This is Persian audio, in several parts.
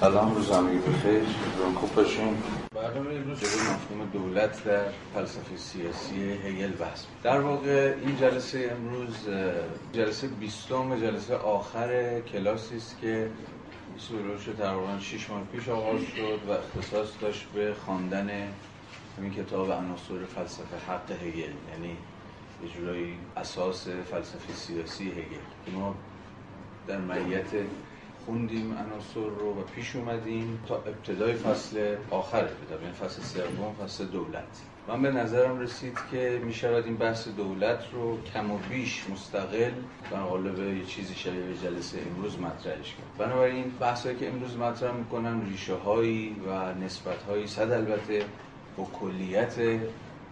سلام روز همگی بخیر روان خوب باشین برنامه امروز جلوی مفهوم دولت در فلسفه سیاسی هگل بحث. در واقع این جلسه امروز جلسه بیستم جلسه آخر کلاسی است که شد تقریبا 6 ماه پیش آغاز شد و اختصاص داشت به خواندن همین کتاب عناصر فلسفه حق هگل یعنی یه جورایی اساس فلسفه سیاسی هگل. ما در معیت خوندیم عناصر رو و پیش اومدیم تا ابتدای فصل آخر کتاب یعنی فصل سوم فصل دولت. من به نظرم رسید که می شود این بحث دولت رو کم و بیش مستقل در قالب یه چیزی شبیه به جلسه امروز مطرحش کرد. بنابراین بحثایی که امروز مطرح می‌کنم ریشه هایی و نسبت هایی صد البته با کلیت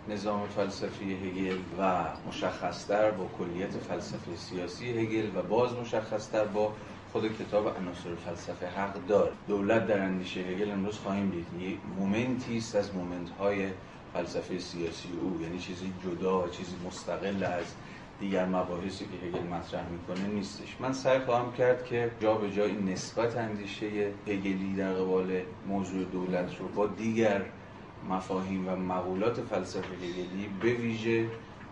نظام فلسفی هگل و مشخصتر با کلیت فلسفه سیاسی هگل و باز مشخصتر با خود کتاب عناصر فلسفه حق. دولت در اندیشه هگل امروز خواهیم دید. یه moment ی است از moment های فلسفه سیاسی او. یعنی چیزی جدا و چیزی مستقل از دیگر مباحثی که هگل مطرح می‌کنه نیستش. من سعی خواهم کرد که جا به جا این نسبت اندیشه هگلی در قبال موضوع دولت رو با دیگر مفاهیم و مقولات فلسفه هگلی به ویژه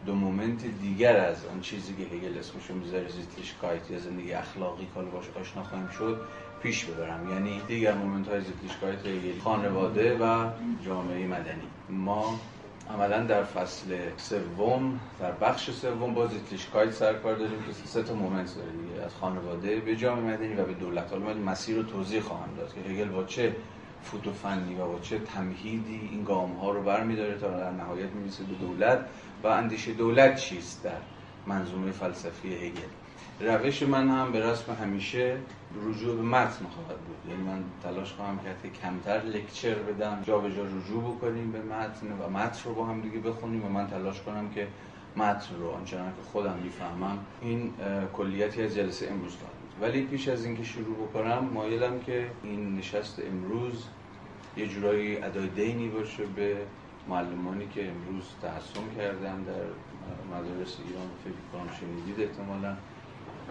دو moment دیگر از آن چیزی که هگل اسمشو می‌ذاره Sittlichkeit یا زندگی اخلاقی که باش آشنا خواهیم شد پیش ببرم. یعنی دیگر moment های Sittlichkeit هگل خانواده و جامعه مدنی. ما عملا در فصل سوم در بخش سوم با Sittlichkeit سروکار داریم که سه تا moment داره دیگه. از خانواده به جامعه مدنی و به دولت. حالا من مسیر رو توضیح خواهم داد که هگل با چه فوت و فنی و با چه تمهیدی این گام ها رو برمیداره تا در نهایت می‌رسه به دولت. و اندیشه دولت چیست در منظومه فلسفی هگل؟ روش من هم به رسم همیشه رجوع به متن خواهد بود. یعنی من تلاش خواهم کرد که کمتر لکچر بدم جا به جا رجوع بکنیم به متن و متن رو با هم دیگه بخونیم و من تلاش کنم که متن رو آنچنان که خودم می‌فهمم این کلیتی از جلسه امروز بود. ولی پیش از اینکه شروع بکنم مایلم که این نشست امروز یه جورایی ادای دینی باشه به معلمانی که امروز تحصیل کردن در مدارس ایران فکر کنم شنیدید احتمالا.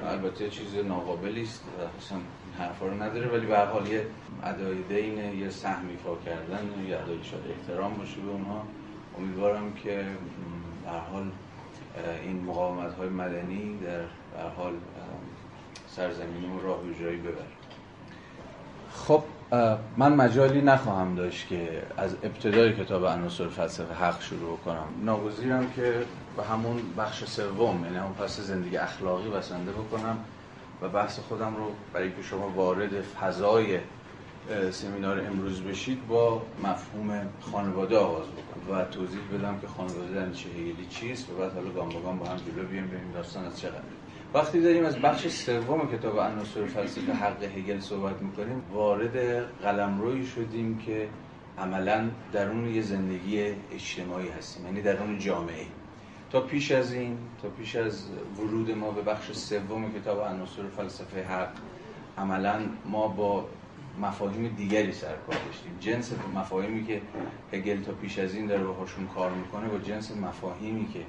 البته چیز ناقابلی است. اصلا حرفا رو نداره ولی به حال یه ادای دین یه سهم ایفا کردن یه ادای شده احترام باشه به اونها. امیدوارم که به حال این مقاومت های مدنی در به حال سرزمینمون راه به جایی ببر خب من مجالی نخواهم داشت که از ابتدای کتاب عناصر فلسفه حق شروع کنم. ناگزیرم که به همون بخش سوم یعنی همون پس زندگی اخلاقی بسنده بکنم و بحث خودم رو برای که شما وارد فضای سمینار امروز بشید با مفهوم خانواده آغاز بکنم و توضیح بدم که خانواده در چه هگلی چیست و بعد حالا گام با با هم جلو بیایم ببینیم داستان از چه وقتی داریم از بخش سوم کتاب عناصر فلسفه حق هگل صحبت می‌کنیم وارد قلمرویی شدیم که عملا درون یه زندگی اجتماعی هستیم یعنی درون جامعه. تا پیش از این تا پیش از ورود ما به بخش سوم کتاب عناصر فلسفه حق عملا ما با مفاهیم دیگری سرکار داشتیم. جنس مفاهیمی که هگل تا پیش از این داره باهاشون کار می‌کنه با جنس مفاهیمی که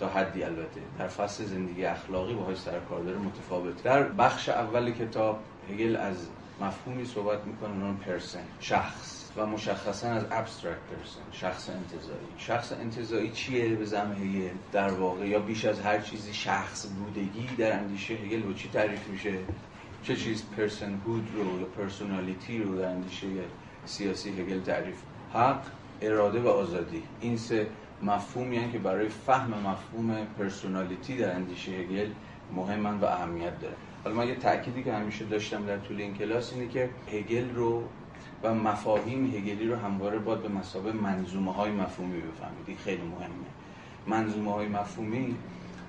تا حدی البته. در فصل زندگی اخلاقی باهاش سرکار داره متفاوت. در بخش اول کتاب هگل از مفهومی صحبت می‌کنه اون person شخص و مشخصا از abstract person شخص انتزاعی. شخص انتزاعی چیه به زعم هگل در واقع؟ یا بیش از هر چیزی شخص بودگی در اندیشه هگل با چی تعریف میشه؟ چه چیز personhood رو یا personality رو در اندیشه سیاسی هگل تعریف؟ حق اراده و آزادی. این سه مفهومی هستند که برای فهم مفهوم personality در اندیشه هگل مهمن و اهمیت داره حالا من یه تأکیدی که همیشه داشتم در طول این کلاس اینه که هگل رو و مفاهیم هگلی رو همواره باید به مثابه منظومه های مفهومی بفهمید. خیلی مهمه. منظومه های مفهومی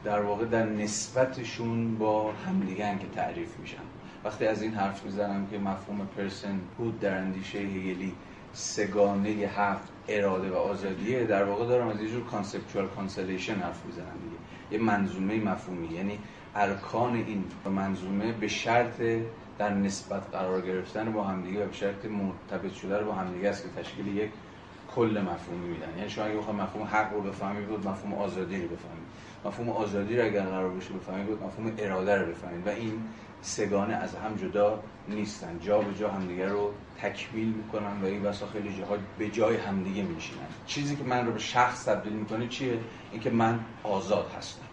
در واقع در نسبتشون با همدیگه که تعریف میشن. وقتی از این حرف می‌زنم که مفهوم personhood در اندیشه هگلی سه‌گانه حق اراده و آزادیه. در واقع دارم از یه جور conceptual constellation حرف می‌زنم دیگه. یه منظومه مفهومی. یعنی ارکان این منظومه به شرط در نسبت قرار گرفتن با همدیگه و به شرط مرتبط رو با همدیگه است که تشکیل یک کل مفهومی میدن. یعنی شما اگه بخوام مفهوم حق رو بفهمید بود مفهوم آزادی رو بفهمید مفهوم آزادی رو اگر قرار بشه بفهمید بود مفهوم اراده رو بفهمید و این سگانه از هم جدا نیستن. جا به جا همدیگه رو تکمیل می‌کنن و این بسا خیلی جاها به جای همدیگه میشینن چیزی که من رو به شخص تبدیل می‌کنه چیه؟ اینکه من آزاد هستم.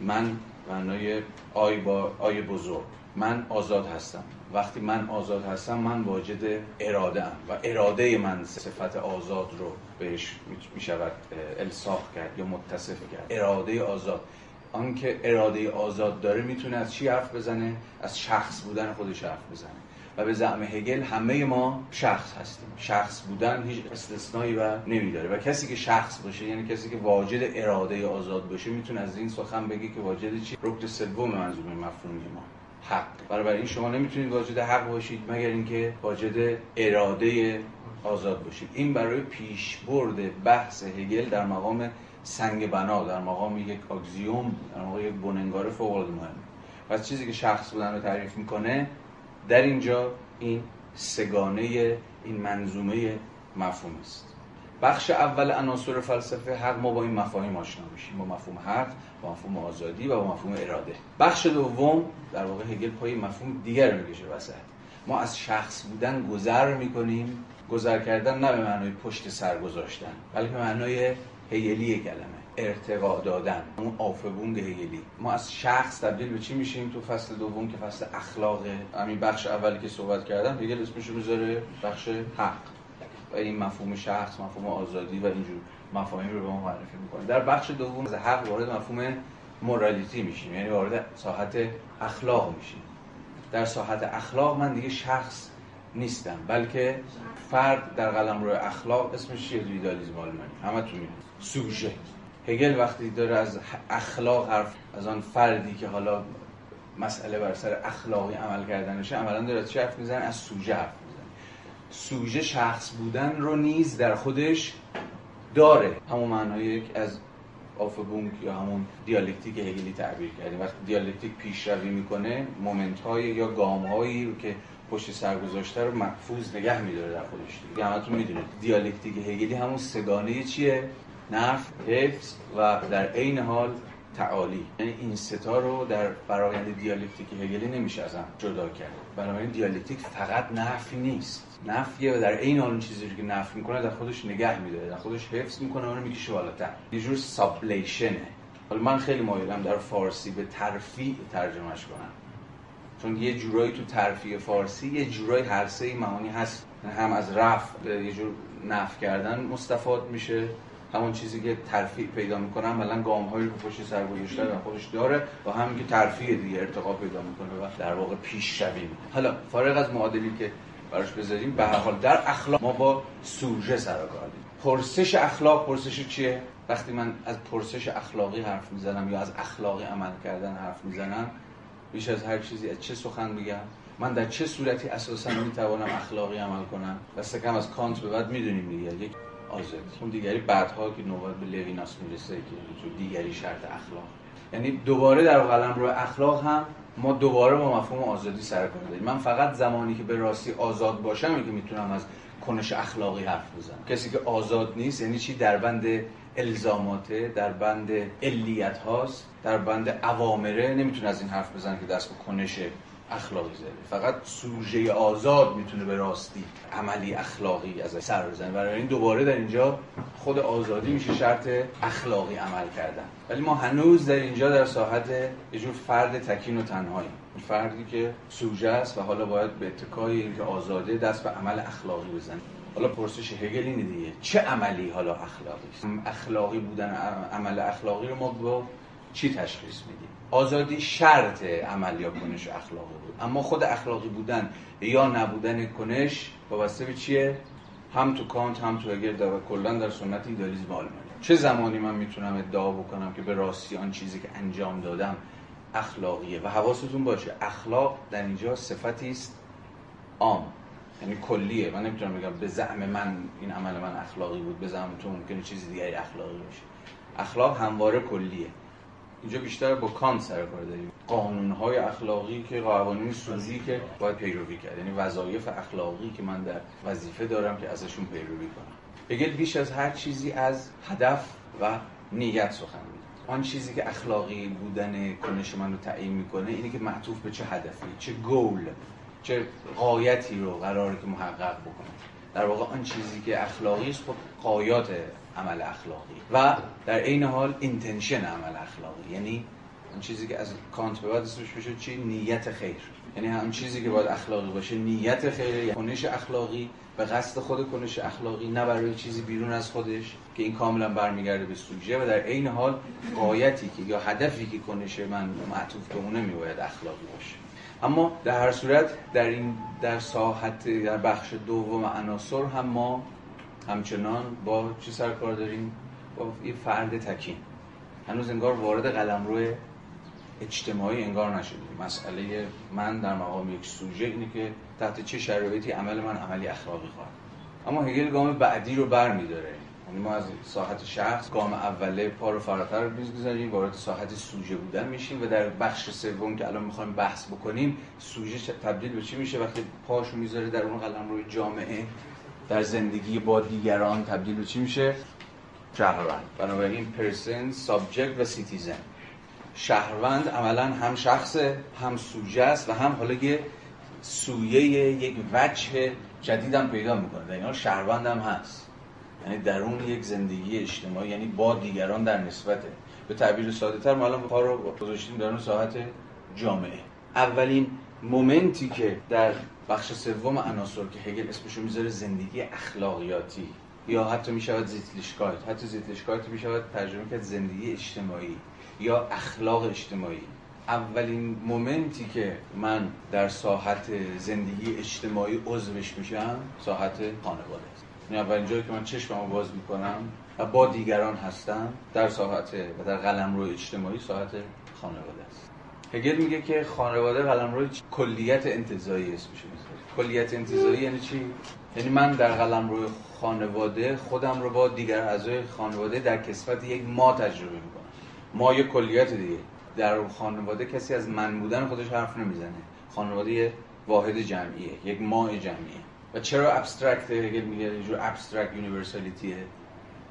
من معنای آی با آی بزرگ. من آزاد هستم. وقتی من آزاد هستم من واجد اراده ام و اراده من صفت آزاد رو بهش می شود الساخ کرد یا متصف کرد. اراده آزاد. آنکه اراده آزاد داره می‌تونه از چی حرف بزنه؟ از شخص بودن خودش حرف بزنه. و به زعم هگل همه ما شخص هستیم. شخص بودن هیچ استثنایی و نمیداره. و کسی که شخص باشه یعنی کسی که واجد اراده آزاد باشه می‌تونه از این سخن بگی که واجد چی؟ رکن سوم منظومه مفهومی ما. حق. برای این شما نمی‌تونید واجد حق باشید مگر اینکه واجد اراده آزاد باشید. این برای پیشبرد بحث هگل در مقام سنگ بنا در مقام یک اکسیوم در مقام یک بننگار فوق العاده مهمه و چیزی که شخص بودن رو تعریف می‌کنه در اینجا این سگانه این منظومه مفهوم است. بخش اول عناصر فلسفه حق ما با این مفاهیم آشنا میشیم. با مفهوم حق با مفهوم آزادی و با مفهوم اراده. بخش دوم در واقع هگل پای مفهوم دیگر می‌کشه وسط. ما از شخص بودن گذر می‌کنیم. گذر کردن نه به معنای پشت سر گذاشتن بلکه به معنای هگلی کلمه. ارتقا دادن. اون آفبونگ هگلی ما از شخص تبدیل به چی میشیم؟ تو فصل دوم که فصل اخلاق همین بخش اولی که صحبت کردم هگل اسمش می‌ذاره بخش حق. و این مفهوم شخص مفهوم آزادی و اینجور مفاهیم رو به ما معرفی می‌کنه. در بخش دوم از حق وارد مفهوم مورالیتی میشیم. یعنی وارد ساحت اخلاق میشیم. در ساحت اخلاق من دیگه شخص نیستم بلکه فرد در قلم روی اخلاق اسمش چیه ایدالیسم آلمانی. همه تو سوژه. هگل وقتی داره از اخلاق حرف از آن فردی که حالا مسئله بر سر اخلاقی عمل کردنشه عملا داره چه حرف می‌زنه؟ از سوژه حرف می‌زنه. سوژه شخص بودن رو نیز در خودش داره. همون معنای Aufhebung یا همون دیالکتیک هگلی تعبیر کردیم. وقتی دیالکتیک پیشروی می‌کنه moment های یا گام هایی رو که پشت سر گذاشته رو محفوظ نگه میداره در خودش. دیگه همتون می‌دونید. دیالکتیک هگلی همون سه‌گانه چیه؟ نفی حفظ و در عین حال تعالی. یعنی این سه تا رو در فرایند دیالکتیک هگلی نمیشه از هم جدا کرد. بنابراین دیالکتیک فقط نفی نیست. نفیه و در عین حال اون چیزی که نفی می‌کنه در خودش نگه میداره. در خودش حفظ می‌کنه اونو می‌کشه بالاتر. یه جور sublation ه. حالا من خیلی مایلم در فارسی به ترفیع ترجمهش کنم. چون یه جورایی تو ترفیع فارسی یه جورایی هر سه معانی هست. هم از رفع یه جور نف کردن مستفاد میشه. همون چیزی که ترفیع پیدا می‌کنه عملا گام هایی رو پشت سر گذاشته و خودش داره و همین که ترفیع دیگه ارتقا پیدا می‌کنه و در واقع پیش شویم حالا فارغ از معادلی که براش بذاریم به هر حال در اخلاق ما با سوژه سر کار پرسش اخلاق پرسش چیه؟ وقتی من از پرسش اخلاقی حرف می‌زنم یا از اخلاقی عمل کردن حرف می‌زنم بیش از هر چیزی از چه سخن میگم من در چه صورتی اساسا می‌توانم اخلاقی عمل کنم؟ دست کم از کانت به بعد می‌دونیم دیگه. یک آزادی اون دیگری بعدها که نوبت به لویناس می‌رسه که دیگری شرط اخلاق. یعنی دوباره در قلم رو اخلاق هم ما دوباره با مفهوم آزادی سر کار داریم. من فقط زمانی که به راستی آزاد باشم که می‌تونم از کنش اخلاقی حرف بزنم. کسی که آزاد نیست یعنی چی؟ در بند الزاماته در بند علیت هاست در بند اوامره نمی‌تونه از این حرف بزنه که دست به کنش اخلاقی زده فقط سوژه آزاد می‌تونه به راستی عملی اخلاقی از سر بزنه. برای این دوباره در اینجا خود آزادی میشه شرط اخلاقی عمل کردن. ولی ما هنوز در اینجا در ساحت یه جور فرد تکین و تنهایی. فردی که سوژه است و حالا باید به اتکای اینکه آزاده دست به عمل اخلاقی بزنه. حالا پرسش هگل اینه دیگه. چه عملی حالا اخلاقی است؟ اخلاقی بودن عمل اخلاقی رو ما با چی تشخیص میدیم؟ آزادی شرط عمل یا کنش اخلاقی بود. اما خود اخلاقی بودن یا نبودن کنش وابسته به چیه؟ هم تو کانت هم تو هگل در کلا در سنت ایدالیسم آلمانی چه زمانی من می‌تونم ادعا بکنم که به راستی آن چیزی که انجام دادم اخلاقیه و حواستون باشه. اخلاق در اینجا صفتی است. عام. یعنی کلیه. من نمی‌تونم بگم به زعم من این عمل من اخلاقی بود به زعم تو ممکنه چیز دیگری اخلاقی باشه. اخلاق همواره کلیه. اینجا بیشتر با کانت سر کار داریم. قانونهای اخلاقی که قوانین سوزی که باید پیروی کرد. یعنی وظایف اخلاقی که من در وظیفه دارم که ازشون پیروی کنم. هگل بیش از هر چیزی از هدف و نیت سخن میگه. آن چیزی که اخلاقی بودن کنش من رو تعیین می‌کنه اینه که معطوف به چه هدفی چه گول چه قایتی رو قراره که محقق بکنه. در واقع آن چیزی که اخلاقی است خب قایات عمل اخلاقی. و در عین حال اینتنشن عمل اخلاقی. یعنی اون چیزی که از کانت به بعد اسمش بشه چی؟ نیت خیر. یعنی هم چیزی که باید اخلاقی باشه نیت خیر. یعنی کنش اخلاقی به قصد خود کنش اخلاقی نه برای چیزی بیرون از خودش که این کاملا برمیگرده به سوژه. و در عین حال قایتی که یا هدفی که کنش من معطوف به اونه میباید اخلاقی باشه. اما در هر صورت در این در ساحت در بخش دوم عناصر هم ما همچنان با چی سرکار داریم؟ با یه فرد تکین. هنوز انگار وارد قلمرو اجتماعی انگار نشدیم. مسئله من در مقام یک سوژه اینه که تحت چه شرایطی عمل من عملی اخلاقی خواهد اما هگل گام بعدی رو بر میداره یعنی ما از ساحت شخص گام اوله پا رو فراتر می‌گذاریم وارد ساحت سوژه بودن میشیم و در بخش سوم که الان می‌خوایم بحث بکنیم سوژه تبدیل به چی میشه؟ وقتی پاشو می‌ذاره در اون قلمروی جامعه در زندگی با دیگران تبدیل به چی میشه؟ شهروند. بنابراین person subject و citizen. شهروند عملا هم شخص هم سوژه است و هم حالا یه سویه یک وجه جدیدم پیدا می‌کنه. در این شهروند هم هست. یعنی درون یک زندگی اجتماعی یعنی با دیگران در نسبته به تعبیر ساده تر ما الان پا رو گذاشتیم در اون ساحت جامعه. اولین مومنتی که در بخش سوم عناصر که هگل اسمشو می‌ذاره زندگی اخلاقیاتی. یا حتی می‌شود زیتلیشکایت. حتی زیتلیشکایت می‌شود ترجمه کرد زندگی اجتماعی یا اخلاق اجتماعی. اولین مومنتی که من در ساحت زندگی اجتماعی عضوش میشم ساحت خانواده است. یعنی اولین جایی که من چشممو باز می‌کنم و با دیگران هستم در ساحت و در قلمرو اجتماعی ساحت خانواده. هگل میگه که خانواده قلمرو کلیت انتزاعی اسمش کلیت انتزاعی یعنی چی؟ یعنی من در قلمرو خانواده خودم رو با دیگر اعضای خانواده در کسفت یک ما تجربه می‌کنم. ما یک کلیت دیگه. در خانواده کسی از من بودن خودش حرف نمی‌زنه. خانواده یه واحد جمعیه یک ما جمعیه. و چرا abstract هگل میگه؟ یه جور abstract universality ه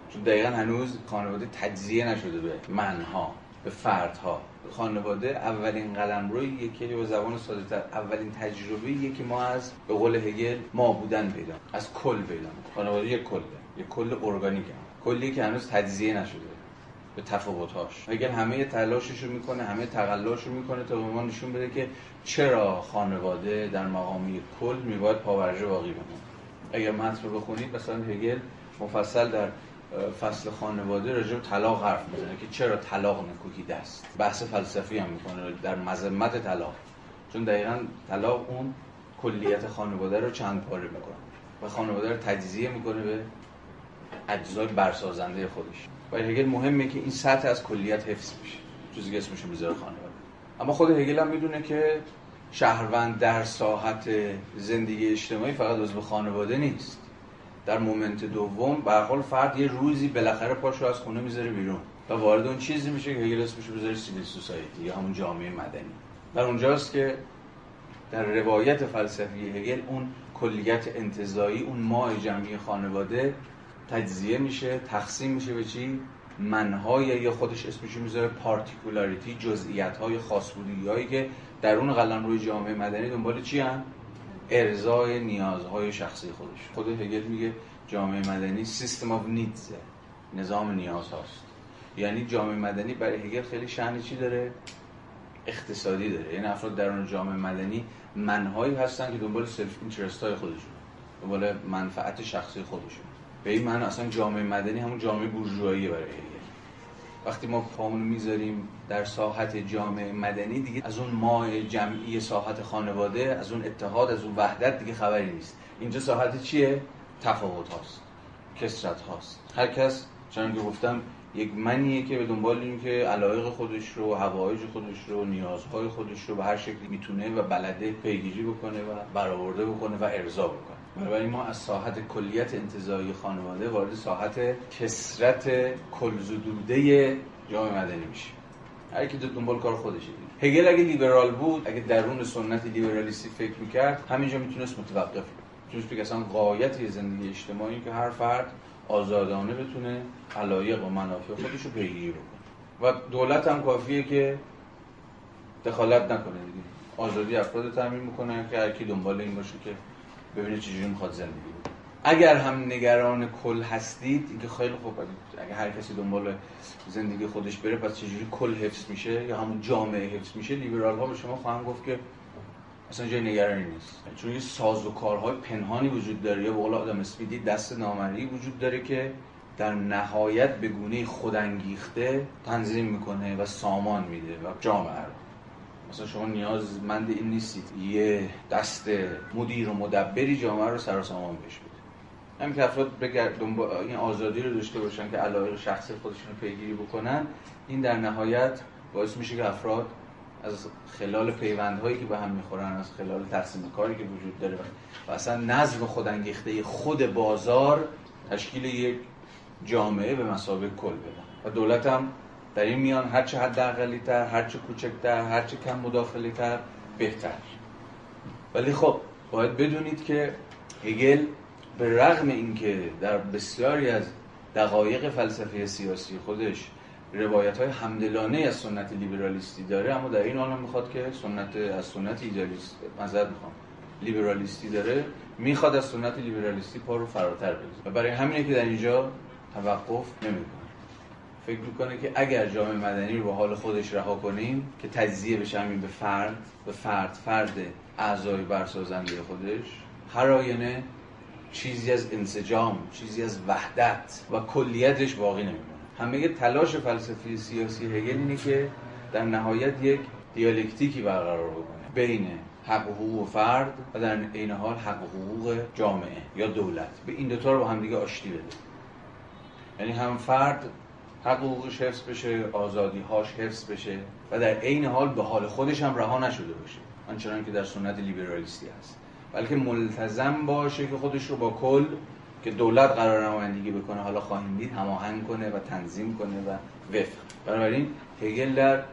چون دقیقا هنوز خانواده تجزیه نشده به من‌ها به فردها. خانواده اولین قلمروی که به زبان ساده تر اولین تجربه که ما از به قول هگل ما بودن پیدا از کل پیدا. خانواده یک کله یک کل ارگانیک کلی که هنوز تجزیه نشده. به تفاوتاش اگر همه تلاشش رو می‌کنه همه تقلاش رو می‌کنه تا به ما نشون بده که چرا خانواده در مقامی کل میباید پاورجه باقی بمونه. اگر متن رو بخونید مثلا هگل مفصل در فصل خانواده راجع به طلاق حرف می‌زنه که چرا طلاق نکوهیده است بحث فلسفی هم می‌کنه در مذمت طلاق. چون دقیقا طلاق اون کلیت خانواده رو چند پاره می‌کنه. و خانواده رو تجزیه می‌کنه به اجزای برسازنده خودش. و هگل مهمه که این سطح از کلیت حفظ بشه. چیزی که اسمش می‌ذاره خانواده. اما خود هگل هم می‌دونه که شهروند در ساحت زندگی اجتماعی فقط عضو خانواده نیست. در moment دوم به حال فرد یه روزی بالاخره پاشو از خونه می‌ذاره بیرون و وارد اون چیزی میشه که هگل اسمش بذاره civil society یا همون جامعه مدنی. در اونجاست که در روایت فلسفی هگل اون کلیت انتزاعی اون مای جمعی خانواده تجزیه میشه تقسیم میشه به چی؟ من‌های یا خودش اسمشو می‌ذاره particularity جزئیات های خاص هایی که در اون قلمروی جامعه مدنی دنبال چی هم ارضای نیازهای شخصی خودش. خود هگل میگه جامعه مدنی system of needs نظام نیاز هاست. یعنی جامعه مدنی برای هگل خیلی شأن چی داره؟ اقتصادی داره. یعنی افراد در اون جامعه مدنی من‌هایی هستن که دنبال self-interest های خودشون دنبال منفعت شخصی خودشون. به این معنی اصلا جامعه مدنی همون جامعه بورژوایی برای هگل. وقتی ما پامون می‌ذاریم در ساحت جامعه مدنی دیگه از اون مای جمعی ساحت خانواده از اون اتحاد از اون وحدت دیگه خبری نیست. اینجا ساحت چیه؟ تفاوت هاست کسرت هاست. هر کس چون که گفتم یک منیه که به دنبال این که علایق خودش رو هوایج خودش رو نیازهای خودش رو به هر شکلی می‌تونه و بلده پیگیری بکنه و برآورده بکنه و ارضا بکنه. بنابراین ما از ساحت کلیت انتظایی خانواده وارد ساحت کسرت کلزدوده جامعه مدنی میشه هر کی دنبال کار خودشه هگل اگه لیبرال بود اگه درون سنت لیبرالیستی فکر می‌کرد همینجا می‌تونست متوقف می‌تونست بگه اصلا قایت زندگی اجتماعی که هر فرد آزادانه بتونه علایق و منافع خودش رو پیگیری بکنه. و دولت هم کافیه که دخالت نکنه دیگه. آزادی افراد تامین می‌کنه که هر کی دنبال این باشه که ببینه چجوری می‌خواد زندگی اگر هم نگران کل هستید اینکه خیلی خوب اگر هر کسی دنبال زندگی خودش بره پس چجوری کل حفظ میشه یا همون جامعه حفظ میشه؟ لیبرال ها به شما خواهم گفت که اصلا جای نگرانی نیست. چون یه ساز و کارهای پنهانی وجود داره. یا به قول آدم اسمیدی دست نامری وجود داره که در نهایت به گونه خودانگیخته تنظیم می‌کنه و سامان میده و جامعه رو. مثلا شما نیازمند این نیستید. یه دست مدیر و مدبری جامعه رو سر سامان بشه همین که افراد بگرد این آزادی رو داشته باشن که علایق شخصی خودشون رو پیگیری بکنن این در نهایت باعث میشه که افراد از خلال پیوندهایی که به هم می‌خورن از خلال تقسیم کاری که وجود داره و اصلا نظم خودانگیخته خود بازار تشکیل یک جامعه به مسابقه کل بدن. و دولت هم در این میان هرچه حد اقلی تر هرچه کوچکتر هرچه کم مداخلی تر بهتر. ولی خب باید بدونید که هگل به رغم اینکه در بسیاری از دقایق فلسفه سیاسی خودش روایت های همدلانه از سنت لیبرالیستی داره اما در این هم می‌خواد که سنت از سنت ایدالیست مزد می‌خوام لیبرالیستی داره می‌خواد از سنت لیبرالیستی پا رو فراتر بگذاره. و برای همینه که در اینجا توقف نمی‌کنه. فکر می‌کنه که اگر جامعه مدنی رو به حال خودش رها کنیم که تجزیه بشه همین به فرد به فرد فرد اعضای برسازنده خودش هر آینه چیزی از انسجام چیزی از وحدت و کلیتش باقی نمیمونه. همه تلاش فلسفی سیاسی هگل اینه که در نهایت یک دیالکتیکی برقرار بکنه بین حق و حقوق فرد و در عین حال حق و حقوق جامعه یا دولت. به این دوتا رو با هم دیگه آشتی بده. یعنی هم فرد حقوقش حفظ بشه آزادی هاش حفظ بشه و در عین حال به حال خودش هم رها نشده باشه. آنچنان که در سنت لیبرالیستی هست. بلکه ملتزم باشه که خودش رو با کل که دولت قرار نمایندگی بکنه حالا خواهیم دید هماهنگ کنه و تنظیم کنه و وفق. بنابراین هگل در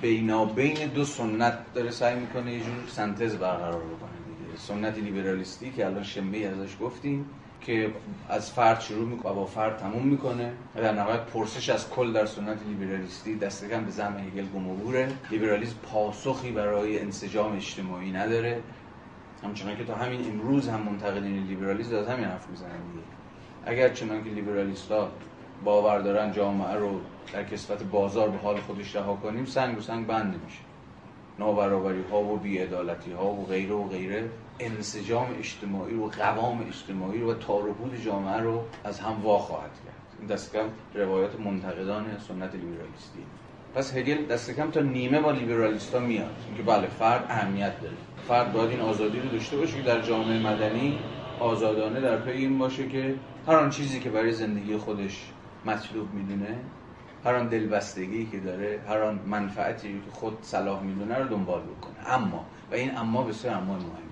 بینابین دو سنت داره سعی می‌کنه یه جور سنتز برقرار بکنه سنت لیبرالیستی که الان شنبه ازش گفتیم که از فرد شروع می‌کنه و با فرد تموم می‌کنه و در نهایت پرسش از کل در سنت لیبرالیستی دست به زم هگل گم لیبرالیسم پاسخی برای انسجام اجتماعی نداره. همچنان که تا همین امروز هم منتقدین لیبرالیسم از همین حرف می‌زنن دیگه. اگر چنان که لیبرالیستا باور دارن جامعه رو در کسفت بازار به حال خودش رها کنیم سنگ و سنگ بند میشه نابرابری ها و بیعدالتی ها و غیره و غیره. انسجام اجتماعی و قوام اجتماعی رو و تاربود جامعه رو از هم وا خواهد کرد. این دست کم روایات منتقدان سنت لیبرالیستی. پس هگل دست کم تا نیمه با لیبرالیستا میاد. اینکه بله فرد اهمیت داره. فرد باید این آزادی رو داشته باشه که در جامعه مدنی آزادانه در پی این باشه که هر آن چیزی که برای زندگی خودش مطلوب می‌دونه هر آن دلبستگی که داره هر آن منفعتی که خود صلاح می‌دونه رو دنبال بکنه. اما و این اما بسیار اما مهمیه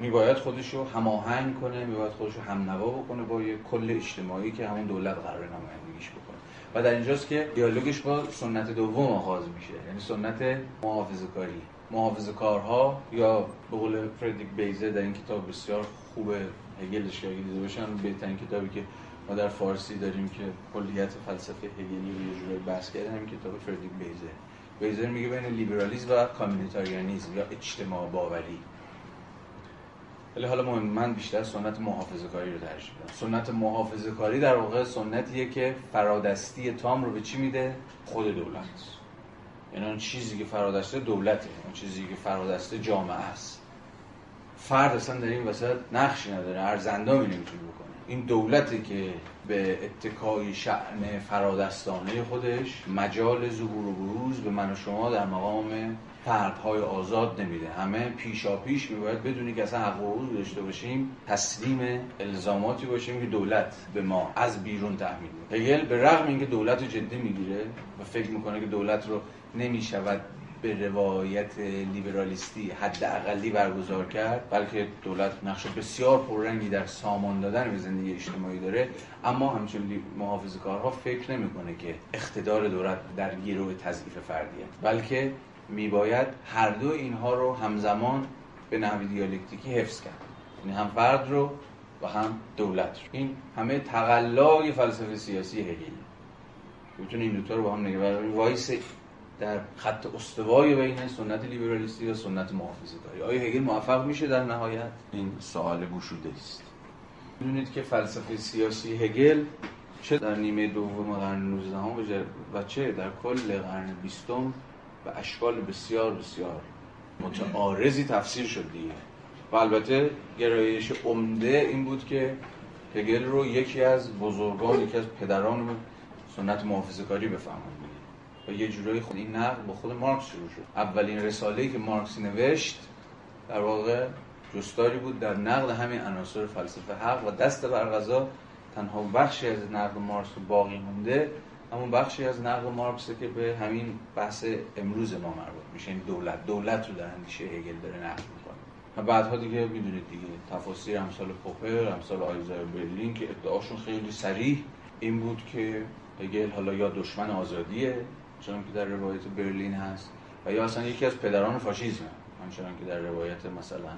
میباید خودش رو هماهنگ کنه میباید خودش رو هم نوا بکنه با یه کل اجتماعی که همون دولت قرار نمایندگیش بکنه. و در اینجاست که دیالوگش با سنت دوم آغاز میشه. یعنی سنت محافظه کاری. محافظ کارها یا به قول فردریک بیزه در این کتاب بسیار خوب هگلش که دیده باشن. بهترین کتابی که ما در فارسی داریم که کلیت فلسفه هگلی رو یه جورایی بحث کرده همین کتاب فردریک بیزه. بیزر میگه بین لیبرالیسم و کامیونیتاریانیسم یا اجتماع باوری. ولی حالا مهم من بیشتر سنت محافظه کاری رو ترجیح میدم. سنت محافظه کاری در واقع سنتیه که فرادستی تام رو به چی میده؟ خود دولت. یعنی اون چیزی که فرادسته دولته اون چیزی که فرادسته جامعه است. فرد اصلا در این وسط نقشی نداره ارزندامی نمی‌تونه بکنه. این دولتی که به اتکای شعن فرادستانه خودش مجال ظهور و بروز به من و شما در مقام فردهای آزاد نمیده. همه پیشا پیش میباید بدونی که اصلا حق و داشته باشیم تسلیم الزاماتی باشیم که دولت به ما از بیرون تحمیل هگل به رغم اینکه دولت جدی می‌گیره و فکر می‌کنه که دولت رو نمی‌شود به روایت لیبرالیستی حد اقلی برگزار کرد بلکه دولت نقش بسیار پررنگی در سامان دادن به زندگی اجتماعی داره. اما همچنین محافظ کارها فکر نمی‌کنه که اقتدار دولت در گیرو تضعیف فردیه. بلکه میباید هر دو اینها رو همزمان به نحو دیالکتیکی حفظ کرد. یعنی هم فرد رو و هم دولت رو. این همه تقلای فلسفه سیاسی هگل. می‌تونه این دوتا رو با هم نگه وایسه در خط استوای بین سنت لیبرالیستی و سنت محافظه کاری آیا هگل موفق میشه در نهایت؟ این سوال گشوده است. می‌دونید که فلسفه سیاسی هگل چه در نیمه دوم قرن 19 و چه در کل قرن بیستم به اشکال بسیار بسیار متعارضی تفسیر شد دیگه. و البته گرایش عمده این بود که هگل رو یکی از بزرگان یکی از پدران سنت محافظه کاری بفهمند و یه جورایی خود این نقد با خود مارکس شروع شد. اولین رساله‌ای که مارکس نوشت در واقع جستاری بود در نقد همین عناصر فلسفه حق و دست بر تنها بخشی از نقد مارکس باقی مونده همون بخشی از نقد مارکس که به همین بحث امروز ما مربوط میشه. این دولت. دولت رو در اندیشه هگل داره نقد می‌کنه. بعدها دیگه می‌دونید دیگه تفاسیر امثال پوپر امثال آیزای برلین که ادعاشون خیلی سریح این بود که هگل حالا یا دشمن آزادیه چون که در روایت برلین هست و یا اصلا یکی از پدران فاشیسم همچنان که در روایت مثلا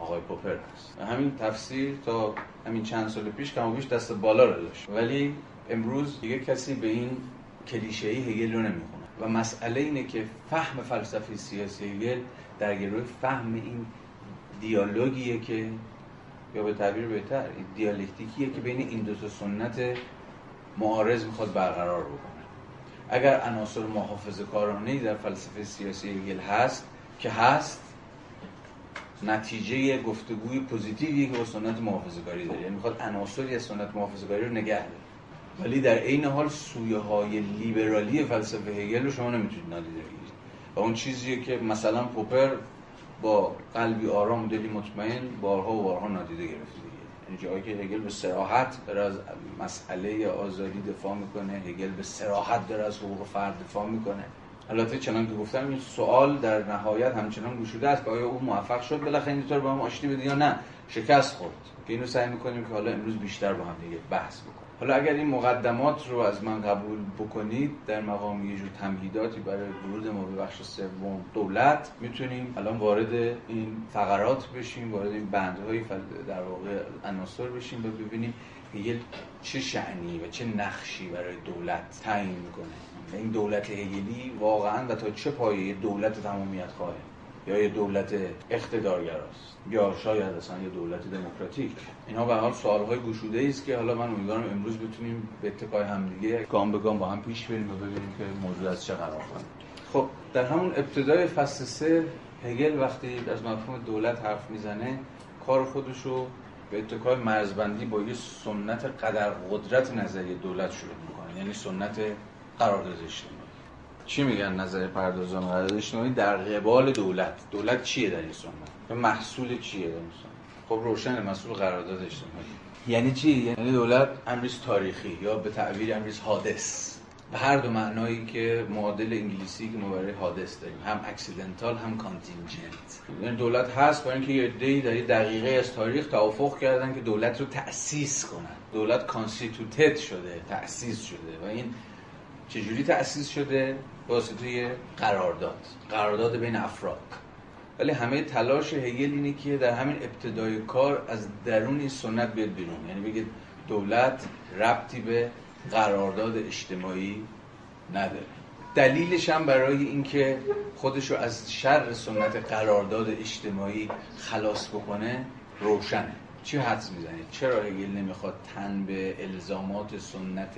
آقای پوپر هست. و همین تفسیر تا همین چند سال پیش کم بیش دست بالا رو داشت. ولی امروز دیگه کسی به این کلیشه ای هگل رو نمی‌خونه. و مسئله اینه که فهم فلسفه سیاسی هگل در گروه فهم این دیالوگیه که یا به تعبیر بهتر دیالکتیکیه که بین این دو تا سنت معارض می‌خواد برقرار بکنه. اگر عناصر محافظه کارانه در فلسفه سیاسی هگل هست که هست نتیجه گفتگوی پوزیتیوی که با سنت محافظه کاری داره. یعنی می‌خواد عناصری از سنت محافظه کاری رو نگه داره. ولی در عین حال سویه های لیبرالی فلسفه هگل رو شما نمی‌تونید نادیده بگیرید. و اون چیزیه که مثلا پوپر با قلبی آرام دلی مطمئن بارها و بارها نادیده گرفته. یعنی جایی که هگل به سراحت داره از مسئله آزادی دفاع می‌کنه هگل به سراحت داره از حقوق فرد دفاع می‌کنه. البته چنان که گفتم این سوال در نهایت همچنان گشوده است که آیا او موفق شد بالاخره این طور با هم آشتی بده یا نه؟ شکست خورد. که اینو سعی می‌کنیم که حالا امروز بیشتر با هم دیگه بحث بکنیم. حالا اگر این مقدمات رو از من قبول بکنید در مقام یه جور تمهیداتی برای ورود ما به بخش سوم دولت می‌تونیم الان وارد این فقرات بشیم وارد این بندهای در واقع عناصر بشیم و ببینیم هگل چه شعنی و چه نقشی برای دولت تعیین می‌کنه. این دولت هگلی واقعا و تا چه پایه دولت تمامیت خواهه یا یه دولت اقتدارگراست. یا شاید اصلا یه دولت دموکراتیک. اینها به حال سوالهای گشوده است که حالا من امیدوارم امروز بتونیم به اتکای همدیگه گام به گام با هم پیش بریم و ببینیم که موضوع از چه قرار خب در همون ابتدای فصل سه هگل وقتی از مفهوم دولت حرف می‌زنه کار خودش رو به اتکای مرزبندی با یه سنت قدر قدرت نظری دولت شروع می‌کنه. یعنی سنت قرارداد اجتماعی چی میگن نظر پردازان قرارداد اجتماعی؟ در قبال دولت. دولت چیه در این سنت محصول چیه در این سنت خب روشن محصول قرارداد اجتماعی. یعنی چی؟ یعنی دولت امریز تاریخی یا به تعبیر امریز حادث. به هر دو معنایی که معادل انگلیسی که ما برای حادث داریم هم accidental هم contingent یعنی دولت هست برای اینکه یه عده‌ای در یه دقیقه از تاریخ توافق کردن که دولت رو تأسیس کنن. دولت constituted شده تأسیس شده و این چجوری تأسیس شده؟ واسطه قرارداد قرارداد بین افراد. ولی همه تلاش هگل اینه که در همین ابتدای کار از درون سنت بیاد بیرون. یعنی بگید دولت ربطی به قرارداد اجتماعی نداره. دلیلش هم برای اینکه خودش رو از شر سنت قرارداد اجتماعی خلاص بکنه روشنه. چی حدس می‌زنید؟ چرا هگل نمی‌خواد تن به الزامات سنت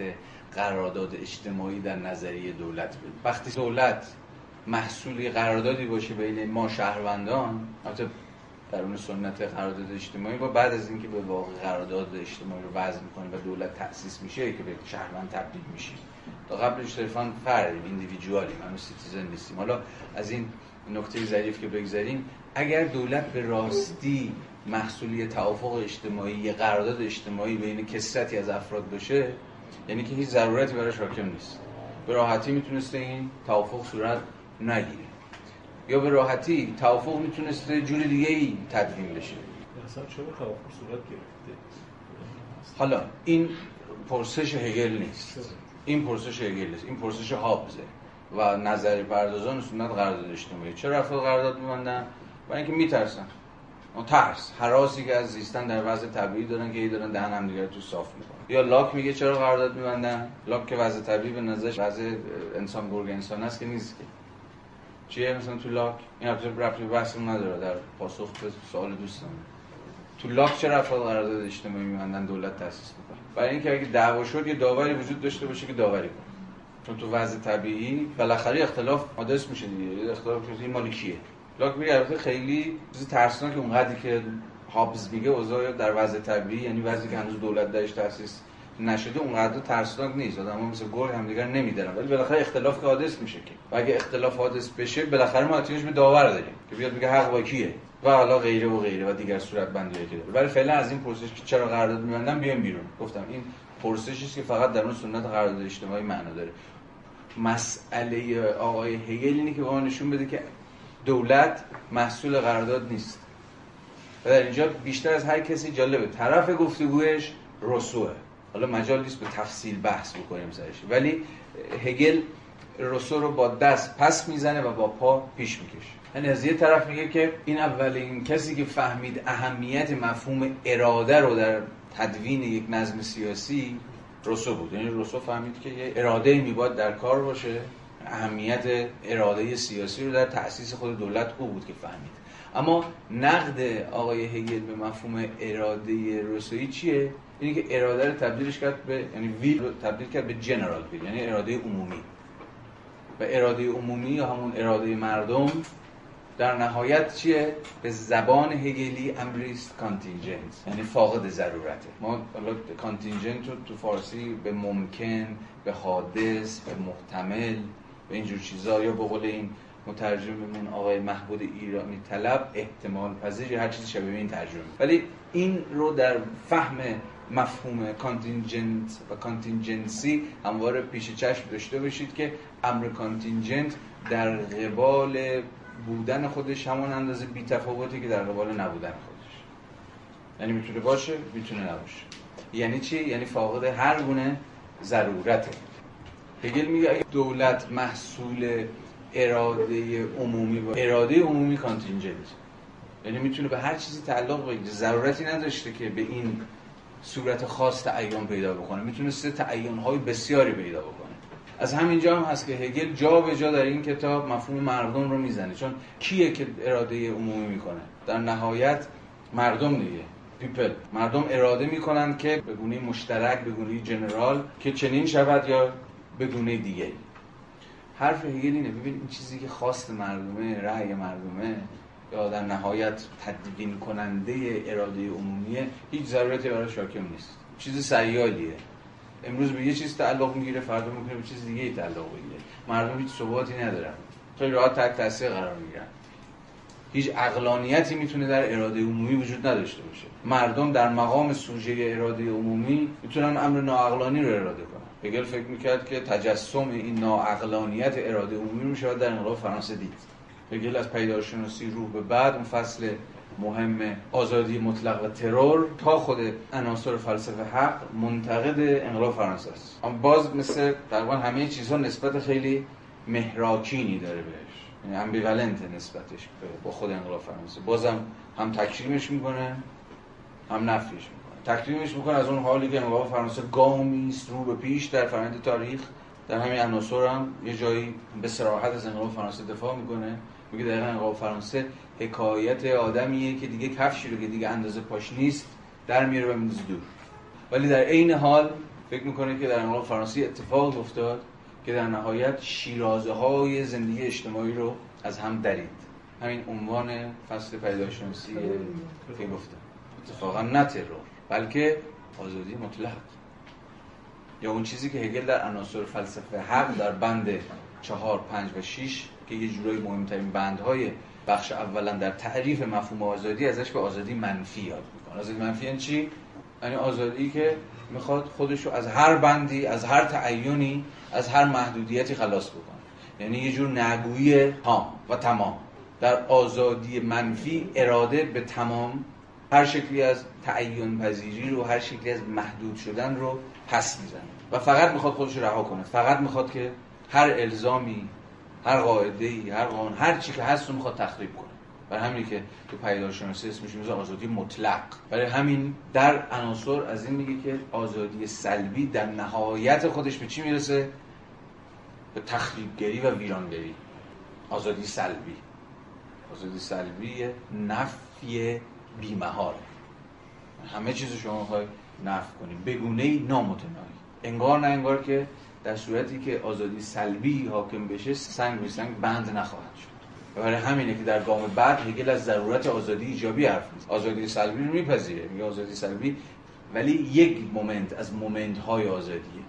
قرارداد اجتماعی در نظریه دولت بده وقتی دولت محصولی قراردادی باشه بین ما شهروندان البته در اون سنت قرارداد اجتماعی با بعد از اینکه به واقع قرارداد اجتماعی رو وضع می‌کنه و دولت تأسیس میشه که به شهروند تبدیل میشه. تا قبلش صرفا فردیم individual یم همه citizen نیستیم. حالا از این نکته ظریف که بگذاریم اگر دولت به راستی محصول توافق اجتماعی قرارداد اجتماعی بین کثرتی از افراد باشه یعنی که هیچ ضرورتی براش حاکم نیست. به راحتی می‌تونسته این توافق صورت نگیره. یا به راحتی توافق می‌تونسته جور دیگه ای تدوین بشه. اصلا چرا توافق صورت گرفته؟ حالا این پرسش هگل نیست. این پرسش هگل نیست. این پرسش هابزه و نظری پردازان سنت قرارداد اجتماعی. چرا افراد قرارداد میبندن؟ برای اینکه میترسن. ترس حراسی که از زیستن در وضع طبیعی دارن که ای دارن دهن هم دیگر تو صاف می‌کنن. یا لاک میگه چرا قرارداد میبندن؟ لاک که وضع طبیعی به نظرش وضع انسان گرگ انسان است که نیست که. چیه مثلا تو لاک؟ این رفت بحث نداره در پاسخ به سوال دوستان. تو لاک چه افراد قرارداد اجتماعی میبندن؟ دولت تاسیس می‌کنه. برای اینکه اگه دعوا شد یه داوری وجود داشته باشه که داوری کنه. چون تو وضع طبیعی بالاخره اختلاف حادث میشه دیگه. اختلاف این مال کیه؟ لاک میگه البته خیلی چیز ترسناک اونقدری که هابز میگه اوضاع در وضع طبیعی یعنی وضعی که هنوز دولت درش تاسیس نشده اونقدر ترسناک نیست. آدم‌ها مثل گرگ همدیگر نمیدارن. ولی بالاخره اختلاف که حادث میشه که. و اگه اختلاف حادث بشه بالاخره ما به داور داریم که بیاد میگه حق با کیه و حالا غیره و غیره و دیگر صورت بندی که داره ولی فعلا از این پرسش که چرا قرارداد میبندن بیایم بیرون. گفتم این پرسشی که فقط در اون سنت قرارداد اجتماعی معنا داره. مسئله آقای هگل اینه که نشون بده که دولت محصول قرارداد نیست. و در اینجا بیشتر از هر کسی جالبه. طرف گفتگوش رسوه. حالا مجال نیست به تفصیل بحث بکنیم سرش. ولی هگل رسو رو با دست پس می‌زنه و با پا پیش می‌کشه. یعنی از یه طرف میگه که این اولین کسی که فهمید اهمیت مفهوم اراده رو در تدوین یک نظم سیاسی روسو بود. یعنی روسو فهمید که یه اراده میباد در کار باشه. اهمیت اراده سیاسی رو در تأسیس خود دولت او بود که فهمید. اما نقد آقای هگل به مفهوم اراده روسویی چیه؟ اینی که اراده رو تبدیلش کرد به یعنی will رو تبدیل کرد به general will یعنی اراده عمومی. و اراده عمومی یا همون اراده مردم در نهایت چیه؟ به زبان هگلی امریست contingent یعنی فاقد ضرورته. ما حالا contingent رو تو فارسی به ممکن به حادث به محتمل به اینجور چیزا یا به قول این مترجممون آقای مهبد ایرانی طلب احتمال پذیر هر چیزی شبیه این ترجمه ولی این رو در فهم مفهوم contingent و contingency همواره پیش چشم داشته باشید که امر contingent در قبال بودن خودش همون اندازه بی تفاوته که در قبال نبودن خودش. یعنی می‌تونه باشه می‌تونه نباشه. یعنی چی؟ یعنی فاقد هر گونه ضرورته. هگل میگه اگه دولت محصول اراده عمومی با اراده عمومی کانتینجنت. یعنی می‌تونه به هر چیزی تعلق بگیره. ضرورتی نداشته که به این صورت خاص تعین پیدا بکنه. می‌تونه سه تعین های بسیاری پیدا بکنه. از همینجا هم هست که هگل جا به جا در این کتاب مفهوم مردم رو می‌زنه. چون کیه که اراده عمومی می‌کنه؟ در نهایت مردم دیگه. پیپل مردم اراده می‌کنن که به گونه مشترک به گونه جنرال که چنین شود یا به گونه دیگه حرف هگل اینه ببین این چیزی که خواست مردمه رأی مردمه یا در نهایت تدوین کننده اراده عمومیه هیچ ضرورتی برای شاکم نیست. چیز سیالیه. امروز به یه چیز تعلق می‌گیره فردا می‌کنه به چیز دیگه تعلق بگیره. مردم هیچ ثباتی ندارن. خیلی راحت تک تاثیر قرار می‌گیرن. هیچ اقلانیتی می‌تونه در اراده عمومی وجود نداشته باشه. مردم در مقام سوژه اراده عمومی می‌تونن امر ناعقلانی رو اراده کنن. هگل فکر می‌کرد که تجسم این ناعقلانیت اراده عمومی رو شاید در انقلاب فرانسه دید. هگل از پیدارشناسی روح به بعد اون فصل مهم آزادی مطلق و ترور تا خود عناصر فلسفه حق منتقد انقلاب فرانسه است. اما باز مثل تقریبا همه چیزها نسبت خیلی مهراکینی داره بهش. یعنی امبیولنت نسبتش با خود انقلاب فرانسه. بازم هم تکریمش می‌کنه هم نفیش می‌کنه. تکریمش می‌کنه از اون حالی که انقلاب فرانسه گامی است رو به پیش در فرآیند تاریخ. در همین عناصر هم یه جایی به صراحت از انقلاب فرانسه دفاع می‌کنه. میگه دقیقا انقلاب فرانسه حکایت آدمیه که دیگه کفشی رو که دیگه اندازه پاش نیست در میاره و میندازه دور. ولی در عین حال فکر می‌کنه که در انقلاب فرانسه اتفاق افتاد که در نهایت شیرازه های زندگی اجتماعی رو از هم درید. همین عنوان فصل پیداشناسی که گفتم. اتفاقا نه ترور. بلکه آزادی مطلق. یا اون چیزی که هگل در عناصر فلسفه حق در بند چهار، پنج و شیش که یه جورایی مهمترین بندهای بخش اولا در تعریف مفهوم آزادی ازش به آزادی منفی یاد می‌کنه. آزادی منفی یعنی چی؟ یعنی آزادی که می‌خواد خودش رو از هر بندی از هر تعینی از هر محدودیتی خلاص بکنه. یعنی یه جور نگویی تام و تمام. در آزادی منفی اراده به تمام هر شکلی از تعین پذیری رو هر شکلی از محدود شدن رو پس می‌زنه. و فقط می‌خواد خودش رها کنه. فقط می‌خواد که هر الزامی هر قاعده ای هر قانون هر چی که هست رو می‌خواد تخریب کنه. برای همین که تو پیدارشناسی اسمش می‌ذاره آزادی مطلق. برای همین در عناصر از این میگه که آزادی سلبی در نهایت خودش به چی می‌رسه؟ به تخریبگری و ویرانگری. آزادی سلبی. آزادی سلبی نفی بیمهاره. همه چیز شما می‌خوای نفی کنیم بگونه ای نامتناهی. انگار نه انگار که در صورتی که آزادی سلبی حاکم بشه سنگ به سنگ بند نخواهد شد. برای همینه که در گام بعد هگل از ضرورت آزادی ایجابی حرف می‌زنه. آزادی سلبی رو میپذیره. میگه آزادی سلبی ولی یک moment از moment های آزادیه.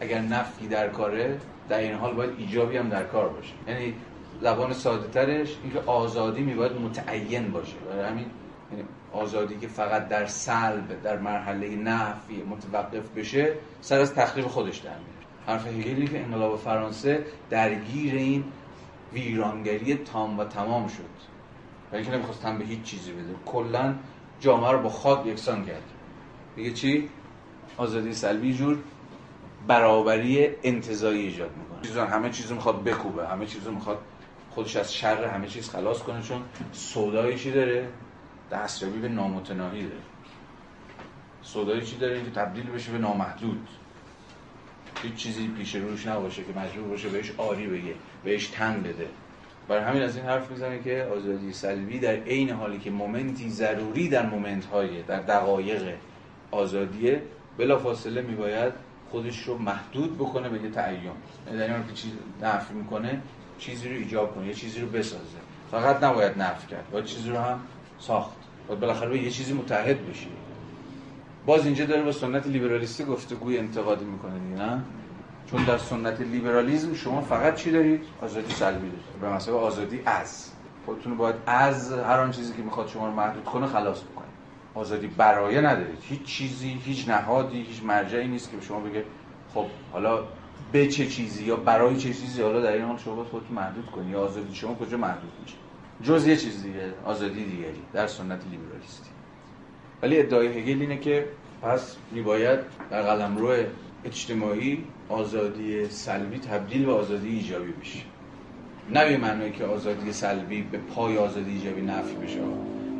اگر نفی در کاره در عین حال باید ایجابی هم در کار باشه. یعنی زبان ساده ترش اینکه آزادی میباید متعین باشه. برای همین یعنی آزادی که فقط در سلب در مرحله نفی متوقف بشه سر از تخریب خودش در میاره حرف هگلی که انقلاب فرانسه درگیر این ویرانگری تام و تمام شد. و اینکه نمی‌خواست به هیچ چیزی بده. کلا جامعه رو با خاک یکسان کرد. میگه چی؟ آزادی سلبی جور برابری انتظایی ایجاد می‌کنه. چیزا همه چیزو می‌خواد بکوبه. همه چیزو می‌خواد خودش از شر همه چیز خلاص کنه چون سودایی چی داره؟ دستیابی به نامتناهی داره سودایی چی داره که تبدیل بشه به نامحدود؟ هیچ چیزی پیش روش نباشه که مجبور باشه بهش آری بگه بهش تن بده. برای همین از این حرف می‌زنه که آزادی سلبی در عین حالی که مومنتی ضروری در مومنت های در دقایق آزادیه بلا فاصله میباید خودش رو محدود بکنه به یه تعین. یعنی در این که چیز نفی می‌کنه چیزی رو ایجاب کنه یه چیزی رو بسازه. فقط نباید نفی کرد باید چیزی رو هم ساخت. باید بالاخره به یه چیزی متحد بشی. باز اینجا داره با سنت لیبرالیستی گفتگوی انتقادی می‌کنه دیگه نه؟ چون در سنت لیبرالیزم شما فقط چی دارید؟ آزادی سلبی دارید. به مثلا آزادی از. خودتون باید از هر آن چیزی که می‌خواد شما رو محدود کنه خلاص بکنید. آزادی برایه ندارید. هیچ چیزی هیچ نهادی هیچ مرجعی نیست که به شما بگه خب حالا به چه چیزی یا برای چه چیزی حالا در این حال شما باید خودتون محدود کنید. یا آزادی شما کجا محدود میشه؟ جز یه چیز دیگه آزادی دیگری در سنت لیبرالیستی. ولی ادعای هگل اینه که پس میباید در قلمرو اجتماعی آزادی سلبی تبدیل به آزادی ایجابی بشه. نه به معنی که آزادی سلبی به پای آزادی ایجابی نفی بشه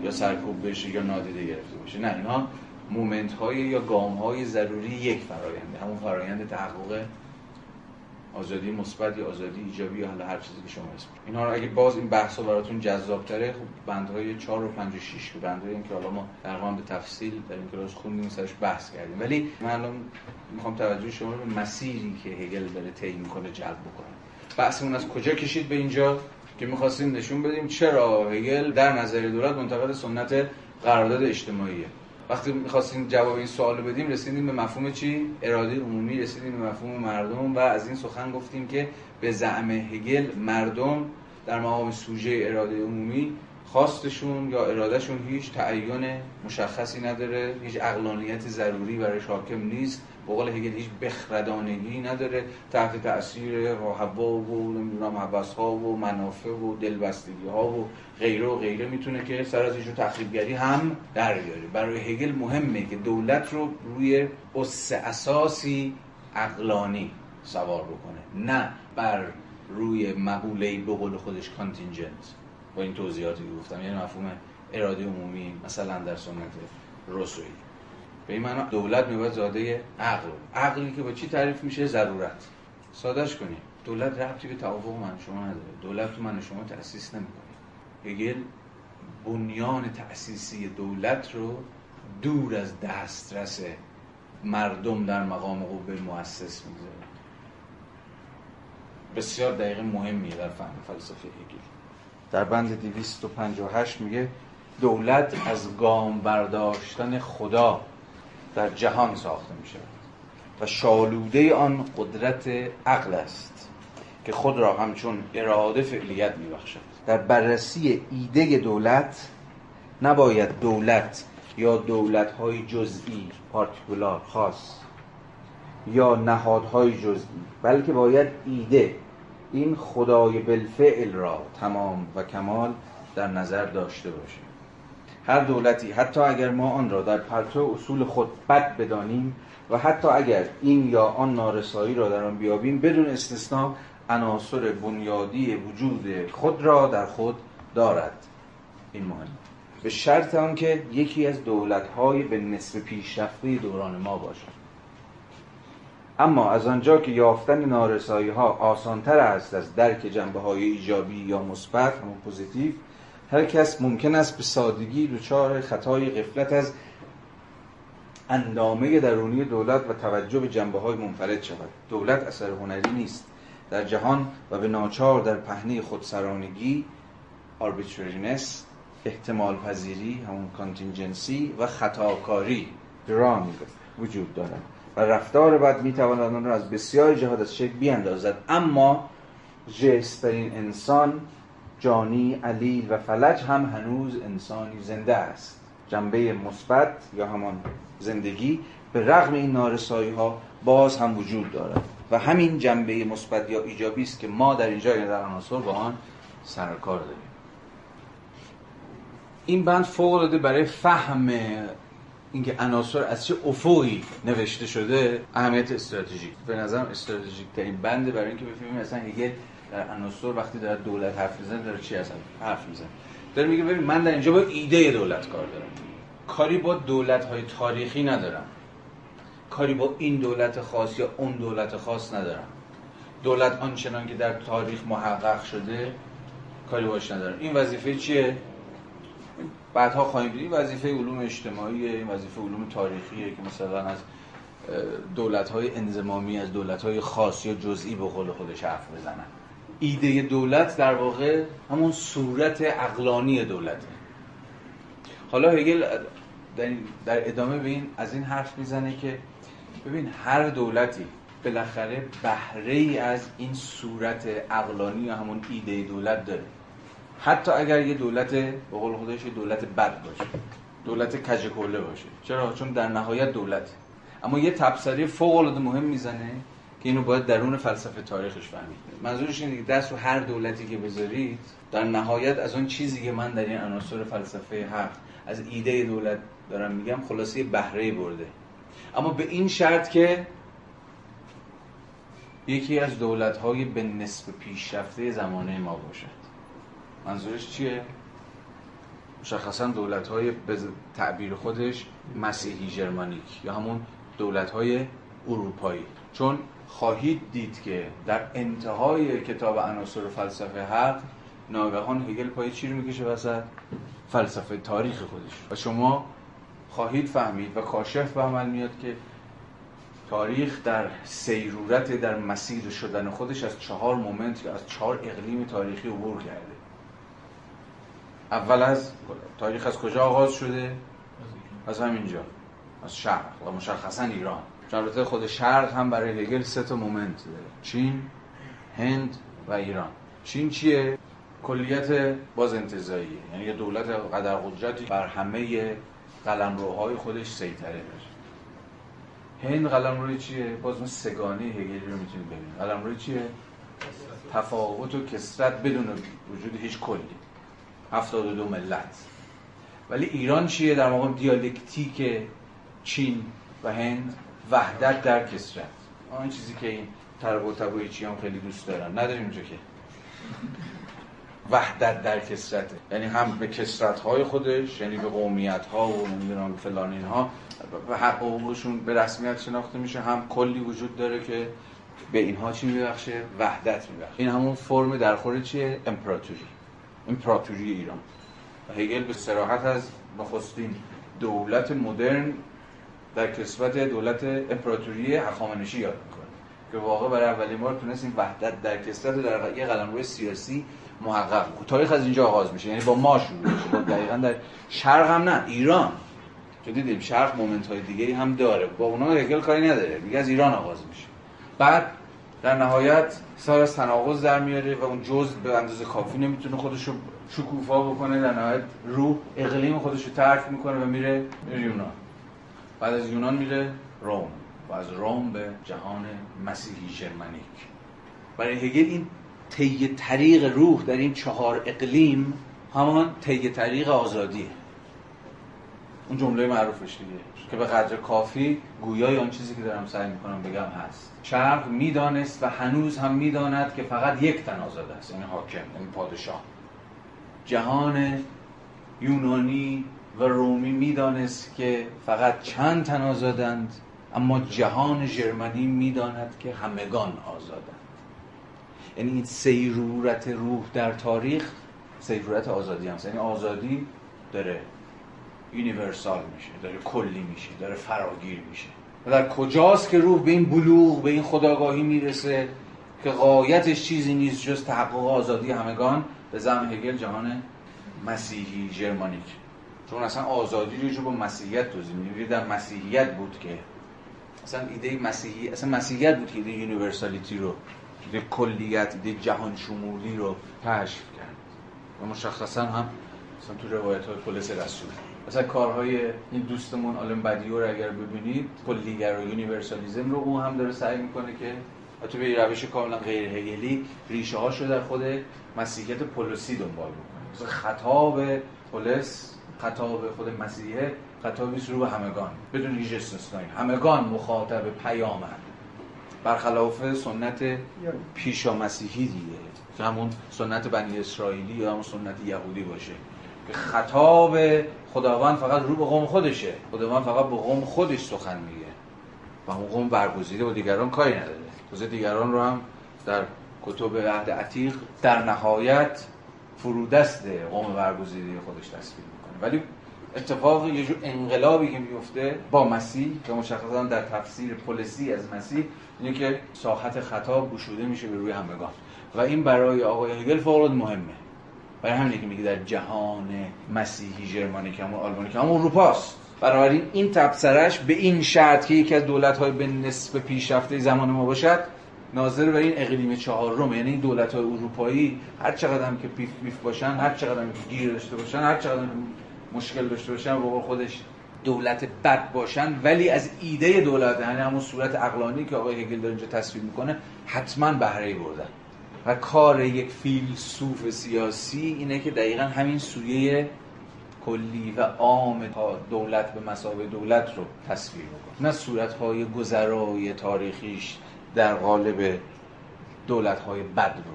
یا سرکوب بشه یا نادیده گرفته بشه. نه اینها مومنت های یا گام های ضروری یک فراینده همون فرایند تحقق آزادی مثبت یا آزادی ایجابی یا حالا هر چیزی که شما اسم اینها رو اگه باز این بحث ها براتون جذاب تره خب بندهای 4 و 5 و 6 که بندهای این که حالا ما در به تفصیل در این کلاس خوندیم سرش بحث کردیم. ولی من الان می‌خوام توجه شما رو به مسیری که هگل داره طی می‌کنه جلب بکنم بحثمون از کجا کشید به اینجا که می‌خواستیم نشون بدیم چرا هگل در نظر دولت منتقد سنت قرارداد اجتماعیه. وقتی می‌خواستیم جواب این سوال رو بدیم رسیدیم به مفهوم چی؟ اراده عمومی رسیدیم به مفهوم مردم و از این سخن گفتیم که به زعم هگل مردم در مقام سوژه اراده عمومی خواستشون یا ارادهشون هیچ تعین مشخصی نداره هیچ اقلانیت ضروری برایش حاکم نیست به قول هگل هیچ بخردانگی نداره تحت تاثیر هوا و نمی‌دونم حوث ها و منافع و دلبستگی ها و غیره و غیره می‌تونه که سر از ایشون تخریبگری هم در بیاره. برای هگل مهمه که دولت رو روی اس اساسی عقلانی سوار بکنه نه بر روی مقوله به قول خودش contingent با این توضیحاتی که گفتم یعنی مفهوم اراده عمومی مثلا در سنت روسویی به این معنا دولت میباید زاده عقل عقلی که با چی تعریف میشه؟ ضرورت. سادش کنیم. دولت ربطی به توافق من شما نداره. دولت تو من شما تأسیس نمی‌کنه. هگل بنیان تأسیسی دولت رو دور از دسترس مردم در مقام قوه مؤسس می‌ذاره بسیار دقیق مهمیه در فهم فلسفه هگل در بند 258 میگه دولت از گام برداشتن خدا در جهان ساخته می شود و شالوده آن قدرت عقل است که خود را همچون اراده فعلیت می بخشد در بررسی ایده دولت نباید دولت یا دولت های جزئی پارتیکولار خاص یا نهادهای جزئی بلکه باید ایده. این خدای بالفعل را تمام و کمال در نظر داشته باشه. هر دولتی حتی اگر ما آن را در پرتو اصول خود بد بدانیم و حتی اگر این یا آن نارسایی را در آن بیابیم بدون استثنا عناصر بنیادی وجود خود را در خود دارد. این مهم. به شرط هم که یکی از دولت‌های به نسبت پیشرفته دوران ما باشد. اما از آنجا که یافتن نارسایی ها آسانتر است از درک جنبه های ایجابی یا مثبت همون positive هر کس ممکن است به سادگی دچار خطای غفلت از اندامه درونی دولت و توجه به جنبه های منفرد شود. دولت اثر هنری نیست. در جهان و به ناچار در پهنه خودسرانگی arbitrariness احتمال پذیری همون کانتینجنسی و خطاکاری درانگ وجود دارد. و رفتار بد می‌تواند آن را از بسیار جهات از شکل بیاندازد. اما جسترین انسان جانی علیل و فلج هم هنوز انسانی زنده است. جنبه مثبت یا همان زندگی به رغم این نارسایی ها باز هم وجود دارد. و همین جنبه مثبت یا ایجابی است که ما در اینجا یعنی در عناصر با آن سرکار داریم. این بند فوق العاده برای فهم اینکه عناصر از چه افقی نوشته شده اهمیت استراتژیک. به نظرم استراتژیک ترین بنده برای اینکه بفهمیم مثلا هگل در عناصر وقتی داره دولت حرف می‌زنه داره چی اصلا؟ حرف می‌زنه. داره میگه ببین من در اینجا با ایده دولت کار دارم. کاری با دولت های تاریخی ندارم. کاری با این دولت خاص یا اون دولت خاص ندارم. دولت آنچنان که در تاریخ محقق شده کاری باش ندارم. این وظیفه چیه؟ بعدها خواهیم دید. وظیفه علوم اجتماعی این وظیفه علوم تاریخیه که مثلا از دولت های انزمامی از دولت های خاص یا جزئی به قول خودش حرف بزنن. ایده دولت در واقع همون صورت اقلانی دولته. حالا هگل در, ادامه به این از این حرف می‌زنه که ببین هر دولتی بالاخره بهره ای از این صورت اقلانی یا همون ایده دولت داره. حتی اگر یه دولت به قول خودش دولت بد باشه دولت کج باشه. چرا؟ چون در نهایت دولت اما یه تبصره فوق العاده مهم می‌زنه که اینو باید درون فلسفه تاریخش فهمید. منظورش اینه که دست رو هر دولتی که بذارید در نهایت از اون چیزی که من در این عناصر فلسفه حق از ایده دولت دارم میگم خلاصه بهره برده. اما به این شرط که یکی از دولت های به نسب پیشرفته زمانه ما باشد. منظورش چیه؟ مشخصا دولت های به تعبیر خودش مسیحی جرمانیک یا همون دولت های اروپایی. چون خواهید دید که در انتهای کتاب عناصر فلسفه حق ناگهان هگل پای چی رو می‌کشه وسط؟ فلسفه تاریخ خودش. و شما خواهید فهمید و کاشف به عمل میاد که تاریخ در سیرورت در مسیر شدن خودش از چهار مومنت یا از چهار اقلیم تاریخی عبور کرده. اول از تاریخ از کجا آغاز شده؟ از همینجا. از شرق و مشخصا ایران. البته خود شرق هم برای هگل سه تا مومنت داره. چین، هند و ایران. چین چیه؟ کلیت باز انتظاییه یعنی یه دولت قدر قدرتی بر همه قلمروهای خودش سیطره داره. هند قلمروی چیه؟ باز اون سگانه هگلی رو می‌تونید ببینید قلمروی چیه؟ تفاوت و کسرت بدون وجود هیچ کلی. 72 ملت. ولی ایران چیه؟ در موقع دیالکتیک چین و هند وحدت در کسرت. آن چیزی که این طرب و تبوی چی هم خیلی دوست دارن. نداریم اونجا که. وحدت در کسرته یعنی هم به کسرت های خودش یعنی به قومیت ها و نمی‌دونم فلان اینها. به حقوقشون به رسمیت شناخته میشه. هم کلی وجود داره که به اینها چی میبخشه؟ وحدت میبخشه. این همون فرم درخور چیه؟ امپراتوری. امپراتوری ایران. و هگل به سراحت از نخستین دولت مدرن در کسبت دولت امپراتوری هخامنشی یاد می‌کنه که واقعا برای اولین بار تونست این وحدت در کسبت در یه قلمرو سیاسی محقق تاریخ از اینجا آغاز میشه یعنی با ما شروع میشه. با دقیقا در شرق هم نه ایران. چون دیدیم شرق مومنت های دیگه هم داره. با اونا هگل کاری نداره. میگه از ایران آغاز میشه. بعد در نهایت سر از تناقض در میاره و اون جزء به اندازه کافی نمی‌تونه خودش رو شکوفا بکنه. در نهایت روح اقلیم خودش رو ترک می‌کنه و میره یونان. بعد از یونان میره روم و از روم به جهان مسیحی جرمنیک. برای هگل این طی طریق روح در این چهار اقلیم همان طی طریق آزادیه. اون جمله معروفش دیگه که به قدر کافی گویای آن چیزی که دارم سعی می‌کنم بگم هست. شرق می‌دانست و هنوز هم می‌داند که فقط یک تن آزاد است یعنی حاکم یعنی پادشاه. جهان یونانی و رومی می‌دانست که فقط چند تن آزادند اما جهان ژرمنی می‌داند که همگان آزادند. یعنی این سیرورت روح در تاریخ سیرورت آزادی هم یعنی آزادی داره universal میشه داره کلی میشه داره فراگیر میشه. و در کجاست که روح به این بلوغ به این خودآگاهی می‌رسه که غایتش چیزی نیست جز تحقق آزادی همگان؟ به زعم هگل جهان مسیحی Germanic چون اصلا آزادی رو با مسیحیت توضیح میدیم. در مسیحیت بود که اصلا ایده مسیحی اصلا مسیحیت بود که ایده universality رو ایده کلیت ایده جهان شمولی رو کشف کرد. و مشخصا هم مثلا تو روایت های پولس رسول مثلا کارهای این دوستمون آلن بدیو رو اگر ببینید کلی‌گرایی و universalism رو اون هم داره سعی می‌کنه که تو به روش کاملا غیر هگلی ریشه هاش رو در خود مسیحیت پولسی دنبال بکنه. مثلا خطاب پولس خطاب خود مسیحه خطابی رو به همگان. بدون هیچ استثنایی همگان مخاطب پیامن برخلاف سنت پیشا مسیحی دیگه. همون سنت بنی اسرائیلی یا همون سنت یهودی باشه. که خطاب خداوند فقط رو به قوم خودشه. خداوند فقط به قوم خودش سخن میگه. و اون قوم برگزیده و دیگران کاری نداره. تازه دیگران رو هم در کتب عهد عتیق در نهایت فرودست قوم برگزیده خودش تصویر می‌کنه. ولی اتفاق یه جور انقلابی که میفته با مسیح که مشخصا در تفسیر پلیسی از مسیح اینه که ساحت خطاب گشوده میشه به روی همگان. و این برای آقای هگل فوق مهمه. برای همینه که میگه در جهان مسیحی ژرمانیک همون آلمانی که همون اروپاست بنابراین این تبصرش به این شرط که یکی از دولت‌های به نسب پیشرفته زمان ما باشد ناظر به این اقلیم چهارم یعنی این دولت‌های اروپایی هر چقدر هم که پیف پیف باشن هر چقدر هم که گیر داشته باشن هر چقدر مشکل داشته باشن و خودش دولت بد باشن. ولی از ایده دولت یعنی همون صورت اقلانی که آقای هگل داره اینجا تصویر می‌کنه حتما بهره بردن و کار یک فیلسوف سیاسی اینه که دقیقا همین سویه کلی و عام دولت به مسابقه دولت رو تصویر می‌کنه. نه صورتهای گذرای تاریخیش در قالب دولتهای بد رو.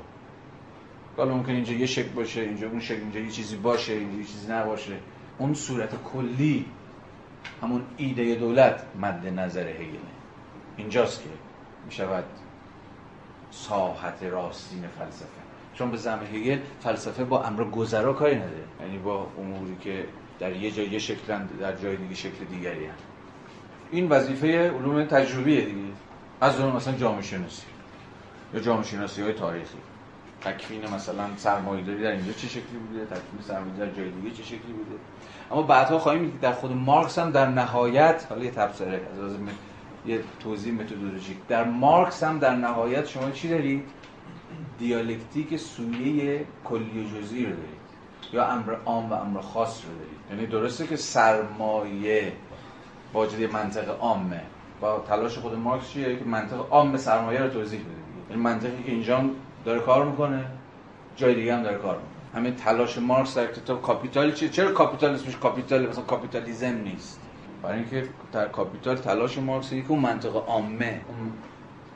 حالا ممکن اینجا یه شکل باشه اینجا اون شکل اینجا یه چیزی باشه اینجا یه چیزی نباشه. اون صورت کلی همون ایده دولت مد نظر هگله. اینجاست که می‌شود ساحت راستین فلسفه. چون به زم هگل فلسفه با امر گذرا کاری نداره. یعنی با اموری که در یه جای یه شکل در جای دیگه شکل دیگری هم. این وظیفه علوم تجربیه دیگه. از اون مثلا جامعه شناسی یا جامعه شناسی های تاریخی. تکوین مثلا سرمایه‌داری در اینجا چه شکلی بوده؟ تکوین سرمایه‌داری در جای دیگه چه شکلی بوده؟ اما بعدها خواهیم دید در خود مارکس هم در نهایت حالا یه تبصره از یه توضیح متدولوژیک. در مارکس هم در نهایت شما چی دارید؟ دیالکتیک سویه کلی و جزئی رو دارید. یا امر عام و امر خاص رو دارید. یعنی درسته که سرمایه واجد منطق عامه. با تلاش خود مارکس چیه که منطق عام سرمایه رو توضیح بده؟ این یعنی منطقی که اینجا داره کار می‌کنه جای دیگه هم داره کار می‌کنه. همین تلاش مارکس در کتاب Capital چیه؟ چرا Capital اسمش Capital؟ مثلا کاپیتالیزم نیست. برای اینکه در Capital تلاش مارکس که اون منطقه عامه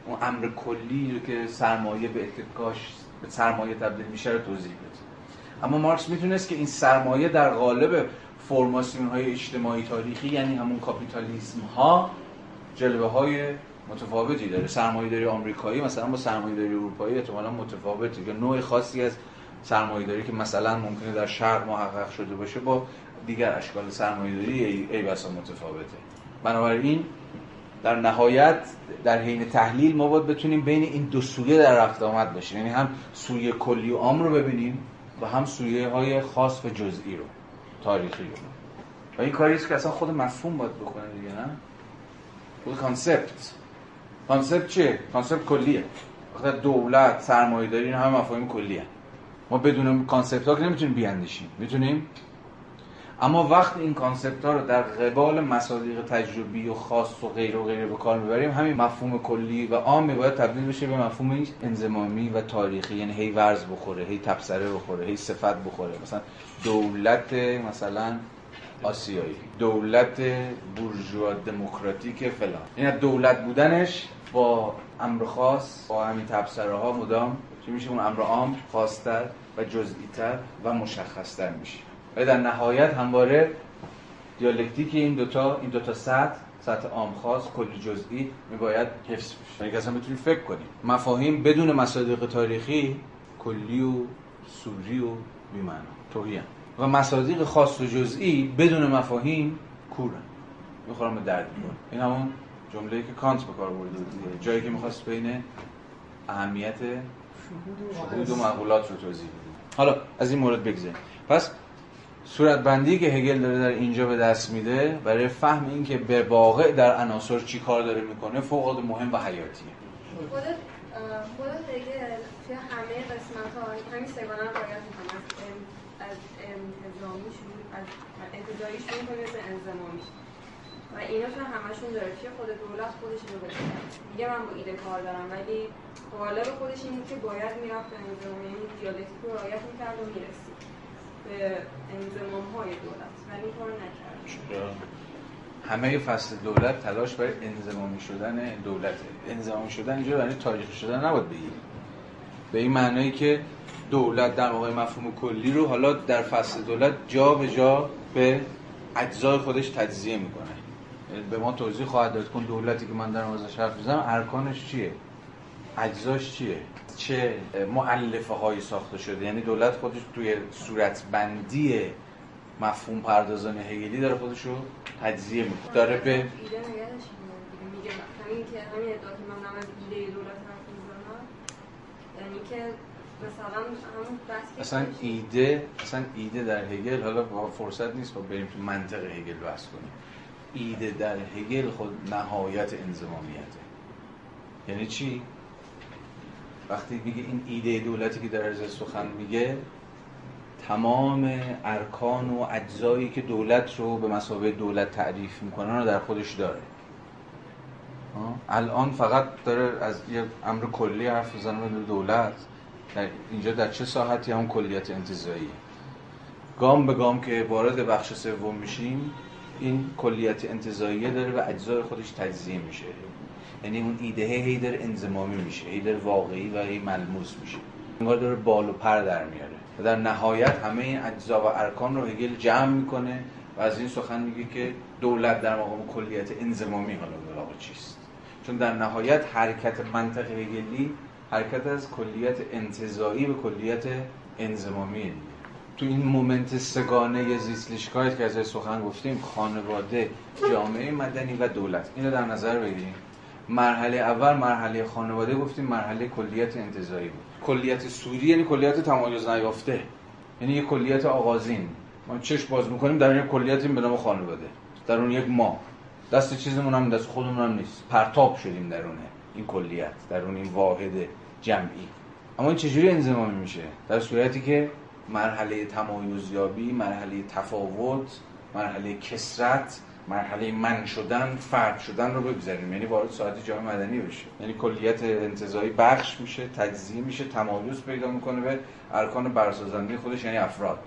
اون امر کلی رو که سرمایه به اتکاش به سرمایه تبدیل میشه رو توضیح بده. اما مارکس می‌دونست که این سرمایه در قالب formation های اجتماعی تاریخی یعنی همون کاپیتالیسم ها جلوه های متفاوتی داره. سرمایه آمریکایی مثلا با سرمایه اروپایی احتمالا متفاوته. که نوع خاصی از سرمایه داری که مثلا ممکنه در شرق محقق شده باشه با دیگر اشکال سرمایه داری ای بسا متفاوته. بنابراین در نهایت در حین تحلیل ما باید بتونیم بین این دو سویه در رفت آمد باشیم یعنی هم سویه کلی و عام رو ببینیم و هم سویه های خاص و جزئی رو تاریخی رو. و این کاریست که اصلا خود مفهوم باید بکنه دیگه نه؟ خود concept. concept چیه؟ concept کلیه. وقتی دولت سرمایه داری این همه مفاهیم کلیه. ما بدون concept ها که نمی‌تونیم بیاندیشیم. می‌تونیم؟ اما وقت این concept ها رو در قبال مصادیق تجربی و خاص و غیر و غیره به کار می‌بریم همین مفهوم کلی و عام باید تبدیل بشه به مفهوم انضمامی و تاریخی. یعنی هی ورز بخوره هی تبصره بخوره هی صفت بخوره. مثلا دولت مثلا آسیایی. دولت بورژوا دموکراتیک فلان. این دولت بودنش با امر خاص با همین تبصره ها مدام چی میشه؟ اون امر عام خاصتر و جزئیتر و مشخصتر میشه. و در نهایت همواره دیالکتیک این دوتا این دوتا سطح سطح عام خاص کلی جزئی میباید حفظ بشه. یعنی اصلا بتونید فکر کنید مفاهیم بدون مصادیق تاریخی کلی و سوری و بی‌معنا. توهی و مصادیق خاص و جزئی بدون مفاهیم کورن. می‌خورم به درد می‌کنه این همون جمله‌ای که کانت به کار برده بود جایی که می‌خواست بین اهمیت شهود و معقولات رو توضیح بده. حالا از این مورد بگذاریم. پس صورتبندی که هگل داره در اینجا به دست میده برای فهم اینکه به واقع در عناصر چی کار داره می‌کنه فوق العاده مهم و حیاتیه. خود هگل توی همه قسمت ها همین سگانه رو باید می‌کنه انتظامی شروع از انتظاری شروع کنه به انزمامی و اینا تو همشون داره توی خود دولت خودش رو بده میگه من با ایده کار دارم ولی قالب خودش اینه که باید می‌رفت به انزمامی یعنی دیالکتیک رو رعایت می‌کرد و می‌رسید به انزمام های دولت. ولی این کار نکرد. همه فصل دولت تلاش برای انزمامی شدن دولته. انزمامی شدن اینجا برای تاریخی شدن نباید بگیم. به این معنایی که دولت در واقع مفهوم کلی رو حالا در فصل دولت جا به جا به اجزای خودش تجزیه می‌کنه. یعنی به ما توضیح خواهد داد کن دولتی که من در موردش حرف می‌زنم ارکانش چیه؟ اجزاش چیه؟ چه معلفه هایی ساخته شده؟ یعنی دولت خودش توی صورتبندی مفهوم پردازان هگلی داره خودش رو تجزیه می‌کنه. داره به میگه همین که همین ادعا که من دولت یعنی که اصلا ایده اصلا ایده در هگل حالا فرصت نیست با بریم تو منطق هگل بحث کنیم. ایده در هگل خود نهایت انضمامیته. یعنی چی؟ وقتی میگه این ایده دولتی که در ازای سخن میگه تمام ارکان و اجزایی که دولت رو به مسابقه دولت تعریف می‌کنن رو در خودش داره؟ الان فقط داره از یه امر کلی حرف می‌زنه به دولت. در اینجا در چه ساحتی همون کلیت انتظاییه گام به گام که وارد بخش سوم میشیم این کلیت انتظاییه داره و اجزای خودش تجزیه میشه. یعنی اون ایده هی داره انزمامی میشه هی داره واقعی و هی ملموس میشه. انگار داره بال و پر در میاره. و در نهایت همه این اجزا و ارکان رو هگل جمع می‌کنه و از این سخن میگه که دولت در مقام کلیت انزمامی حالا به چیست؟ چون در نهایت حرکت منطق هگلی حرکت از کلیت انتزاعی به کلیت انزمامی تو این مومنت سگانه زیستلیشکایت که از سخن گفتیم خانواده جامعه مدنی و دولت. اینو در نظر بگیریم. مرحله اول مرحله خانواده گفتیم مرحله کلیت انتزاعی بود. کلیت سوری یعنی کلیت تمایز نیافته. یعنی یک کلیت آغازین. ما چشم باز می‌کنیم در یک کلیتی به نام خانواده. در اون یک ما. دست چیزمون هم دست خودمون هم نیست. پرتاب شدیم درونه این کلیت در اون این واحد جمعی. اما این چجوری انضمامی میشه؟ در صورتی که مرحله تمایزیابی مرحله تفاوت مرحله کسرت مرحله من شدن فرد شدن رو بگذاریم. یعنی وارد ساعت جامعه مدنی بشه. یعنی کلیت انتزاعی بخش میشه تجزیه میشه تمایز پیدا می‌کنه به ارکان برسازنده خودش یعنی افراد.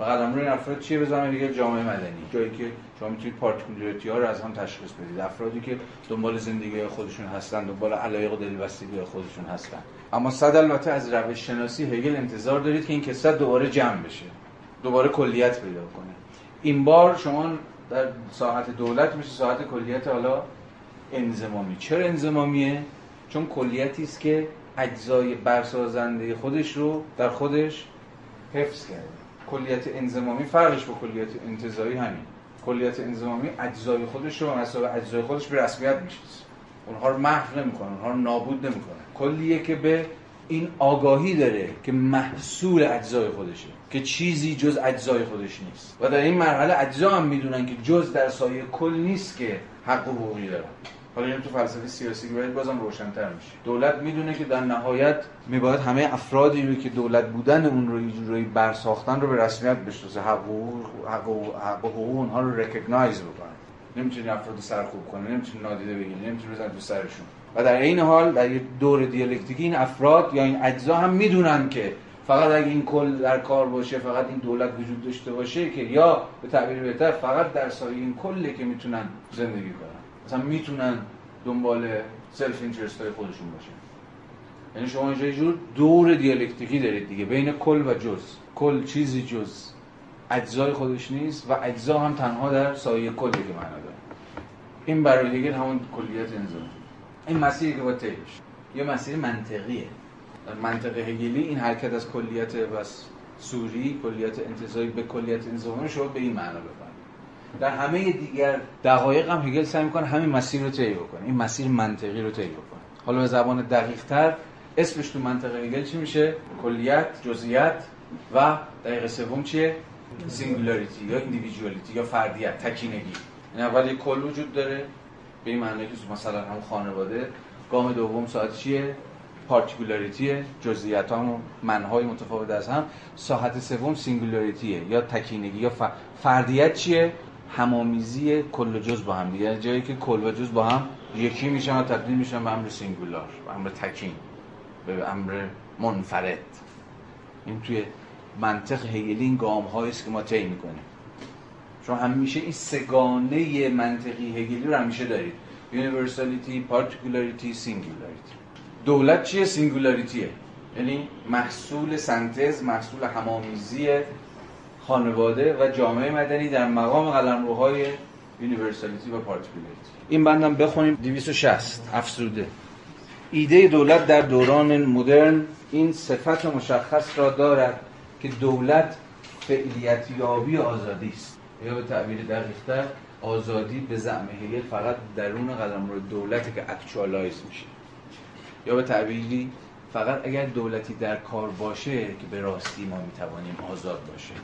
و قدم روی این افراد چیه بزنم؟ دیگه جامعه مدنی. جایی که شما می‌تونید پارتیکولاریتی ها رو از هم تشخیص بدید. افرادی که دنبال زندگی خودشون هستن دنبال علایق و دلبستگی خودشون هستن. اما صد البته از روش شناسی هگل انتظار دارید که این کسرت دوباره جمع بشه. دوباره کلیت پیدا کنه. این بار شما در ساحت دولت میشه ساحت کلیت حالا انزمامی چرا انزمامیه چون کلیتی است که اجزای برسازنده خودش رو در خودش حفظ کرده. کلیت انزمامی فرقش با کلیت انتزاعی همین. کلیت انزمامی اجزای خودش رو مثلا اجزای خودش به رسمیت می‌شناسه اونها رو محو نمی‌کنه اونها رو نابود نمی‌کنه کلیه که به این آگاهی داره که محصول اجزای خودشه که چیزی جز اجزای خودش نیست. و در این مرحله اجزا هم می‌دونن که جز در سایه کل نیست که حق و حقوقی دارن. حالا این تو فلسفه سیاسی باید بازم روشن‌تر میشه دولت می‌دونه که در نهایت میباید همه افرادی رو که دولت بودن اون رو روی برساختن رو به رسمیت بشناسه. حق و حق و حق و حقوق اونها رو رکگنایز بکنه. نمی‌تونی افراد سرکوب کنه نمی‌تونی نادیده بگیری نمی‌تونی بزنی تو سرشون. و در این حال در یک دور دیالکتیکی این افراد یا این اجزا هم می‌دونن که فقط اگه این کل در کار باشه فقط این دولت وجود داشته باشه که یا به تعبیر بهتر فقط در سایه این کله که می‌تونن زندگی کنن. مثلا می‌تونن دنبال self-interest های خودشون باشن. یعنی شما اینجا جور دور دیالکتیکی دارید دیگه. بین کل و جز. کل چیزی جز. اجزای خودش نیست و اجزا هم تنها در سایه کلی که معنا داره. این برای هگل همون کلیت انضمامیه این مسیری که با یه مسیر منطقیه. در منطق هگلی این حرکت از کلیت صوری کلیت انتزاعی به کلیت انضمامی شما به این معنا بفهم در همه دیگر دقایق هم هگل سعی می‌کنه همین مسیر رو طی بکنه این مسیر منطقی رو طی بکنه. حالا به زبان دقیق تر اسمش تو منطق هگل چی میشه؟ کلیت جزئیت و دقیقه سوم چیه؟ singularity یا individuality یا فردیت تکینگی. این اول یک کل وجود داره به این معنی که مثلا هم خانواده. گام دوم ساحت چیه؟ particularity جزئیت ها منهای متفاوت از هم. ساحت سوم singularity ه یا تکینگی یا فردیت چیه؟ هم‌آمیزی کل و جز با هم دیگه. جایی که کل و جز با هم یکی میشن و تبدیل میشن به امر singular به امر تکین به امر منفرد. این توی منطق هگلی این گام است که ما طی می‌کنیم. چون همیشه این سه‌گانه منطقی هگلی رو همیشه دارید. universality particularity singularity دولت چیه؟ singularity ه یعنی محصول سنتز محصول هم‌آمیزی خانواده و جامعه مدنی در مقام قلمروهای universality و particularity این بندم بخونیم. 260 افزوده. ایده دولت در دوران مدرن این صفت مشخص را دارد که دولت فعلیت یابی آزادی است. یا به تعبیر دقیقتر آزادی به زعم فقط درون قلمرو دولتی که actualize میشه. یا به تعبیری فقط اگر دولتی در کار باشه که به راستی ما می‌توانیم آزاد باشه.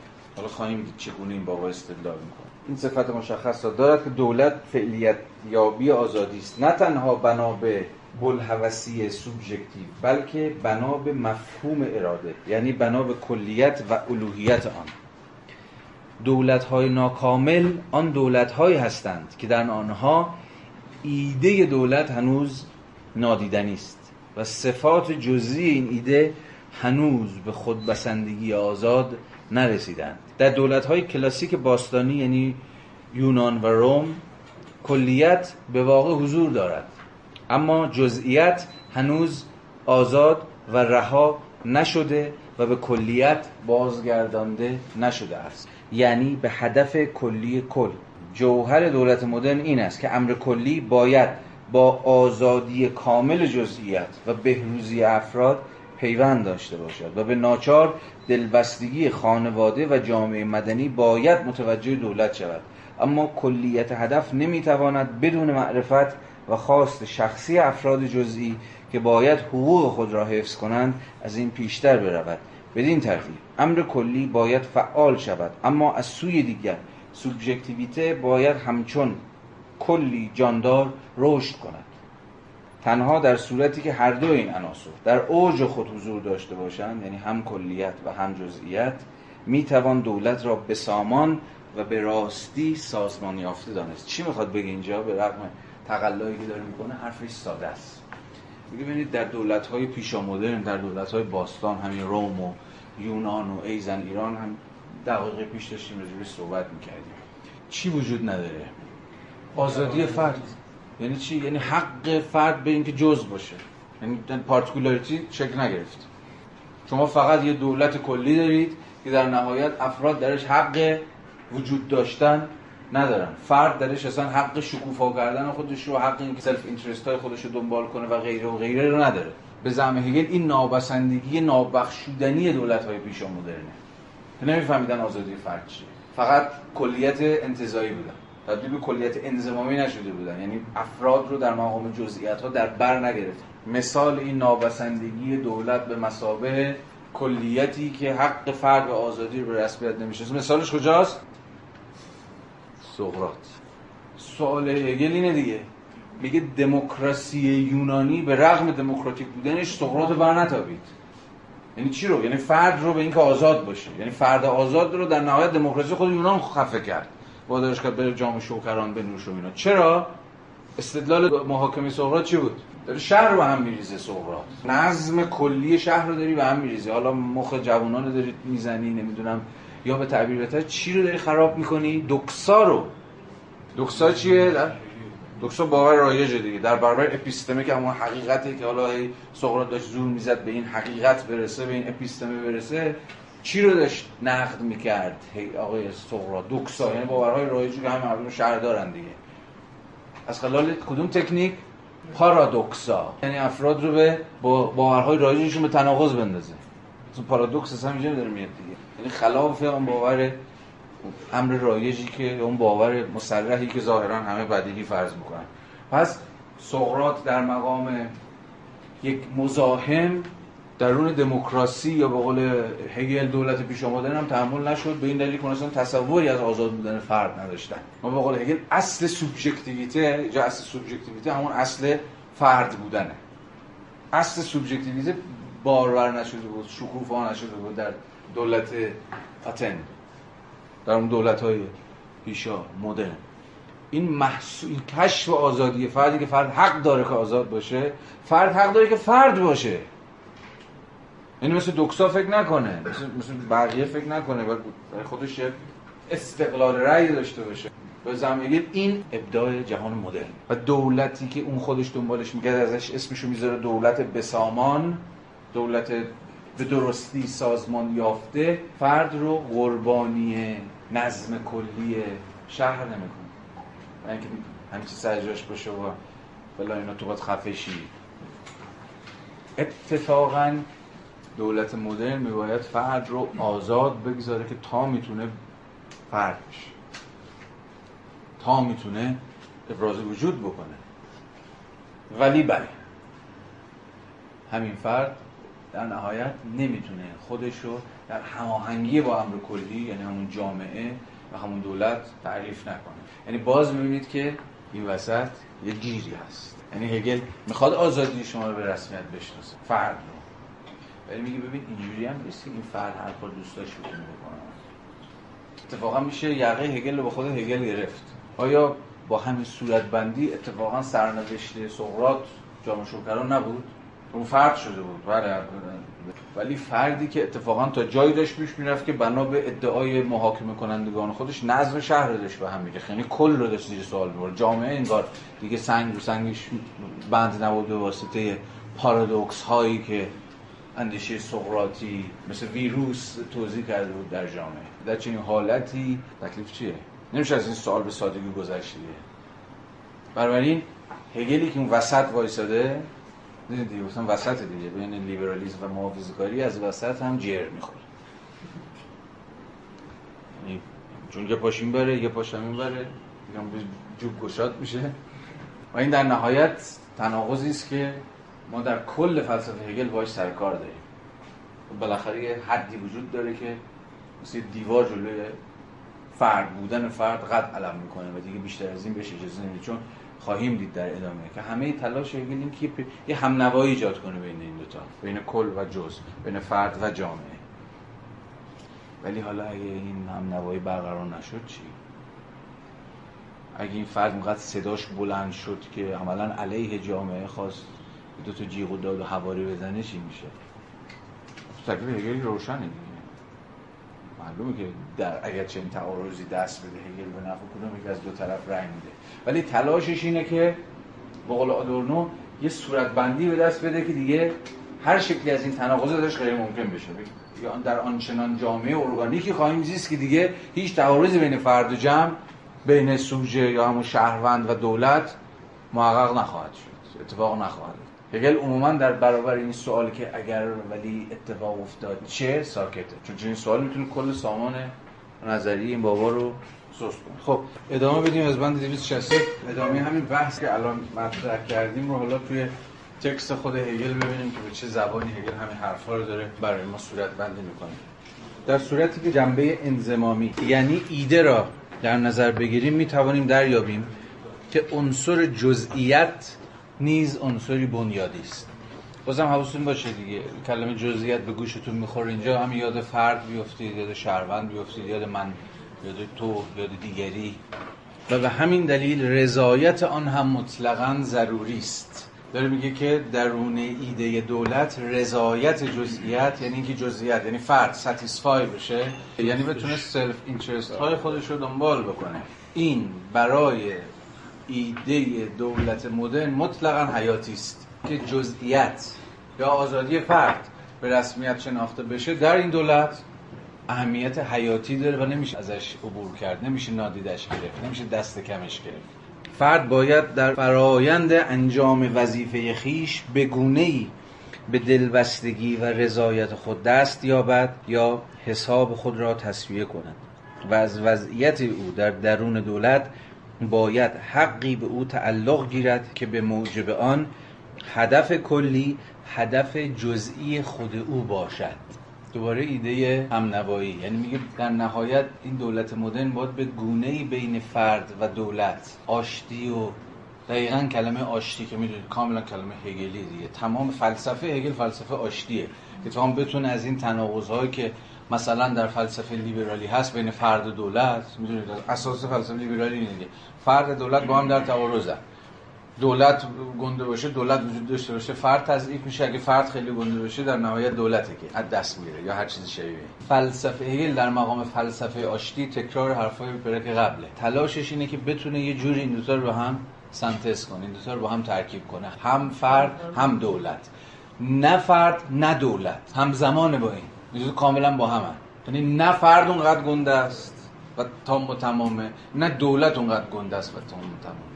حالا خواهیم دید چگونه این بابا استدلال می‌کنه. این صفت مشخص را دارد که دولت فعلیت یابی آزادی است. نه تنها بنا به بلهوسی سوبژکتیو بلکه بنا به مفهوم اراده یعنی بنا به کلیت و الوهیت آن. دولت های ناکامل آن دولت هایی هستند که در آنها ایده دولت هنوز نادیدنی است و صفات جزئی این ایده هنوز به خودبسندگی آزاد نرسیدند. در دولت های کلاسیک باستانی یعنی یونان و روم کلیت به واقع حضور دارد. اما جزئیت هنوز آزاد و رها نشده و به کلیت بازگردانده نشده است. یعنی به هدف کلی کل. جوهر دولت مدرن این است که امر کلی باید با آزادی کامل جزئیت و بهروزی افراد پیوند داشته باشد و به ناچار دلبستگی خانواده و جامعه مدنی باید متوجه دولت شود. اما کلیت هدف نمی‌تواند بدون معرفت و خواست شخصی افراد جزئی که باید حقوق خود را حفظ کنند از این پیشتر برود. بدین ترتیب امر کلی باید فعال شود اما از سوی دیگر سوبژکتیویته باید همچون کلی جاندار رشد کند. تنها در صورتی که هر دو این عناصر در اوج خود حضور داشته باشند یعنی هم کلیت و هم جزئیت می توان دولت را به سامان و به راستی سازمان یافته دانست. چی می‌خواد بگه اینجا؟ به رغم تقلایی که داره می‌کنه حرفش ساده است. ببینید در دولت های پیشا مدرن در دولت های باستان همین روم و یونان و ایزن ایران هم دقیقه پیش داشتیم راجع صحبت می‌کردیم. چی وجود نداره؟ آزادی فرد. یعنی چی؟ یعنی حق فرد به اینکه جز باشه. یعنی پارتیکولاریتی شکل نگرفت. شما فقط یه دولت کلی دارید که در نهایت افراد درش حق وجود داشتن ندارن. فرد درش اصلا حق شکوفا کردن خودش رو حق اینکه self-interest های خودش رو دنبال کنه و غیره و غیره رو نداره. به زعم هگل این نابسندگی نابخشودنی دولت های پیشا مدرنه نمیفهمیدن آزادی فرد چیه. فقط کلیت انتزاعی بودن. تبدیل به کلیت انضمامی نشده بودن. یعنی افراد رو در مقام جزئیت ها در بر نگرفت مثال این نابسندگی دولت به مثابه کلیتی که حق فرد و آزادی رو به رسمیت نمیشه مثالش کجاست؟ سقراط. سوال هگل اینه دیگه. میگه دموکراسی یونانی به رغم دموکراتیک بودنش سقراط بر نتابید. یعنی چی رو؟ یعنی فرد رو به اینکه آزاد باشه. یعنی فرد آزاد رو در نهایت دموکراسی خود یونان خفه کرد. وادارش کرد بره جام شوکران بنوش و اینا. چرا؟ استدلال محاکمه سقراط چی بود؟ داره شهر رو هم میریزه سقراط. نظم کلی شهر رو داری به هم میریزه. حالا مخ جوانان رو داری می‌زنی نمی‌دونم. یا به تعبیر بهتر چی رو داری خراب می‌کنی؟ دکسا رو. دکسا چیه؟ در دکسا باور رایجه دیگه. در برابر اپیستمه که همون حقیقتی که حالا سقراط داشت زور می‌زد به این حقیقت برسه به این اپیستمه برسه چی رو داشت نقد می‌کرد؟ آقای سقراط دوکسا یعنی باورهای رایجی که همه مردم شهر دارن دیگه. از خلال کدوم تکنیک؟ پارادوکسا. یعنی افراد رو به با باورهای رایجشون به تناقض بندازه. مثلا پارادوکس هم اینجا داره میاد دیگه. یعنی خلاف اون باور امر رایجی که اون باور مسلحی که ظاهرا همه بدیهی فرض می‌کنن. پس سقراط در مقام یک مزاحم درون دموکراسی یا به قول هگل دولت پیش آمدن هم تحمل نشد. به این دلیل که اصلا تصوری از آزاد بودن فرد نداشتن. ما به قول هگل اصل سوبژکتیویته جا اصل سوبژکتیویته همون اصل فرد بودنه. اصل سوبژکتیویته بارور نشده بود شکوفا نشده بود در دولت آتن در اون دولت های پیشا مدرن. این محصول کشف آزادی فردی که فرد حق داره که آزاد باشه فرد حق داره که فرد باشه. یعنی مثل دکسا فکر نکنه مثل, مثل بقیه فکر نکنه و خودش استقلال رأی داشته باشه. به زمینه این ابداع جهان مدرن. و دولتی که اون خودش دنبالش میگه ازش اسمشو می‌ذاره دولت بسامان دولت به درستی سازمان یافته. فرد رو قربانی نظم کلی شهر نمی‌کنه. اینکه همچی سرجاش باشه و بلا اینا تو باید خفه شی. اتفاقا دولت مدرن میباید فرد رو آزاد بگذاره که تا می‌تونه فرد بشه. تا می‌تونه ابراز وجود بکنه. ولی بله همین فرد در نهایت نمی‌تونه خودش رو در هماهنگی با امر کلی یعنی همون جامعه و همون دولت تعریف نکنه. یعنی باز می‌بینید که این وسط یه گیری هست. یعنی هگل می‌خواد آزادی شما رو به رسمیت بشناسه. فرد رو. ولی میگه ببین اینجوری هم نیست این فرد هر کار دوست داشت بکنه. اتفاقا میشه یقه هگل رو به خود هگل گرفت. آیا با همین صورت بندی اتفاقا سرنوشت سقراط جامعه شوکران نبود؟ اون فرد شده بود بله. ولی فردی که اتفاقا تا جایی داشت پیش می‌رفت که بنا به ادعای محاکمه کنندگان خودش نظم شهر داشت به هم میگه یعنی کل رو داشت زیر سوال می‌برد. جامعه انگار دیگه سنگ رو سنگش بند نبود به واسطه پارادوکس هایی که اندیشه سقراطی مثل ویروس توضیح کرده بود در جامعه. در چنین حالتی تکلیف چیه؟ نمیشه از این سوال به سادگی گذشت دیگه. بنابراین هگلی که اون وسط وایساده دیگه مثلا وسط دیگه. بین لیبرالیسم و محافظه‌کاری از وسط هم جر می‌خوره. یعنی چون یه پاش این بره یه پاش هم این بره جوب گشاد میشه. و این در نهایت تناقضی است که ما در کل فلسفه هگل باش سرکار داریم. بالاخره یه حدی وجود داره که مثل دیوار جلوی فرد بودن فرد قد علم می‌کنه و دیگه بیشتر از این بهش اجازه نمیده. چون خواهیم دید در ادامه که همه تلاش هگل این که یه هم نوایی ایجاد کنه بین این دوتا بین کل و جز بین فرد و جامعه. ولی حالا اگه این هم نوایی برقرار نشد چی؟ اگه این فرد مقدر صداش بلند شد که عملا علیه جامعه خواست دو تا جیغ و داد و حواری بزنه چی میشه؟ تکلیف هگل روشنه دیگه. معلومه که در اگر چنین تعارضی دست بده هگل به نفع کدوم یک از دو طرف رنگ میده. ولی تلاشش اینه که با قول آدورنو یه صورت بندی به دست بده که دیگه هر شکلی از این تناقض ازش غیر ممکن بشه. یا در آنچنان جامعه ارگانیکی خواهیم زیست که دیگه هیچ تعارضی بین فرد و جمع بین سوژه یا همون شهروند و دولت محقق نخواهد شد. اتفاق نخواهد هگل عموما در برابر این سوالی که اگر ولی اتفاق افتاد چه ساکته چون این سوال می‌تونه کل سامان نظری این بابا رو سوس کنه. خب ادامه بدیم از بند 260 ادامه همین بحث که الان مطرح کردیم رو حالا توی تکست خود هگل ببینیم که به چه زبانی هگل همین حرفا رو داره برای ما صورت بندی می‌کنه. در صورتی که جنبه انزمامی یعنی ایده را در نظر بگیریم می توانیم دریابیم که عنصر جزئیت نیز عنصری بنیادی است. بازم حواستون باشه دیگه. کلمه جزئیات به گوشتون می‌خوره. اینجا هم یاد فرد بیفتید یاد شهروند بیفتید یاد من یاد تو یاد دیگری. و به همین دلیل رضایت آن هم مطلقا ضروری است. داره میگه که درون ایده دولت رضایت جزئیت یعنی اینکه جزئیت یعنی فرد satisfy بشه یعنی بتونه self-interest های خودش رو دنبال بکنه. این برای ایده دولت مدرن مطلقا حیاتی است که جزئیت یا آزادی فرد به رسمیت شناخته بشه در این دولت اهمیت حیاتی داره و نمیشه ازش عبور کرد نمیشه نادیدش گرفت نمیشه دست کمش گرفت. فرد باید در فرایند انجام وظیفه خیش به ای به دلبستگی و رضایت خود دست یابد یا حساب خود را تصویه کند. و از وضعیت او در درون دولت باید حقی به او تعلق گیرد که به موجب آن هدف کلی هدف جزئی خود او باشد. دوباره ایده همنوایی. یعنی میگه در نهایت این دولت مدرن باید به گونه بین فرد و دولت آشتی و دقیقا کلمه آشتی که می‌دونید کاملا کلمه هگلی دیگه. تمام فلسفه هگل فلسفه آشتیه که تا هم بتونه از این تناقض‌هایی که مثلا در فلسفه لیبرالی هست بین فرد و دولت می‌دونید اساس فلسفه لیبرالی اینه فرد دولت با هم در تعارضن دولت گنده باشه دولت وجود داشته باشه. فرد تضعیف میشه. اگه فرد خیلی گنده باشه در نهایت دولته که از دست میره یا هر چیزی شبیه. فلسفه هگل در مقام فلسفه آشتی تکرار حرفای برک قبله. تلاشش اینه که بتونه یه جوری این دوتا رو هم سنتز کنه این دوتا رو هم ترکیب کنه. هم فرد هم دولت. نه فرد نه دولت. هم زمان با این. کاملا با هم یعنی نه فرد اونقدر گنده است. تام و تمامه نه دولت اونقدر گنده است و تام و تمامه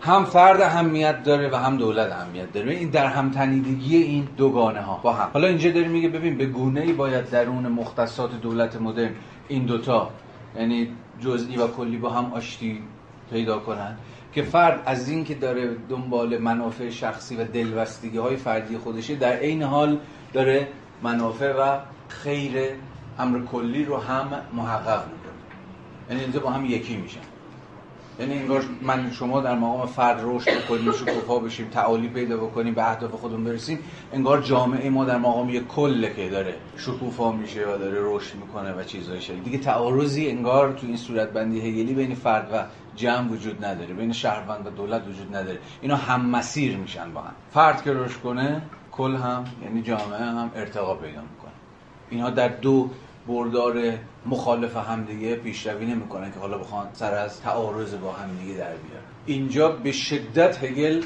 هم فرد اهمیت داره و هم دولت اهمیت داره. این در هم تنیدگی این دوگانه ها. با هم. حالا اینجا داری میگه ببین به گونه ای باید درون مختصات دولت مدرن این دوتا یعنی جزئی و کلی با هم آشتی پیدا کنن که فرد از این که داره دنبال منافع شخصی و دلبستگی های فردی خودشه در عین حال داره منافع و خیر امر کلی رو هم محقق می‌کنه. یعنی اینجا با هم یکی میشن. یعنی انگار من شما در مقام فرد رشد بکنیم شکوفا بشیم تعالی پیدا بکنیم به اهداف خودمون برسیم انگار جامعه ما در مقام یک کله که داره شکوفا میشه و داره رشد می‌کنه و چیزهای شبیه. دیگه تعارضی انگار تو این صورت بندی هگلی بین فرد و جمع وجود نداره بین شهروند و دولت وجود نداره. اینا هم مسیر میشن با هم. فرد که رشد کنه کل هم یعنی جامعه هم ارتقا پیدا می‌کنه. اینها در دو بردار مخالف همدیگه پیشروی نمی‌کنن که حالا بخوان سر از تعارض با همدیگه در بیارن. اینجا به شدت هگل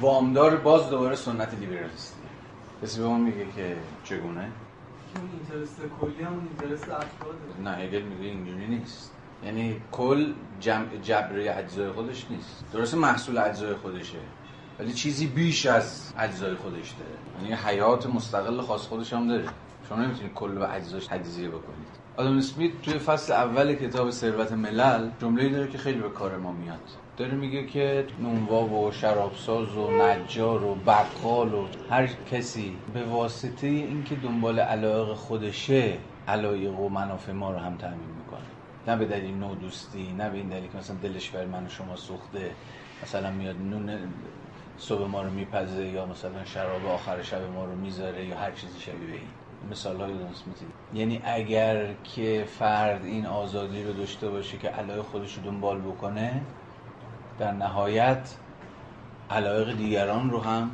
وامدار باز دوباره سنت لیبرالیستی. کسی به ما میگه که چگونه؟ اون اینترست کلی هم اینترست افراده نه هگل میگه اینجوری نیست. یعنی کل جمع جبر اجزای خودش نیست. درسته محصول اجزای خودشه ولی چیزی بیش از اجزای خودش داره. یعنی حیات مستقل خاص خودش هم داره. شما نمی‌تونید کل و اجزاش تجزیه بکنید. آدم اسمیت توی فصل اول کتاب ثروت ملل جمله‌ای داره که خیلی به کار ما میاد. داره میگه که نونوا و شرابساز و نجار و بقال و هر کسی به واسطه اینکه دنبال علایق خودشه علایق و منافع ما رو هم تامین می‌کنه. نه به دلیل نو دوستی نه به این دلیل که مثلا دلش بر من و شما سوخته مثلا میاد نون صبح ما رو میپزه یا مثلا شراب آخر شب ما رو می‌ذاره یا هر چیزی شبیه این. مثال های یعنی اگر که فرد این آزادی رو داشته باشه که علایق خودش رو دنبال بکنه در نهایت علایق دیگران رو هم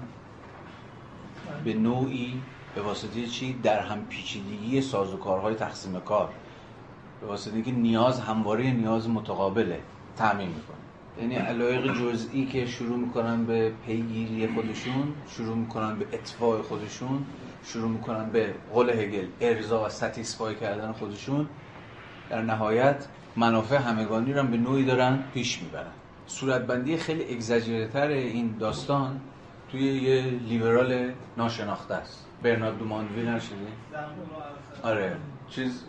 به نوعی به واسطه چی؟ در هم پیچیدگی سازوکارهای تقسیم کار. به واسطه که نیاز همواره نیاز متقابله تعمین می‌کنه. یعنی علایق جزئی که شروع می‌کنن به پیگیری خودشون شروع می‌کنن به اطفاع خودشون شروع می‌کنن به قول هگل ارضا و ستیسفای کردن خودشون. در نهایت منافع همگانی رو به نوعی دارن پیش می‌برن. صورتبندی خیلی اگزاجرتر این داستان توی یه لیبرال ناشناخته است. برنارد دو ماندویل نشدی؟ آره. چیز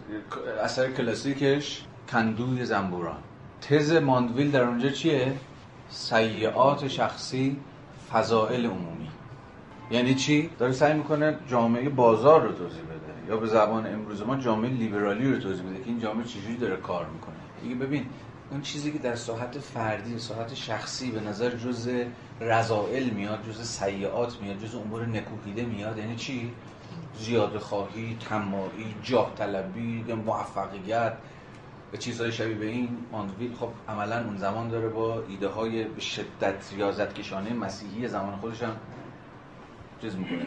اثر کلاسیکش کندوی زنبوران. تز ماندویل در اونجا چیه؟ سیعات شخصی فضائل عمومی. یعنی چی؟ داره سعی می‌کنه جامعه بازار رو توضیح بده. یا به زبان امروز ما جامعه لیبرالی رو توضیح بده که این جامعه چجوری داره کار می‌کنه. دیگه ببین اون چیزی که در ساحت فردی ساحت شخصی به نظر جز رضائل میاد جز سیعات میاد جز امور نکوهیده میاد یعنی چی؟ زیاده خواهی تماعی جاه طلبی موفقیت به چیزهای شبیه به این ماندویل. خب عملا اون زمان داره با ایده های به شدت ریاضت کشانه مسیحی زمان خودش هم چیز می‌کنه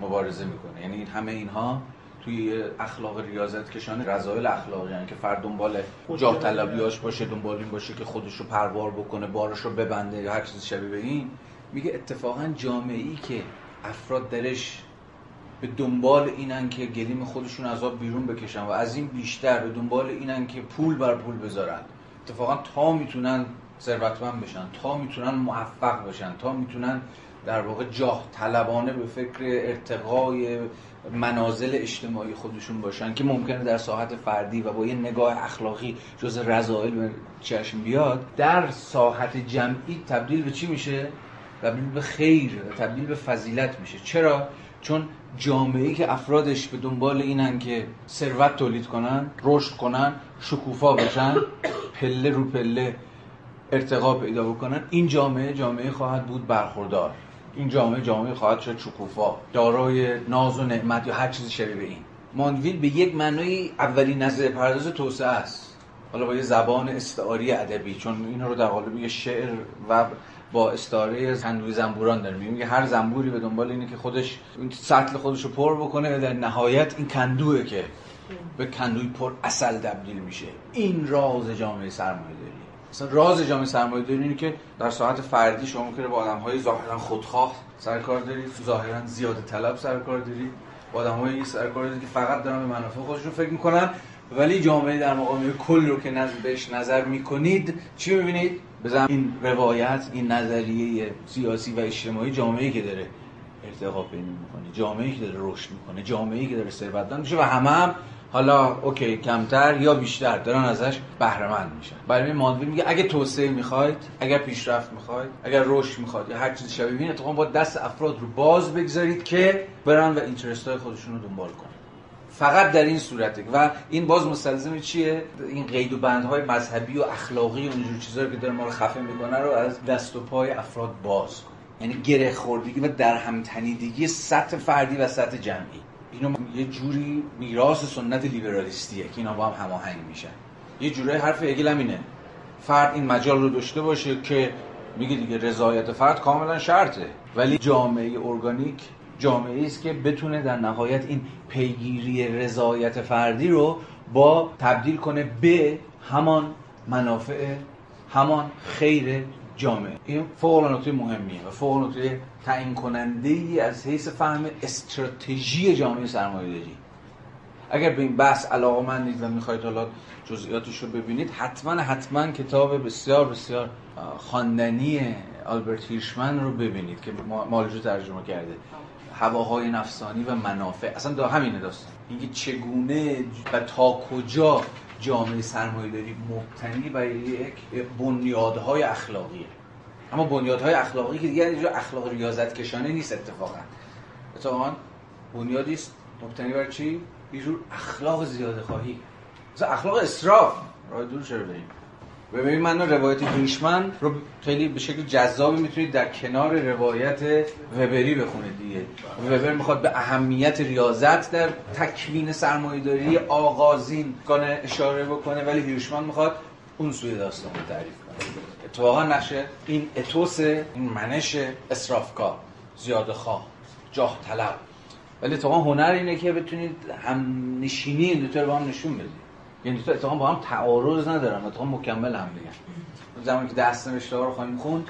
مبارزه می‌کنه. یعنی همه اینها توی اخلاق ریاضت کشانه رضایل اخلاقی یعنی که فرد دنبال جاه طلبیاش باشه دنبال این باشه که خودش رو پروار بکنه بارش رو ببنده یا هر چیز شبیه به این. میگه اتفاقا جامعه ای که افراد درش به دنبال اینن که گلیم خودشون از آب بیرون بکشن و از این بیشتر به دنبال اینن که پول بر پول بذارن. اتفاقا تا می‌تونن ثروتمند بشن تا می‌تونن موفق بشن تا می‌تونن در واقع جاه طلبانه به فکر ارتقای منازل اجتماعی خودشون باشن که ممکنه در ساحت فردی و با یه نگاه اخلاقی جز رضایل به چشم بیاد در ساحت جمعی تبدیل به چی میشه؟ تبدیل به خیر تبدیل به فضیلت میشه. چرا؟ چون جامعه که افرادش به دنبال اینن که ثروت تولید کنن رشد کنن شکوفا بشن پله رو پله ارتقا پیدا بکنن این جامعه جامعه خواهد بود برخوردار. این جامعه جامعه خواهد شد شکوفا دارای ناز و نعمت یا هر چیزی شبیه به این. ماندویل به یک معنای اولین نظر پرداز توسعه است. حالا با یه زبان استعاری ادبی چون این رو در قالب یه شعر و با استعاره صندوق زنبوران داره میگه هر زنبوری به دنبال اینه که خودش سطل خودش رو پر بکنه و در نهایت این کندوه که به کندوی پر اصل تبدیل میشه. این راز جامعه سرمایه داری مثلا راز جامعه سرمایه داری اینه که در ساعت فردی شما ممکنه با آدم های ظاهرا خودخواه سرکار دارید ظاهرا زیاده طلب سرکار دارید با آدم های سرکار دارید که فقط دارن به منافع خودشون فکر می‌کنن. ولی جامعه در مقام کل رو که نظر بهش نظر می‌کنید چی می‌بینید؟ بزن این روایت این نظریه سیاسی و اجتماعی جامعه که داره ارتقا پیدا می‌کنه جامعه که داره رشد می‌کنه جامعه که داره ثروتمند میشه و همه هم حالا اوکی کمتر یا بیشتر دارن ازش بهره مند میشن. برای ماندویل میگه اگه توسعه می‌خواید اگر پیشرفت می‌خواید اگر رشد می‌خواید یا هر چیزی شبیه این اتفاقا با دست افراد رو باز بگذارید که برن و اینترست های خودشون دنبال کنن. فقط در این صورته و این باز مستلزم چیه؟ این قید و بندهای مذهبی و اخلاقی و اینجور چیزا که داره ما رو خفه می‌کنه رو از دست و پای افراد باز کن. یعنی گره خوردگی و در همتنیدگی سطح فردی و سطح جمعی. اینو یه جوری میراث سنت لیبرالیستیه که اینا با هم هماهنگ میشن. یه جوری حرف اینه. فرد این مجال رو داشته باشه که میگه دیگه رضایت فرد کاملا شرطه. ولی جامعه ارگانیک جامعه است که بتونه در نهایت این پیگیری رضایت فردی رو با تبدیل کنه به همان منافع همان خیر جامعه. این فوق نکته مهمیه و فوق نکته تعیین کننده ای از حیث فهم استراتژی جامعه سرمایه‌داری اگر به این بحث علاقمندید و می‌خواید حالا جزئیاتش رو ببینید حتما حتما کتاب بسیار بسیار خواندنی آلبرت هیرشمن رو ببینید که مالجو ترجمه کرده. هواهای نفسانی و منافع. اصلا دا همینه داستان. اینکه چگونه و تا کجا جامعه سرمایه‌داری مبتنی بر یک بنیادهای اخلاقیه. اما بنیادهای اخلاقی که دیگه اینجا اخلاق ریاضت کشانه نیست اتفاقا. اتفاقا بنیادی است مبتنی بر چی؟ یه جور اخلاق زیاده خواهی اخلاق اسراف. راه دور چرا بریم؟ ببینید من روایت هیشمن رو خیلی به شکل جذابی می‌تونید در کنار روایت وبری بخونید دیگه. وبر می‌خواد به اهمیت ریاضت در تکوین سرمایه‌داری آغازین کنه اشاره بکنه ولی هیرشمن می‌خواد اون سوی داستان رو تعریف کنه. اتفاقا نقشه این اتوس این منش اسرافکار زیاده خواه جاه طلب. ولی اتفاقا هنر اینه که بتونید هم نشینی این دو با هم نشون بدید. یعنی تا اتفاقا با هم تعارض ندارن اتفاقا مکمل هم دیگه زمانی که دست نوشته رو خواهیم خوند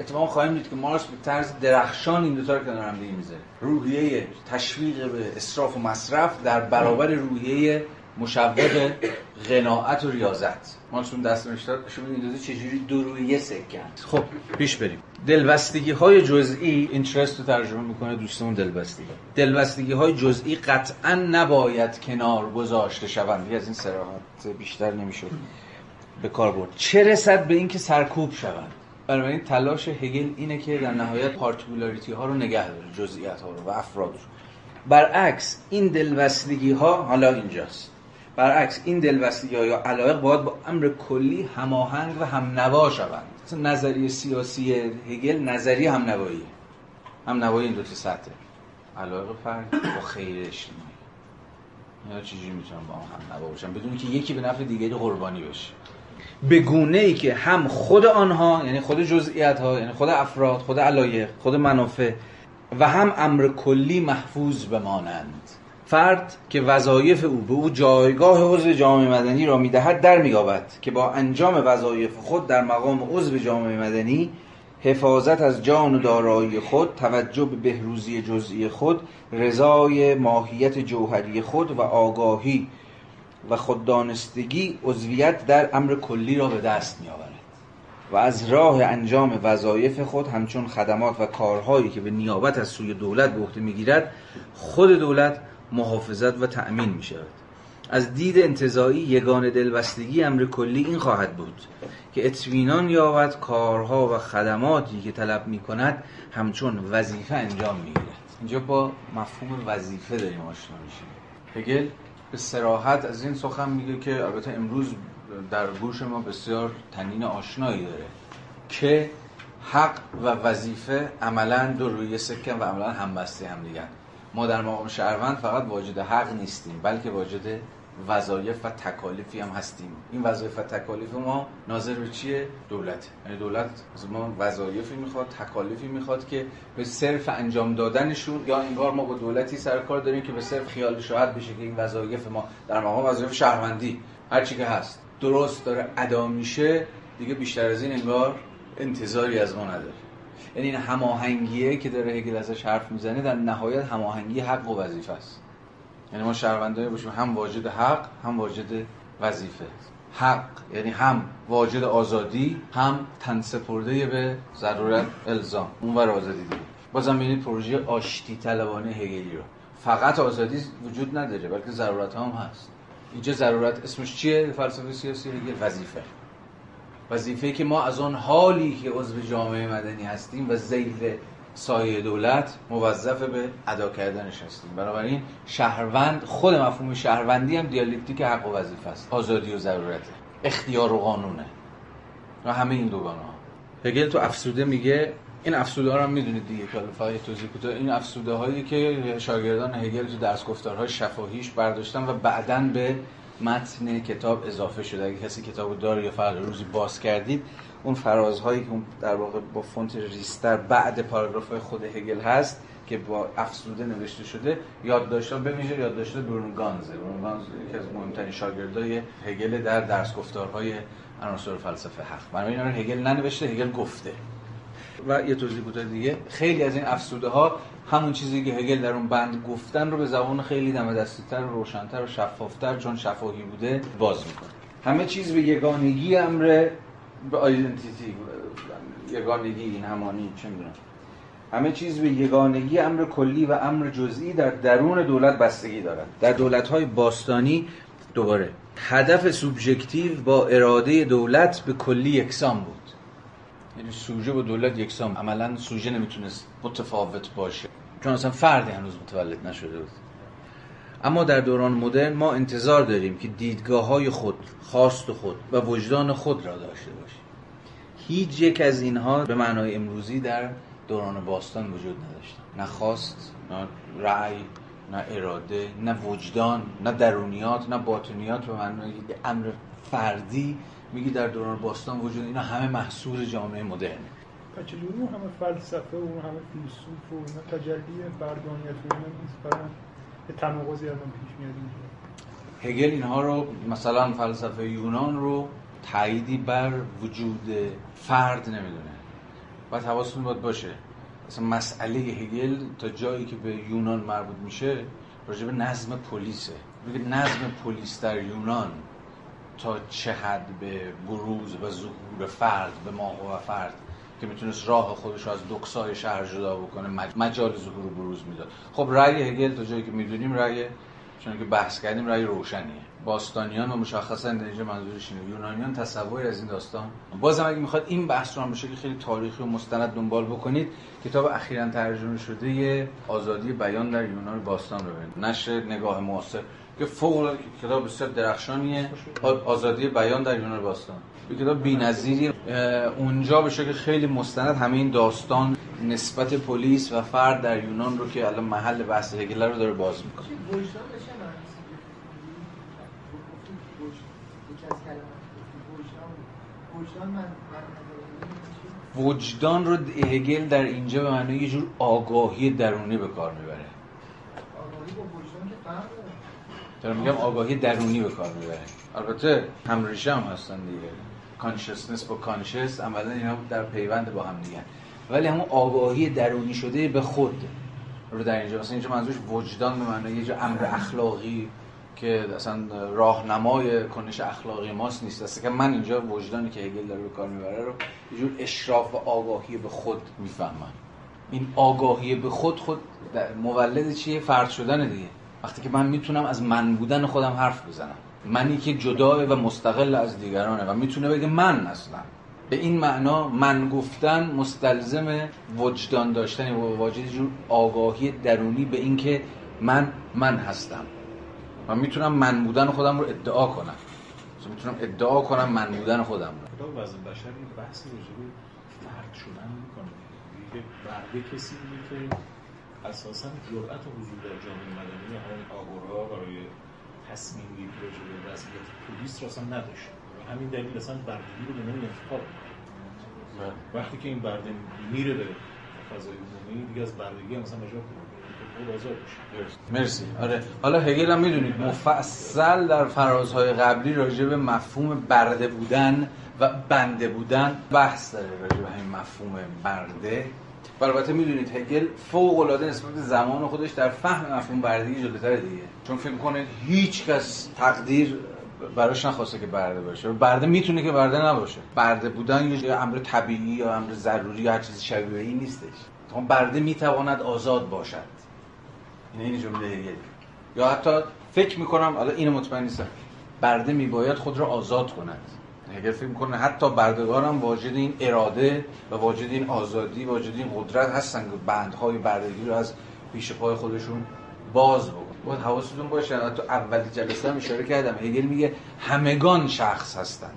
اتفاقا خواهیم دید که مارس به طرز درخشان این دو تا رو کنار هم دیگه می‌ذاره. روحیه تشویق به اسراف و مصرف در برابر روحیه مشوق قناعت و ریاضت. ما چون دست نوشته شما این دو چجوری دو روی یه سکند خب پیش بریم. دلبستگی های جزئی اینترست رو ترجمه می‌کنه دوستمون دلبستگی. دلبستگی های جزئی قطعا نباید کنار گذاشته شوند. از این سراحت بیشتر نمیشه به کار برد. چه رسد به اینکه سرکوب شوند؟ بنابراین تلاش هگل اینه که در نهایت پارتیکولاریتی ها رو نگه داره جزئیات ها رو و افراد رو. برعکس این دلبستگی ها حالا اینجاست. برعکس این دلبستگی یا علایق باید با امر کلی هماهنگ و همنوا شوند. نظریه سیاسی هگل نظریه همنوایی. همنوایی این دو تا سطح. علایق فرد با خیر اجتماعی. یا چجوری می‌تونن با هم همنوا باشن؟ بدون که یکی به نفع دیگری قربانی بشه. به گونه ای که هم خود آنها یعنی خود جزئیات ها یعنی خود افراد خود علایق خود منافع و هم امر کلی محفوظ بمانند. فرد که وظایف او به او جایگاه عضو جامعه مدنی را می‌دهد در مییابد که با انجام وظایف خود در مقام عضو جامعه مدنی حفاظت از جان و دارایی خود توجه به بهروزی جزئی خود رضای ماهیت جوهری خود و آگاهی و خوددانستگی عضویت در امر کلی را به دست می آورد و از راه انجام وظایف خود همچون خدمات و کارهایی که به نیابت از سوی دولت به عهده می‌گیرد خود دولت محافظت و تأمین می شود. از دید انتظایی یگان دلبستگی امر کلی این خواهد بود که اطمینان یابد کارها و خدماتی که طلب می کند همچون وظیفه انجام می گیرد. اینجا با مفهوم وظیفه داریم آشنا میشیم هگل به سراحت از این سخن میگه که البته امروز در گوش ما بسیار تنین آشنایی داره که حق و وظیفه عملا دو روی سکن و عملا همبسته هم دیگن ما در مقام شهروند فقط واجد حق نیستیم بلکه واجد وظایف و تکالیفی هم هستیم. این وظایف و تکالیف ما ناظر به چیه؟ دولت. یعنی دولت از ما وظایفی می‌خواد تکالیفی می‌خواد که به صرف انجام دادنشون یا انگار ما با دولتی سر کار داریم که به صرف خیال شاهد بشه که این وظایف ما در مقام وظایف شهروندی هر چی که هست. درست داره ادا میشه دیگه بیشتر از این انگار انتظاری از ما نداره. یعنی این هماهنگیه که داره هگل ازش حرف می‌زنه در نهایت هماهنگی حق و وظیفه است. یعنی ما شهروندایی باشیم هم واجد حق هم واجد وظیفه. حق یعنی هم واجد آزادی هم تنسپرده به ضرورت الزام. اون ور آزادی دیگه. بازم ببینید پروژه آشتی طلبانه هگلی رو. فقط آزادی وجود نداره بلکه ضرورت هم هست. اینجا ضرورت اسمش چیه؟ فلسفه سیاسی هگل وظیفه. وظیفه که ما از آن حالی که عضو جامعه مدنی هستیم و زیل سایه دولت موظف به ادا کردنش هستیم. بنابراین شهروند خود مفهوم شهروندی هم دیالکتیک حق و وظیفه است. آزادی و ضرورته اختیار و قانونه. و همه این دوگانه ها هگل تو افسوده میگه این افسوده ها رو هم می‌دونید دیگه که فقط توضیح کوتاه. این افسوده هایی که شاگردان هگل تو درس گفتارهای شفاهیش برداشتن و بعداً به متن کتاب اضافه شده. اگه کسی کتابو داره یا فقط روزی باز کردید اون فرازهایی که در واقع با فونت ریستر بعد پاراگراف خود هگل هست که با افسوده نوشته شده یادداشت‌ها بمیشه یادداشت برون گانز یکی از مهمترین شاگردای هگل در درس گفتارهای عناصر فلسفه حق برای این هگل ننوشته هگل گفته. و یه توضیح کوتاه دیگه. خیلی از این افسوده ها همون چیزی که هگل در اون بند گفتن رو به زبان خیلی دم دستی‌تر و روشن‌تر و شفافتر چون شفاهی بوده باز می‌کنه. همه چیز به یگانگی امر به آیدنتیتی یگانگی این همانی چه می‌دونم. همه چیز به یگانگی امر کلی و امر جزئی در درون دولت بستگی دارد. در دولت‌های باستانی دوباره. هدف سوبژکتیو با اراده دولت به کلی یکسان بود. یعنی سوژه با دولت یکسان عملا سوژه نمی‌تونست متفاوت باشه. چون اصلا فردی هنوز متولد نشده بود. اما در دوران مدرن ما انتظار داریم که دیدگاه های خود خواست خود و وجدان خود را داشته باشیم. هیچ یک از اینها به معنای امروزی در دوران باستان وجود نداشت نه خواست نه رأی نه اراده نه وجدان نه درونیات نه باطنیات به معنای امر فردی میگی در دوران باستان وجود اینا همه محصول جامعه مدرنه. پس اون همه فلسفه و اون همه فیلسوف و اینا تجلی فردانیت و اینا نیست. یه تناقضی الان پیش میاد هگل اینها رو مثلا فلسفه یونان رو تاییدی بر وجود فرد نمی‌دونه. باید حواستون باید باشه. مثلا مسئله هگل تا جایی که به یونان مربوط میشه راجع به نظم پلیسه. میگه نظم پلیس در یونان تا چه حد به بروز و ظهور فرد به ماه و فرد که می‌تونست راه خودش از دکسای شهر جدا بکنه مجال ظهور بروز می‌داد. خب رأی هگل تا جایی که می‌دونیم رأی چون که بحث کردیم رأی روشنیه. باستانیان و مشخصا در اینجا منظورش اینه یونانیان تصوری از این داستان. بازم اگه می‌خواد این بحث رو هم بشه که خیلی تاریخی و مستند دنبال بکنید کتاب اخیرا ترجمه شده آزادی بیان در یونان باستان رو ببینید. نشر نگاه معاصر. که فوق کتاب بسیار درخشانیه. آزادی بیان در یونان باستان. یه کتاب بی‌نظیری. اونجا به شکل خیلی مستند همه این داستان نسبت پلیس و فرد در یونان رو که الان محل بحث هگل رو داره باز می‌کنه. وجدان رو هگل در اینجا به معنی یه جور آگاهی درونی به کار می‌بره. دارم میگم آگاهی درونی به کار می‌بره. البته هم ریشه هم هستن دیگه. کانشسنس با کانشس عملا اینا در پیوند با هم دیگه. ولی همون آگاهی درونی شده به خود رو در اینجا. مثلا اینجا منظورش وجدان به معنی یه جا امر اخلاقی که اصلا راهنمای کنش اخلاقی ماست نیست. است که من اینجا وجدانی که هگل داره به کار می‌بره رو یه جور اشراف و آگاهی به خود می‌فهمم. این آگاهی به خود خود مولد چیه؟ فرد شدن دیگه. وقتی که من می‌تونم از من بودن خودم حرف بزنم. منی که جدا و مستقل از دیگرانه و می‌تونه بگه من اصلا. به این معنا من گفتن مستلزم وجدان داشتن و واجد جور آگاهی درونی به اینکه من من هستم. و می‌تونم من بودن خودم رو ادعا کنم. می‌تونم ادعا کنم من بودن خودم رو. کتاب وزن بشر این بحث راجع فرد شدن می‌کنه. میگه برده کسی که اساسا جرأت حضور در جامعه مدنی و همون آگورا برای تصمیم گیری راجع به وضعیت پلیس رو اصلا نداشت. همین دلیل اصلا بردگی رو به نوعی انتخاب وقتی که این برده میره به فضای عمومی دیگه از بردگی هم مثلا مجال مرسی. آره. حالا هگل هم می‌دونید مفصل در فرازهای قبلی راجع به مفهوم برده بودن و بنده بودن بحث داره راجع به همین مفهوم برده. و البته می‌دونید هگل فوق العاده نسبت به زمان خودش در فهم مفهوم بردگی جلوتر دیگه. چون فکر کنید هیچ کس تقدیر براش نخواسته که برده باشه. برده می‌تونه که برده نباشه. برده بودن یه امر طبیعی یا امر ضروری یا هر چیز شبیه این نیستش برده می‌تواند آزاد باشد. این این جمله هگل. یا حتی فکر می‌کنم حالا اینو مطمئن نیستم برده میباید خود را آزاد کند. هگل فکر می‌کنه حتی بردگان هم واجد این اراده و واجد این آزادی واجد این قدرت هستن که بندهای بردگی رو از پیش پای خودشون باز بکن باید حواستون باشه تو اولی جلسه هم اشاره کردم. هگل میگه همگان شخص هستن.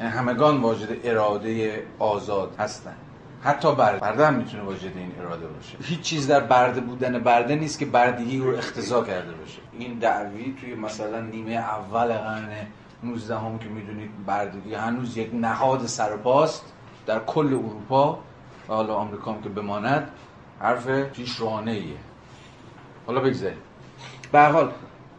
یعنی همگان واجد اراده آزاد هستن. حتی برده برده هم می‌تونه واجد این اراده باشه. هیچ چیز در برده بودن برده نیست که بردگی رو اختزا کرده باشه. این دعوی توی مثلا نیمه اول قرن 19 هم که می‌دونید بردگی هنوز یک نهاد سرپاست در کل اروپا و حالا آمریکا هم که بماند حرف پیشروانه ایه حالا بگذاریم. به حال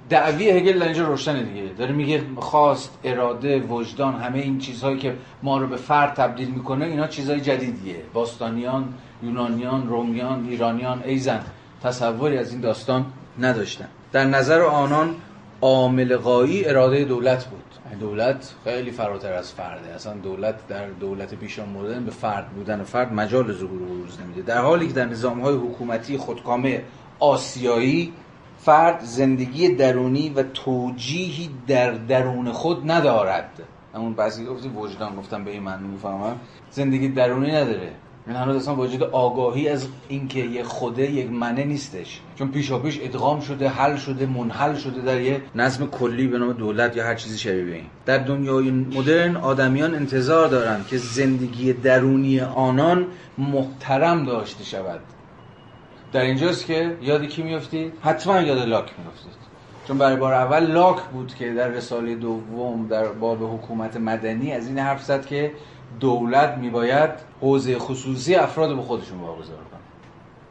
دعوی هگل در اینجا روشنه دیگه. داره میگه خواست اراده وجدان همه این چیزهایی که ما رو به فرد تبدیل می‌کنه اینا چیزهای جدیدیه. باستانیان یونانیان رومیان ایرانیان ایزن تصوری از این داستان نداشتن. در نظر آنان عامل قایی اراده دولت بود. دولت خیلی فراتر از فرده. اصلا دولت در دولت پیشان مدرن به فرد بودن فرد مجال ظهور و بروز نمیده. در حالی که در نظام های حکومتی خودکامه آسیایی فرد زندگی درونی و توجیهی در درون خود ندارد. همون بعضی گفتی وجدان گفتم به این معنی می‌فهمم. زندگی درونی نداره. این هنوز اصلا وجود آگاهی از اینکه یه خوده یک منه نیستش. چون پیشا پیش ادغام شده حل شده منحل شده در یه نظم کلی به نام دولت یا هر چیزی شبیه به این. در دنیای مدرن آدمیان انتظار دارند که زندگی درونی آنان محترم داشته شود. در اینجاست که یاد کی میافتید حتما یاد لاک میافتید. چون برای بار اول لاک بود که در رساله دوم در باب حکومت مدنی از این حرف زد که دولت میباید حوزه خصوصی افراد به خودشون واگذار کنه.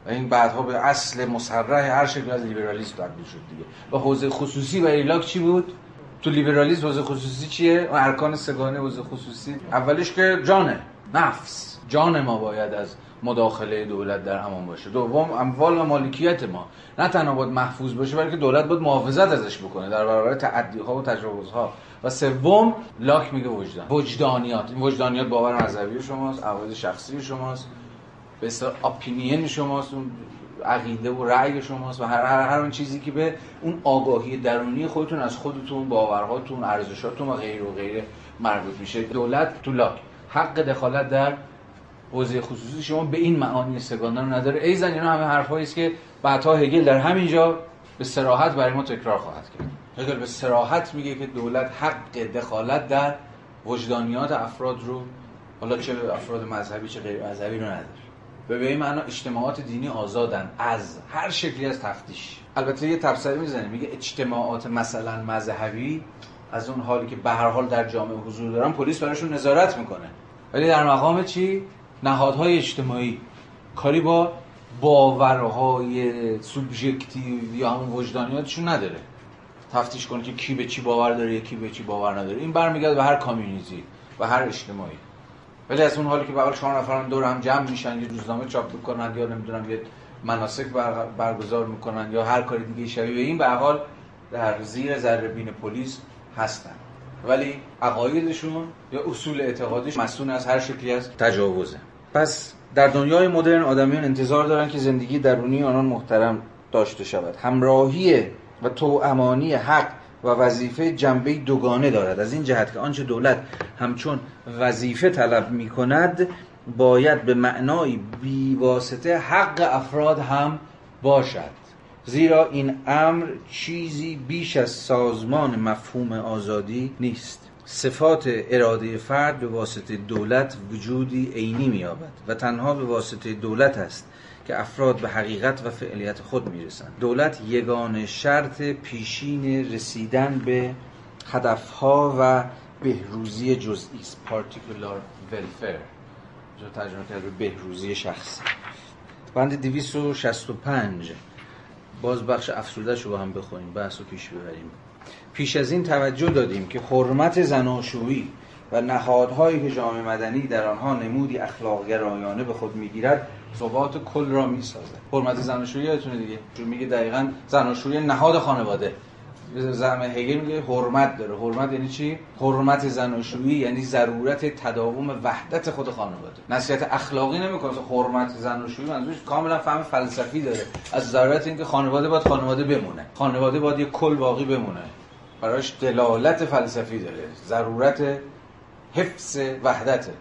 و این بعدها به اصل مسرح هر شکل از لیبرالیسم تبدیل شد دیگه. و حوزه خصوصی برای لاک چی بود؟ تو لیبرالیسم حوزه خصوصی چیه؟ ارکان سگانه حوزه خصوصی. اولش که جانه. نفس. جان ما باید از مداخله دولت در امان باشه. دوم اموال و مالکیت ما. نه تنها باید محفوظ باشه بلکه دولت باید محافظت ازش بکنه. در برابر تعدی ها و تجاوز ها و سوم لاک میگه وجدان. وجدانیات. این وجدانیات باور مذهبی شماست عقاید شخصی شماست به اپینین شماست اون عقیده و رأی شماست و هر هر هر اون چیزی که به اون آگاهی درونی خودتون از خودتون باورهاتون ارزشاتون و غیر و غیره مربوط میشه. دولت تو لاک. حق دخالت در حوزه خصوصی شما به این معانی سگانه رو نداره. ایزن اینا همه حرفایی است که بعدها هگل در همینجا به سراحت برای ما تکرار خواهد کرد. هگل به سراحت میگه که دولت حق دخالت در وجدانیات افراد رو حالا چه افراد مذهبی چه غیر مذهبی رو نداره. به به این معنا اجتماعات دینی آزادن از هر شکلی از تفتیش. البته یه تفسیر می‌زنه میگه اجتماعات مثلا مذهبی از اون حالی که به هر حال در جامعه حضور دارن پلیس براشون نظارت می‌کنه. ولی در مقام چی؟ نهادهای اجتماعی. کاری با باورهای سوبژکتیو یا همون وجدانیاتشون نداره. تفتیش کنه که کی به چی باور داره کی به چی باور نداره این برمیگرده به هر کامیونیتی و هر اجتماعی. ولی از اون حالی که به چهار نفران دور هم جمع میشن یه روزنامه چاپ می‌کنن یا نمی‌دونم یه مناسک برگزار می‌کنن یا هر کاری دیگه شبیه این به حال در زیر ذره بین پلیس هستن. ولی عقایدشون یا اصول اعتقادیش مسئول از هر شکلی از تجاوزه. پس در دنیای مدرن آدمیان انتظار دارن که زندگی درونی آنان محترم داشته شود. همراهی و توامانی حق و وظیفه جنبه دوگانه دارد. از این جهت که آنچه دولت همچون وظیفه طلب می کند باید به معنای بیواسطه حق افراد هم باشد. زیرا این امر چیزی بیش از سازمان مفهوم آزادی نیست. صفات اراده فرد به واسطه دولت وجودی عینی می‌یابد و تنها به واسطه دولت است که افراد به حقیقت و فعلیت خود می‌رسند. دولت یگان شرط پیشین رسیدن به هدفها و بهروزی جزئی است. Particular welfare. ترجمه کرده به بهروزی شخصی بند 265 باز بخش افسوده رو با هم بخونیم بحث رو پیش ببریم. پیش از این توجه دادیم که حرمت زناشویی و نهادهایی که جامعه مدنی در آنها نمودی اخلاق گرایانه به خود می‌گیرد ثبات کل را می‌سازد. حرمت زناشویی یادتونه دیگه؟ چون میگه دقیقا زناشویی نهاد خانواده. زعم هگل میگه حرمت داره. حرمت یعنی چی؟ حرمت زناشویی یعنی ضرورت تداوم وحدت خود خانواده. نصیحت اخلاقی نمی‌کنه. حرمت زناشویی منظورش کاملا فهم فلسفی داره. از ضرورت اینکه خانواده باید خانواده بمونه. خانواده باید یه کل باقی بمونه. براش دلالت فلسفی داره. ضرورت حفظ وحدته.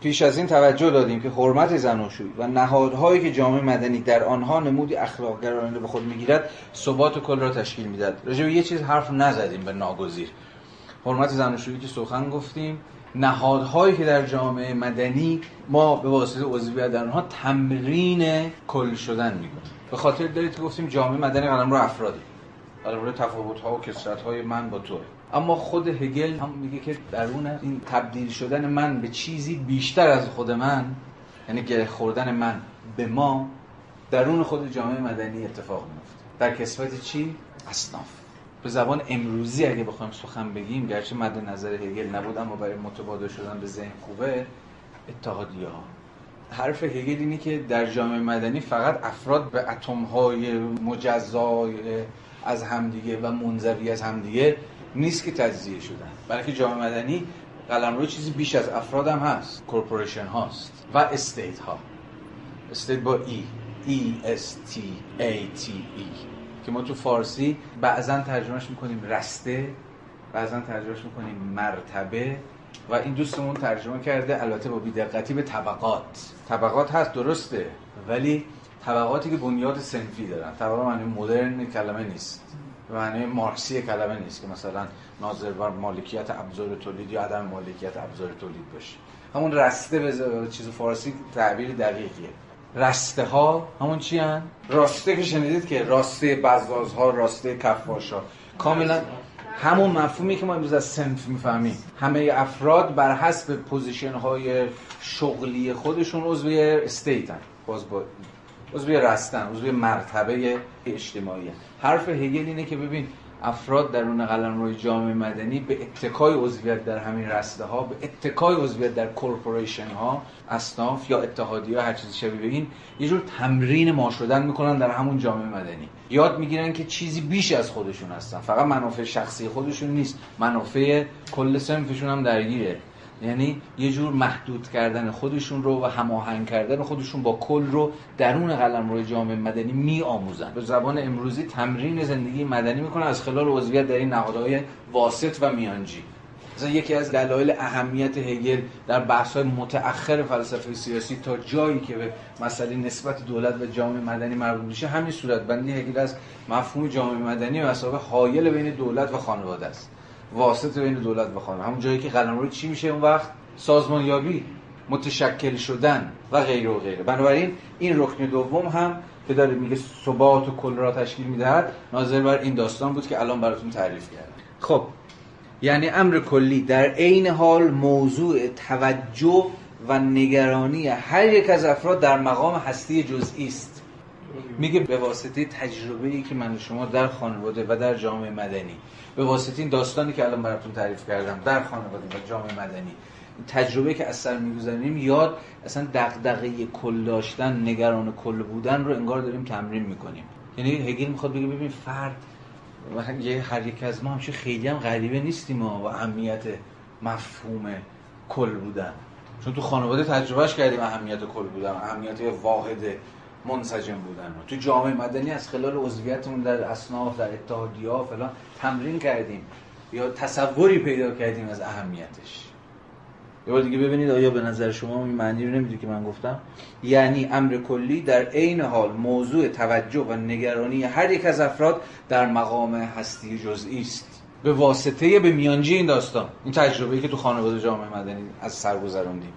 پیش از این توجه دادیم که حرمت زناشویی و نهادهایی که جامعه مدنی در آنها نمودی اخلاق گرایانه به خود می‌گیرد ثبات کل را تشکیل می‌داد راجع به یه چیز حرف نزدیم به ناگزیر. حرمت زناشویی که سخن گفتیم نهادهایی که در جامعه مدنی ما به واسطه عضویت در آنها تمرین کل شدن می‌کنیم. به خاطر دارید که گفتیم جامعه مدنی قلم رو افرادی. قلم رو تفاوت ها و کسرت من با تو اما خود هگل هم میگه که درون این تبدیل شدن من به چیزی بیشتر از خود من یعنی گره خوردن من به ما درون خود جامعه مدنی اتفاق میفته در کسفت چی؟ اصناف. به زبان امروزی اگه بخوایم سخن بگیم گرچه مد نظر هگل نبود اما برای متبادل شدن به ذهن خوبه اتحادیه ها حرف هگل اینه که در جامعه مدنی فقط افراد به اتم های مجزای از همدیگه و منزوی از همدیگه نیست که تجزیه شدن. بلکه جامعه مدنی قلمرو چیزی بیش از افراد هم هست. corporation هاست. و estate ها. estate با E. E S T A T E. که ما تو فارسی بعضا ترجمهش می‌کنیم رسته بعضا ترجمهش می‌کنیم مرتبه و این دوستمون ترجمه کرده البته با بیدقتی به طبقات. طبقات هست درسته. ولی طبقاتی که بنیاد سنفی دارن. طبقات معنی مدرن کلمه نیست. معنی مارکسی کلمه نیست که مثلا ناظر بر مالکیت ابزار تولید یا عدم مالکیت ابزار تولید باشه. همون رسته به چیز فارسی تعبیر دقیقیه. رسته ها همون چی هن؟ راسته که شنیدید که راسته بزاز ها راسته کفاش کاملا همون مفهومی که ما امروز از صنف می‌فهمیم. همه افراد بر حسب position های شغلی خودشون عضو estate ن باز با عضو رسته‌ن عضو مرتبه اجتماعی. حرف هگل اینه که ببین افراد درون قلمرو جامعه مدنی به اتکای عضویت در همین رسته ها به اتکای عضویت در corporation ها اصناف یا اتحادیه ها هر چیزی شبیه به این یه جور تمرین ما شدن می‌کنن در همون جامعه مدنی. یاد می‌گیرن که چیزی بیش از خودشون هستن. فقط منافع شخصی خودشون نیست. منافع کل سنفشون هم درگیره. یعنی یه جور محدود کردن خودشون رو و هماهنگ کردن خودشون با کل رو درون قلم روی جامعه مدنی می آموزن به زبان امروزی تمرین زندگی مدنی می‌کنن. از خلال عضویت در این نهادهای واسط و میانجی. مثلا یکی از دلایل اهمیت هگل در بحث های متأخر فلسفه سیاسی تا جایی که به مسئله نسبت دولت و جامعه مدنی مربوط میشه همین صورت بندی هگل از مفهوم جامعه مدنی و حایل بین دولت و خانواده است. واسط بین دولت و خانواده همون جایی که قلمرو چی میشه اون وقت؟ سازمانیابی متشکل شدن و غیره و غیره. بنابراین این رکن دوم هم که داره میگه ثبات و کل را تشکیل می‌دهد ناظر بر این داستان بود که الان براتون تعریف کردم. خب یعنی امر کلی در عین حال موضوع توجه و نگرانی هر یک از افراد در مقام هستی جزئی است. میگه به واسطه تجربه ای که من شما در خانواده و در جامعه مدنی به واسطه این داستانی که الان براتون تعریف کردم در خانواده و جامعه مدنی تجربه که از سر یاد اصلا دغدغه کل داشتن نگران کل بودن رو انگار داریم تمرین می‌کنیم. یعنی هگل می‌خواد بگه ببین فرد و یه هر یک از ما همشه خیلی هم غریبه نیستیم و اهمیت مفهوم کل بودن. چون تو خانواده تجربهش کردیم اهمیت کل بودن اهمیت واحد منسجم بودن. رو تو جامعه مدنی از خلال عضویتمون در اصناف در اتحادیه فلان تمرین کردیم. یا تصوری پیدا کردیم از اهمیتش. یه بار دیگه ببینید آیا به نظر شما این معنی رو نمی‌دونی که من گفتم؟ یعنی امر کلی در عین حال موضوع توجه و نگرانی هر یک از افراد در مقام هستی جزئی است. به واسطه به میانجی این داستان. این تجربه‌ای که تو خانواده جامعه مدنی از سر گذروندیم.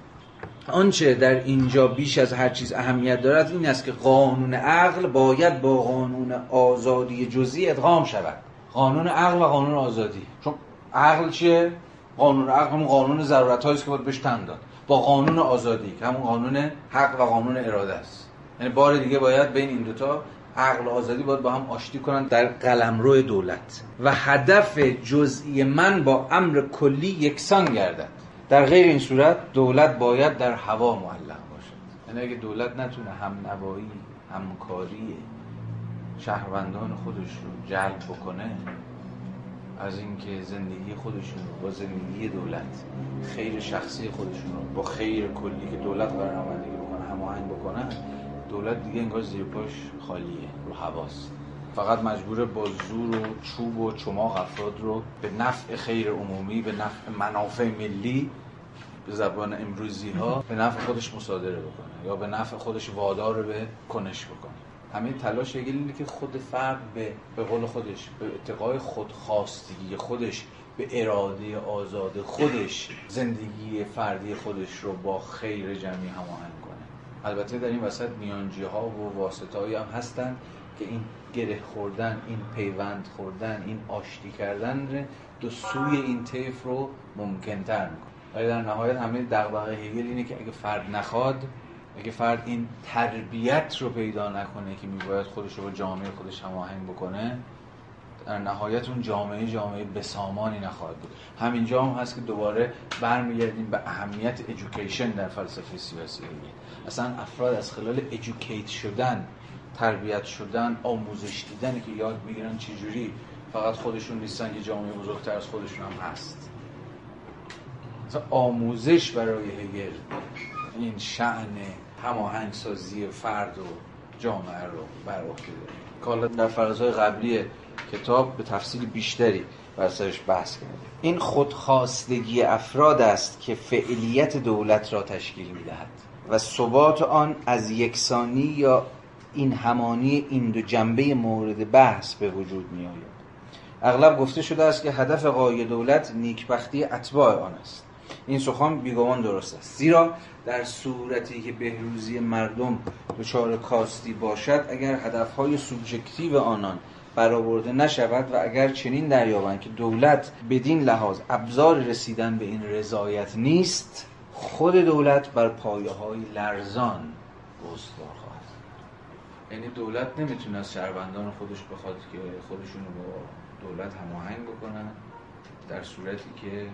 آنچه در اینجا بیش از هر چیز اهمیت دارد این است که قانون عقل باید با قانون آزادی جزئی ادغام شود. قانون عقل و قانون آزادی. چون عقل چیه؟ قانون عقل همون قانون ضرورت است که باید بهش داد. با قانون آزادی که همون قانون حق و قانون اراده است. یعنی بار دیگه باید بین این دوتا عقل و آزادی باید با هم آشتی کنن در قلمرو دولت. و هدف جزئی من با امر کلی یکسان گردد. در غیر این صورت دولت باید در هوا معلق باشد. یعنی اگه دولت نتونه هم نوایی همکاری شهروندان خودش رو جلب بکنه از اینکه زندگی خودشون رو با زندگی دولت خیر شخصی خودشون رو با خیر کلی که دولت قرار نمایندگی بکنه هماهنگ بکنن دولت دیگه انگار زیر پاش خالیه رو هواست. فقط مجبور با زور و چوب و چماق افراد رو به نفع خیر عمومی به نفع منافع ملی به زبان امروزی ها به نفع خودش مصادره بکنه یا به نفع خودش وادار به کنش بکنه. همه تلاش یه اینه که خود فرد به به قول خودش به اتقای خودخواستگی خودش به اراده آزاد خودش زندگی فردی خودش رو با خیر جمعی هماهنگ کنه. البته در این وسط میانجی ها و واسطه هم هستن که این گره خوردن این پیوند خوردن این آشتی کردن دو سوی این طیف رو ممکن تر می‌کنه. ولی در نهایت همه دغدغه هگل اینه که اگه فرد نخواد اگه فرد این تربیت رو پیدا نکنه که میباید خودش رو با جامعه خودش هماهنگ بکنه در نهایت اون جامعه جامعه بسامانی نخواهد بود. همینجا هم هست که دوباره برمیگردیم به اهمیت ایژوکیشن در فلسفه سیاسی. اصلا افراد از خلال ایژوکیت شدن تربیت شدن آموزش دیدن که یاد می‌گیرن چجوری فقط خودشون نیستن یه جامعه بزرگتر از خودشون هم هست. آموزش برای هگل این شعن هماهنگسازی فرد و جامعه رو بر عهده داره. کالا در فرازهای قبلی کتاب به تفصیل بیشتری بر سرش بحث کرده. این خودخواستگی افراد است که فعلیت دولت را تشکیل می‌دهد و ثبات آن از یکسانی یا این همانی این دو جنبه مورد بحث به وجود می آید اغلب گفته شده است که هدف قای دولت نیکبختی اتباع آن است. این سخن بیگمان درست است. زیرا در صورتی که بهروزی مردم دچار کاستی باشد اگر هدفهای سوبژکتیو آنان برآورده نشود و اگر چنین دریابند که دولت بدین لحاظ ابزار رسیدن به این رضایت نیست خود دولت بر پایه های لرزان استوار خواهد یعنی دولت نمی‌تونه از شهروندان خودش بخواد که خودشون رو با دولت هماهنگ بکنن در صورتی که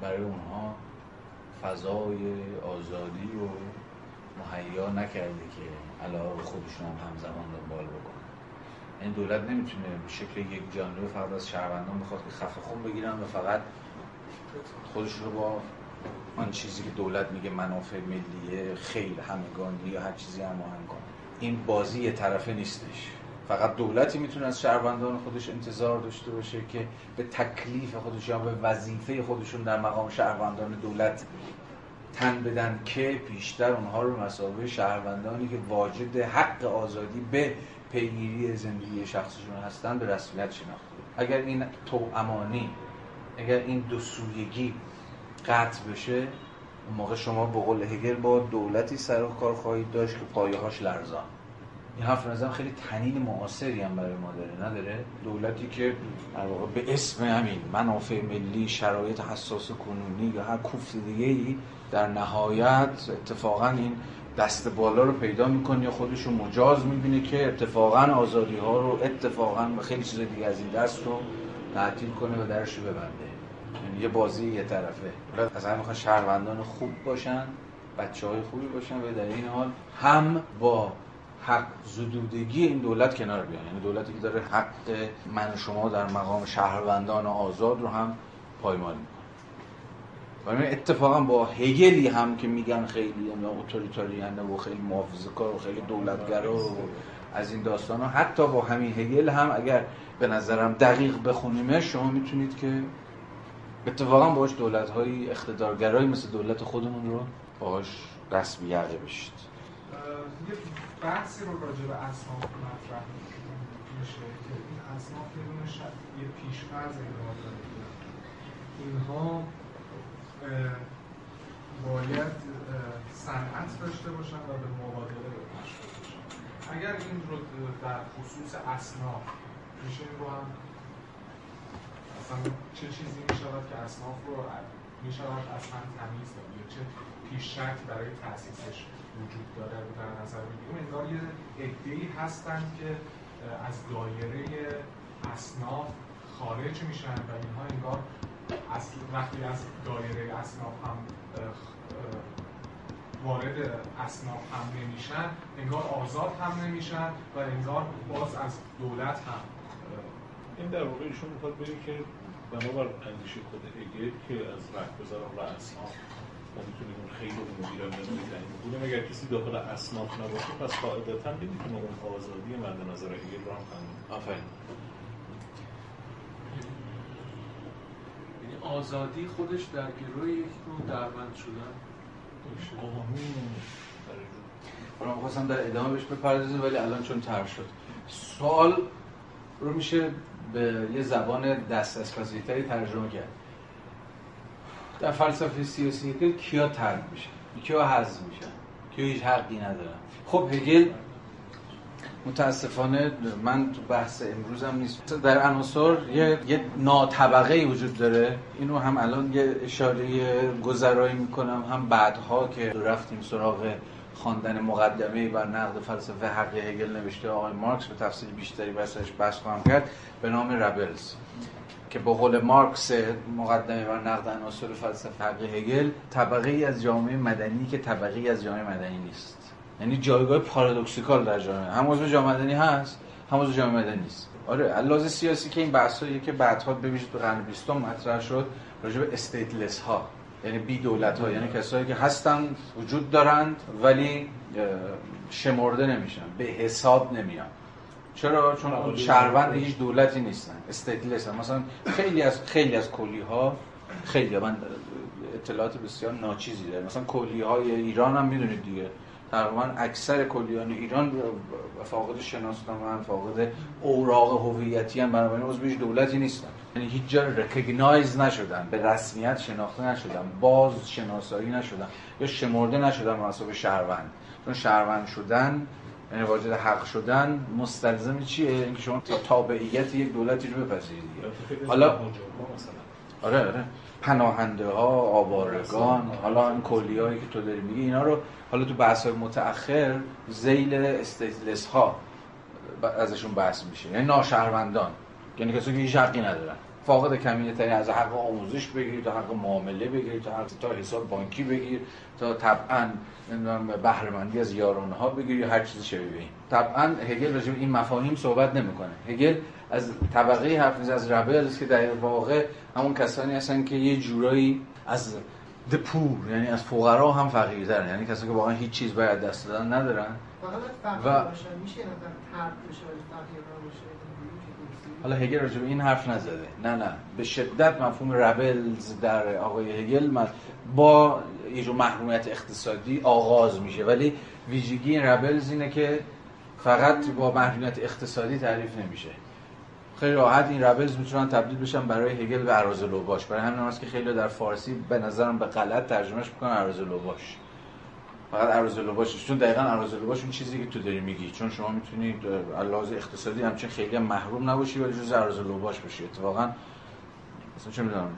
برای اونها فضای آزادی رو مهیا نکرده که علاقه خودشون هم همزمان دنبال بکنن. این دولت نمی‌تونه به شکل یک جانبه فقط از شهروندان بخواد که خفه خون بگیرن و فقط خودشون رو با آن چیزی که دولت میگه منافع ملیه خیلی همگانی یا هر چیزی هماهنگ کنه. این بازی یه طرفه نیستش. فقط دولتی می‌تونه از شهروندان خودش انتظار داشته باشه که به تکلیف خودش یا به وظیفه خودشون در مقام شهروندان دولت تن بدن که بیشتر اونها رو مسابقه شهروندانی که واجد حق آزادی به پیگیری زندگی شخصشون هستن به رسمیت شناخته. اگر این تو امانی اگر این دو سویگی قطع بشه اون موقع شما به قول هگل با دولتی سر و کار خواهید داشت که پایه هاش لرزان. این حرف نظرم خیلی تنین معاصری هم برای ما داره نداره؟ دولتی که به اسم همین منافع ملی شرایط حساس کنونی یا هر کوفت دیگه ای در نهایت اتفاقا این دست بالا رو پیدا می‌کنه یا خودش رو مجاز می‌بینه که اتفاقا آزادی ها رو اتفاقا و خیلی چیز دیگه از این دست رو تعطیل کنه و درش رو ببنده. یعنی یه بازی یه طرفه. از همه می‌خوان شهروندان خوب باشن بچه های خوبی باشن و در این حال هم با حق زدودگی این دولت کنار بیان. یعنی دولتی که داره حق من و شما در مقام شهروندان آزاد رو هم پایمال می‌کنه. و اتفاقا با هگلی هم که میگن خیلی یا اتوریتاریانه و خیلی محافظه کار و خیلی دولتگرا و از این داستان ها حتی با همین هگل هم اگر به نظرم دقیق بخونیمش شما می‌تونید که اتفاقا باش دولت های اقتدارگرایی مثل دولت خودمون رو باش دست بیعقه بشید. بحثی رو راجع به اصناف مطرح میشه که این اصناف یه یه پیشفرز انگار داره. اینها باید صنعت داشته باشن و به مبادله بپردازن. اگر این رو در خصوص اصناف میشه این رو هم اصلا چه چیزی می شود که اصناف رو می شود اصلا تمیز داد؟ یا چه پیش برای تاسیسش وجود داره رو در نظر بگیریم انگار یه عده‌ای هستند که از دایره اصناف خارج میشن و اینها انگار اصل وقتی از دایره اصناف هم وارد اصناف هم نمیشن انگار آزاد هم نمیشن و انگار باز از دولت هم این در واقع ایشون می‌خواد که بنابر اندیشه خود هگل که از رهگذران و اصناف ما می‌تونیم اون خیلی رو مدیران تعیین بکنیم اگر کسی داخل اصناف نباشه پس قاعدتا نمی‌تونه اون آزادی مد نظر هم تامین آفرین. یعنی آزادی خودش در گروه یک نوع دروند شدن. حالا خواستم در ادامه بهش بپردازیم ولی الان چون تر شد. سوال رو میشه به یه زبان دست از ترجمه کرد. در فلسفه سیاسی هگل کیا ترک میشن کیا حذف میشن کیا هیچ حقی ندارن. خب هگل؟ متاسفانه من تو بحث امروزم نیست. در عناصر یه, یه ناطبقه وجود داره. اینو هم الان یه اشاره گذرایی می‌کنم. هم بعدها که رفتیم سراغ خواندن مقدمه بر نقد فلسفه حق هگل نوشته آقای مارکس به تفصیل بیشتری بحثش بحث خواهم کرد. به نام ربلز که به قول مارکس مقدمه بر نقد عناصر فلسفه هگل طبقه ای از جامعه مدنی که طبقه ای از جامعه مدنی نیست. یعنی جایگاه پارادوکسیکال در جامعه. هم عضو جامعه مدنی هست هم عضو جامعه مدنی نیست. آره علاوه سیاسی که این بحثایی که بعدها ببینید به قرن 20 مطرح شد راجع به استیتلس ها یعنی بی دولت ها یعنی کسایی که هستن وجود دارند ولی شمرده نمیشن به حساب نمیان. چرا؟ چون شهروند هیچ دولتی نیستن. استیتلس. مثلا خیلی از خیلی از کلی ها خیلی من اطلاعات بسیار ناچیزی داره مثلا کلی های ایران هم می‌دونید دیگه. تقریبا اکثر کلیان ایران فاقد شناسنامه فاقد اوراق هویتی هم بنابراین عضو هیچ دولتی نیستن. یعنی هیچ جا رکگنایز نشدن به رسمیت شناخته نشدن باز شناسایی نشدن یا شمرده نشدن مناسب شهروند. چون شهروند شدن یعنی واجد حق شدن مستلزم چیه؟ اینکه شما تابعیت یک دولتی رو بپذیرید حالا آره آره. پناهنده ها آوارگان حالا این کلیایی که تو داری میگی اینا رو حالا تو بحث های متأخر زیل استیتلس ها ازشون بحث میشه. یعنی ناشهروندان. یعنی کسی که هیچ حقی ندارن. فاقد کمینه ترین از حق آموزش بگیر تا حق معامله بگیر تا حق تا حساب بانکی بگیر تا طبعا بهره‌مندی از یارانه ها بگیر یا هر چیزی شبیه این. طبعا هگل راجع این مفاهیم صحبت نمی‌کنه. هگل از طبقه حرف از ربلز که در واقع همون کسانی هستن که یه جورایی از د پور یعنی از فقرا هم فقیرترن. یعنی کسایی که واقعا هیچ چیز باید دست دادن ندارن. و حالا هگل راجع این حرف نزده. نه نه. به شدت مفهوم ربلز در آقای هگل با یه جو محرومیت اقتصادی آغاز میشه. ولی ویژگی این ربلز اینه که فقط با محرومیت اقتصادی تعریف نمیشه. خیلی راحت این ربلز می‌تونن تبدیل بشن برای هگل به عراض لوباش. برای همین هست که خیلی در فارسی به نظرم به غلط ترجمهش می‌کنن عراض لوباش. فقط اراذل اوباش چون دقیقا اراذل اوباش اون چیزی که تو داری میگی. چون شما می‌تونید لحاظ اقتصادی همچین خیلی هم محروم نباشی ولی جز اراذل اوباش بشی اتفاقا مثلا چه می‌دونم.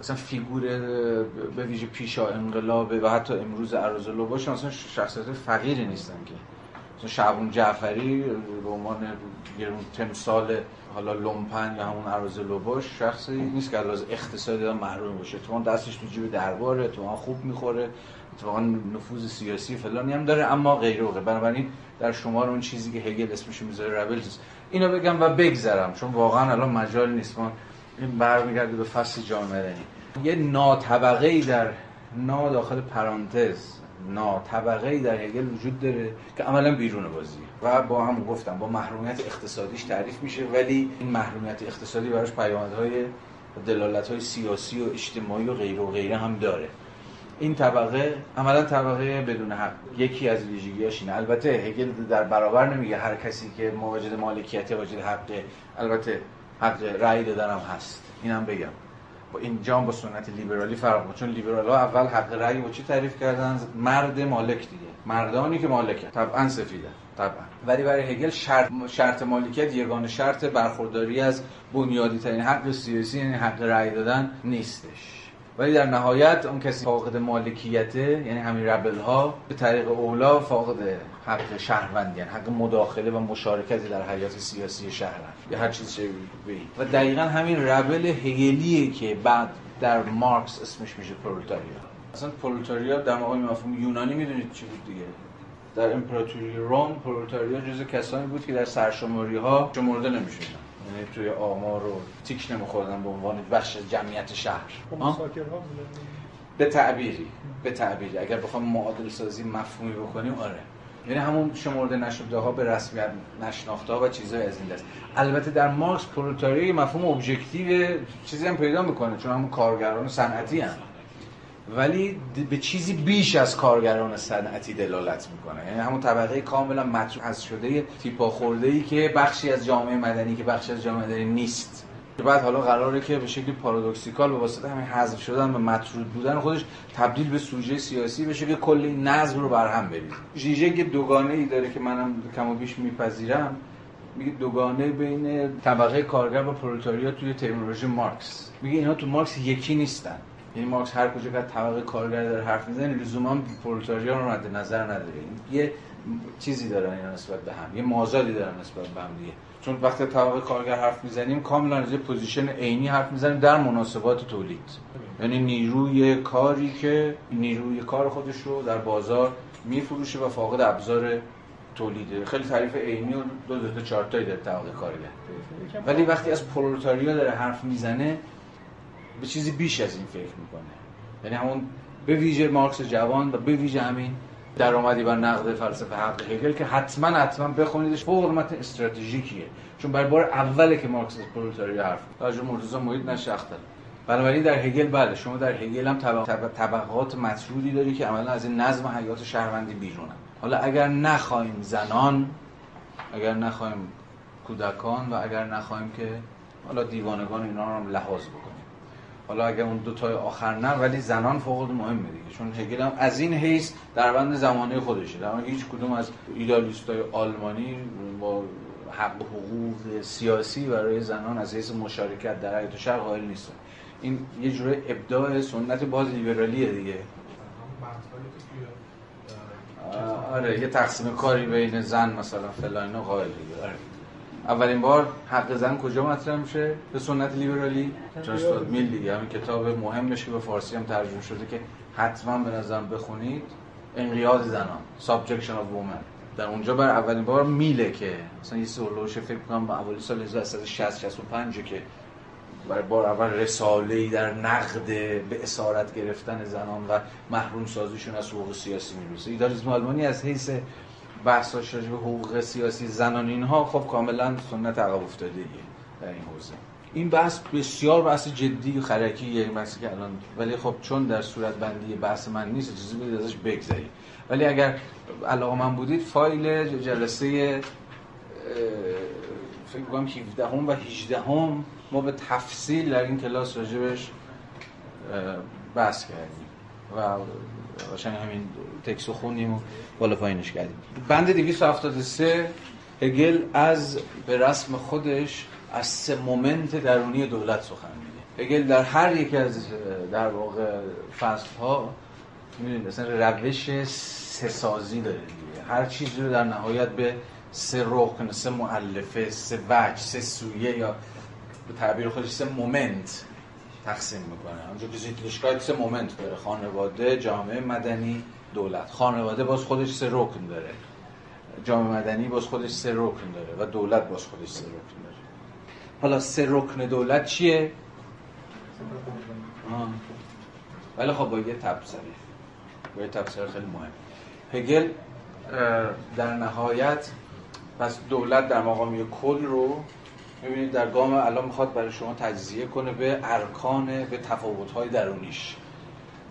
مثلا فیگور به ویژه پیشا انقلاب و حتی امروز اراذل اوباش مثلا شخصیت فقیری نیستن که. شعبون جعفری به عنوان یه تمثال حالا لومپن یا همون اراذل اوباش شخصی نیست که از اقتصادی محروم باشه. تو دستش تو جیب درباره تو خوب می‌خوره. اتفاقا نفوذ سیاسی فلانی هم داره اما غیر اوقه بنابراین در شمار اون چیزی که هگل اسمش می‌ذاره ربلز اینو بگم و بگذرم چون واقعا الان مجال نیست. ما این برمیگرده به فصل جامعه. یه ناطبقه ای در نا داخل پرانتز ناطبقه ای در هگل وجود داره که عملا بیرون بازی. و با هم گفتم با محرومیت اقتصادیش تعریف میشه ولی این محرومیت اقتصادی براش پیامدهای دلالت های سیاسی و اجتماعی و غیر و غیره هم داره. این طبقه عملا طبقه بدون حق. یکی از ویژگیاش اینه. البته هگل در برابر نمیگه هر کسی که مواجد مالکیت واجد حقه البته حق رأی دادن هست. اینم بگم. با این جام با سنت لیبرالی فرق چون لیبرال ها اول حق رأی با چی تعریف کردن؟ مرد مالک دیگه. مردانی که مالکن طبعا سفیده. طبعا. ولی برای هگل شرط, شرط مالکیت یگانه شرط برخورداری از بنیادی ترین حق سیاسی یعنی حق رأی دادن نیستش. ولی در نهایت اون کسی فاقد مالکیته یعنی همین ربل ها به طریق اولا فاقد حق شهروندی یعنی حق مداخله و مشارکتی در حیات سیاسی شهر یا هر چیز و دقیقا همین ربل هگلیه که بعد در مارکس اسمش میشه پرولتاریا. اصلا پرولتاریا در مقام مفهوم یونانی می‌دونید چی بود دیگه؟ در امپراتوری روم پرولتاریا جزو کسانی بود که در سرشماری ها شمرده نمی‌شدن. یعنی توی آمار و تیک نمیخوردن به عنوان بخش جمعیت شهر. خب، به تعبیری به تعبیری. اگر بخوام معادل سازی مفهومی بکنیم آره. یعنی همون شمرده نشده ها به رسمیت نشناخته ها و چیزهای از این دست. البته در مارکس پرولتاریا مفهوم objective چیزی هم پیدا می‌کنه چون همون کارگران صنعتی هم. ولی به چیزی بیش از کارگران صنعتی دلالت می‌کنه. یعنی همون طبقه کاملا مطرود شده تیپا خورده ای که بخشی از جامعه مدنی که بخشی از جامعه مدنی نیست. بعد حالا قراره که به شکل paradoxical به واسطه همین حذف شدن و مطرود بودن خودش تبدیل به سوژه سیاسی بشه که کل این نظم رو برهم بریزه. ژیژک دوگانه ای داره که منم کم و بیش میپذیرم. میگه دوگانه بین طبقه کارگر و پرولتاریا توی ترمینولوژی مارکس. میگه اینا تو مارکس یکی نیستن. یعنی مارکس هر کجا که طبقه کارگر داره حرف می‌زنه لزوما پرولتاریا رو مد نظر نداره. یه چیزی دارن اینا نسبت به هم یه مازادی دارن نسبت به هم دیگه. چون وقتی طبقه کارگر حرف می‌زنیم کاملا از یه position عینی حرف می‌زنیم در مناسبات تولید. یعنی نیروی کاری که نیروی کار خودش رو در بازار میفروشه و فاقد ابزار تولیده. خیلی تعریف عینی و دو دو تا چهار تاییه طبقه کارگر. ولی وقتی از پرولتاریا داره حرف می‌زنه به چیزی بیش از این فکر می‌کنه. یعنی همون به ویژه مارکس جوان و به ویژه همین درآمدی بر نقد فلسفه حق هگل که حتما حتما بخونیدش فوق متن استراتژیکیه. چون برای بار اوله که مارکس از پرولتاریا حرف راجع مرتضی محیط نشختن بنابراین در هگل بله شما در هگل هم طبقات مطرودی داری که عملا از این نظم حیات شهروندی بیرونن. حالا اگر نخواهیم زنان اگر نخواهیم کودکان و اگر نخواهیم که حالا دیوانگان اینا رو هم لحاظ بکنیم. حالا اگر اون دو تای آخر نه ولی زنان فوق مهمه دیگه. چون هگل هم از این حیث در بند زمانه خودشه. در هیچ کدوم از ایدالیستای آلمانی با حق و حقوق سیاسی برای زنان از حیث مشارکت در حیات شهر قائل نیستن. این یه جوره ابداع سنت باز لیبرالیه دیگه. آره یه تقسیم کاری بین زن مثلا فلان قائل دیگه. آره. اولین بار حق زن کجا مطرح میشه؟ به سنت لیبرالی؟ چون میل دیگه. همین کتاب مهمش که به فارسی هم ترجمه شده که حتما به نظرم بخونید. انقیاد زنان. Subjection of Women. در اونجا بر اولین بار میله که مثلا یه سولوش فکر کنم اولی سال 1960 65 که برای بار اول رساله ای در نقد به اسارت گرفتن زنان و محروم سازیشون از حقوق سیاسی می‌رسه ایدالیسم آلمانی از حیث بحثاش راجع به حقوق سیاسی زنان اینها خب کاملا سنت عقب افتادگیه در این حوزه. این بحث بسیار بحث جدی و خرکی این بحثی که الان ولی خب چون در صورت بندی بحث من نیست چیزی بدید ازش بگذارید. ولی اگر علاقه من بودید فایل جلسه فکر کنم 17 هم و 18 هم ما به تفصیل در این کلاس راجبش بحث کردیم. و قشنگ همین تکسو خوندیم و بالا پایینش کردیم. بند 273 هگل از به رسم خودش از سه مومنت درونی دولت سخن میگه. هگل در هر یک از در واقع فصل ها می‌دونید مثلا روش سه سازی داره دیگه. هر چیزی رو در نهایت به سه رکن سه مؤلفه سه وجه سه سویه یا به تعبیر خودش سه مومنت تقسیم می‌کنه. اونجا که Sittlichkeit سه مومنت داره. خانواده جامعه مدنی دولت. خانواده باز خودش سه رکن داره. جامعه مدنی باز خودش سه رکن داره و دولت باز خودش سه رکن داره. حالا سه رکن دولت چیه؟ ولی خب با یه تبصره. با یه تبصره خیلی مهم. هگل در نهایت پس دولت در مقام کل رو می‌بینید در گام الان می‌خواد برای شما تجزیه کنه به ارکان به تفاوت‌های درونیش.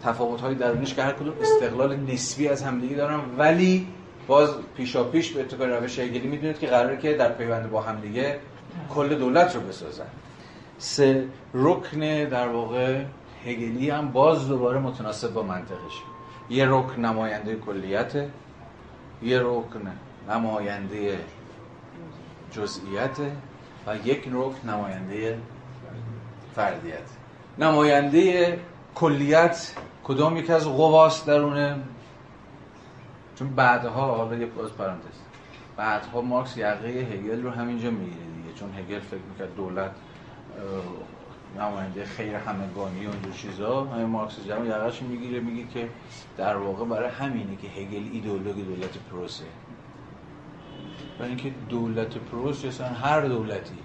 تفاوت‌های درونیش که هر کدوم استقلال نسبی از همدیگه دارن ولی باز پیشا پیش به اتفاق روش هگلی می‌دونید که قراره که در پیوند با همدیگه کل دولت رو بسازن. سه رکن در واقع هگلی هم باز دوباره متناسب با منطقش. یه رکن نماینده کلیت یه رکن نماینده جزئیت و یک رکن نماینده فردیت. نماینده کلیت کدام یکی از قواست درونه چون بعدها حالا یک باز پرانتز. بعدها مارکس یقه هگل رو همینجا می‌گیره دیگه چون هگل فکر می‌کرد دولت نماینده خیر همگانی و اونجور چیزا. همین مارکس جمع یقهش می‌گیره میگه که در واقع برای همینه که هگل ایدئولوژی دولت پروسه. برای اینکه دولت پروس اصلا هر دولتی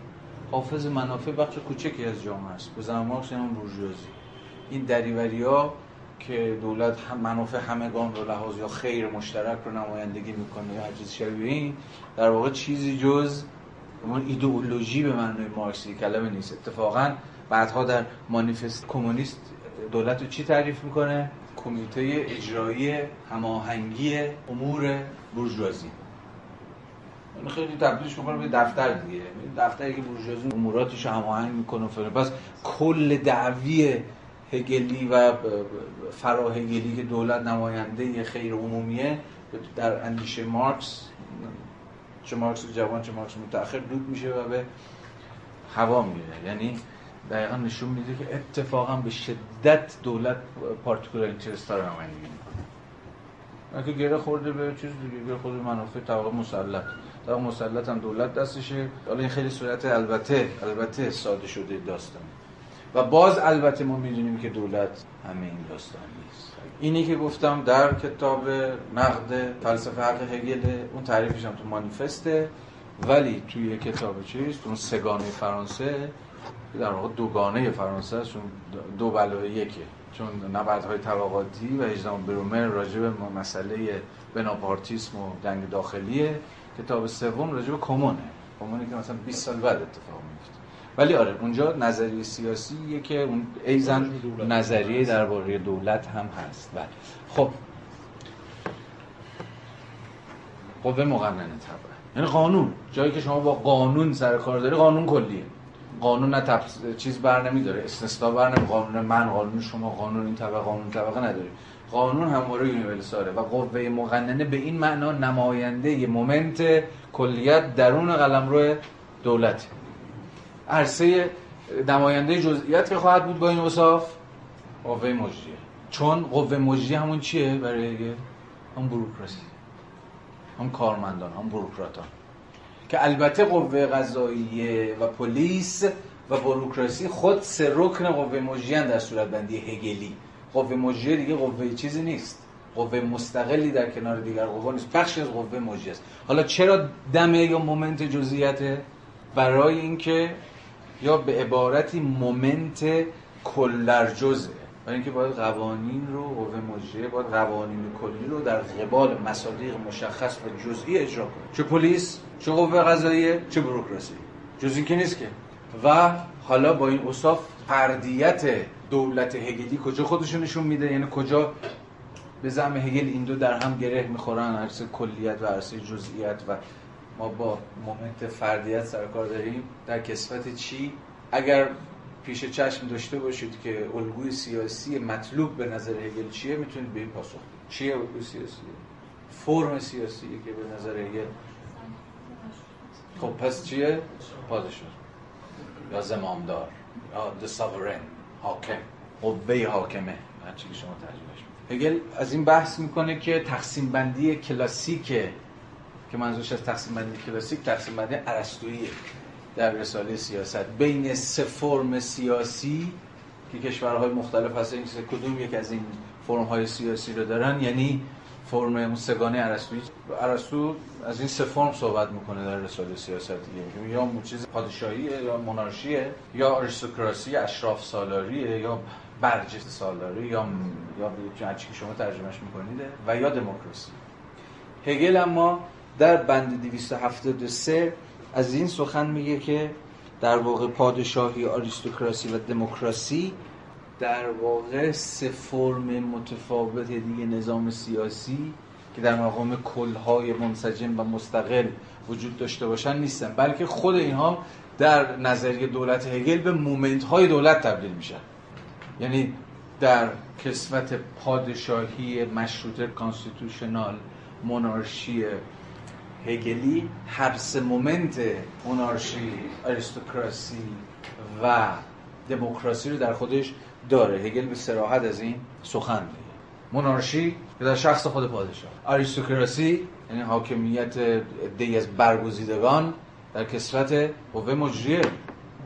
حافظ منافع بخش کوچکی از جامعه است. به زمان مارکس همون بورژوازی. این دریوری ها که دولت هم منافع همگان رو لحاظ یا خیر مشترک رو نمایندگی می‌کنه یا چیز شبیه این در واقع چیزی جز اون ایدئولوژی به معنای مارکسی کلمه نیست. اتفاقا بعدها در مانیفست کمونیست دولت رو چی تعریف می‌کنه؟ کمیته اجرایی هماهنگی امور بورژوازی. این خیلی تبدیلش می‌کنه به دفتر دیگه. دفتری که بورژوازی اموراتش هماهنگ می‌کنه و پس کل دعوی هگلی و فراهگلی که دولت نماینده خیر عمومیه در اندیشه مارکس چه مارکس جوان چه مارکس متأخر دود میشه و به هوا میره. یعنی دقیقا نشون میده که اتفاقا به شدت دولت پارتیکولار اینترست رو نمایندگی می‌کنه که گره خورده به چیز دیگه گره خورده منافع طبقه مسلط. طبقه مسلط هم دولت دستشه. حالا این خیلی صورت البته البته ساده شده داستان. و باز البته ما می‌دونیم که دولت همه این داستان نیست. اینی که گفتم در کتاب نقد فلسفه حق هگل اون تعریفش هم تو مانیفسته. ولی توی کتاب چیز تو سگانه فرانسه در واقع دوگانه فرانسه چون دو بلای یکه. چون نبردهای طبقاتی و هجدام برومر راجع به مسئله بناپارتیسم و جنگ داخلیه. کتاب سوم راجع به کمونه. کمونی که مثلا 20 سال بعد اتفاق میفته ولی آره اونجا نظریه سیاسیه که اون ایزن نظریه درباره دولت هم هست. بله. خب. قوه مقننه طبعا. یعنی قانون. جایی که شما با قانون سر کار داری قانون کلیه. قانون نه تبس... چیز بر نمیداره استثنا بر نمی قانون من قانون شما قانون این طبقه قانون طبقه نداره. قانون همواره یونیورساله و قوه مقننه به این معنا نماینده یه مومنت کلیت درون قلمرو دولت. عرصه نماینده جزئیات که خواهد بود با این اوصاف قوه مجریه. چون قوه مجریه همون چیه برای هم بروکراسی. هم کارمندان هم بروکراتان. که البته قوه قضاییه و پلیس و بروکراسی خود سه رکن قوه مجریه در صورت بندی هگلی. قوه مجریه دیگه قوه چیزی نیست. قوه مستقلی در کنار دیگر قوه نیست. بخشی از قوه مجریه است. حالا چرا دومه یا مومنت جزئیت برای اینکه یا به عبارتی مومنت کل در جزئه برای اینکه باید قوانین رو قوه مجریه باید قوانین کلی رو در قبال مصادیق مشخص و جزئی اجرا کنه. چه پلیس چه قوه قضاییه چه بروکراسی. جز این که نیست که. و حالا با این اوصاف فردیت دولت هگلی کجا خودشون نشون میده؟ یعنی کجا به زعم هگل این دو در هم گره می‌خورن؟ عرصه کلیت و عرصه جزئیت و ما با مومنت فردیت سر کار داریم. در کسوت چی؟ اگر پیش چشم داشته باشید که الگوی سیاسی مطلوب به نظر هگل چیه می‌تونید به این پاسخ چیه الگوی سیاسی؟ فرم سیاسی که به نظر هگل خب پس چیه؟ پادشاه. یا زمامدار. یا the sovereign. حاکم. قوه حاکمه. هر چی که شما ترجمهش هگل از این بحث می‌کنه که تقسیم بندی کلاسیکه. که منظورش از تقسیم بندی کلاسیک تقسیم بندی ارسطویی در رساله سیاست. بین سه فرم سیاسی که کشورهای مختلف هستن که کدوم یک از این فرم های سیاسی رو دارن؟ یعنی فرم سگانه ارسطویی ارسطو از این سه فرم صحبت می‌کنه در رساله سیاست دیگه. یا چیز پادشاهیه یا مونارشیه یا آریستوکراسی اشراف سالاریه یا برجسته سالاری یا یا که شما ترجمهش می‌کنید و یا دموکراسی. هگل اما در بند 273 از این سخن میگه که در واقع پادشاهی آریستوکراسی و دموکراسی در واقع سه فرم متفاوت دیگه نظام سیاسی که در مقام کل‌های منسجم و مستقل وجود داشته باشن نیستن. بلکه خود اینها در نظریه دولت هگل به مومنت های دولت تبدیل میشن. یعنی در کسمت پادشاهی مشروطه constitutional monarchy هگلی هر سه مومنت مونارشی آریستوکراسی و دموکراسی رو در خودش داره. هگل به صراحت از این سخن میگه. مونارشی در شخص خود پادشاه. آریستوکراسی یعنی حاکمیت دی از برگزیدگان در کسرت قوه مجریه.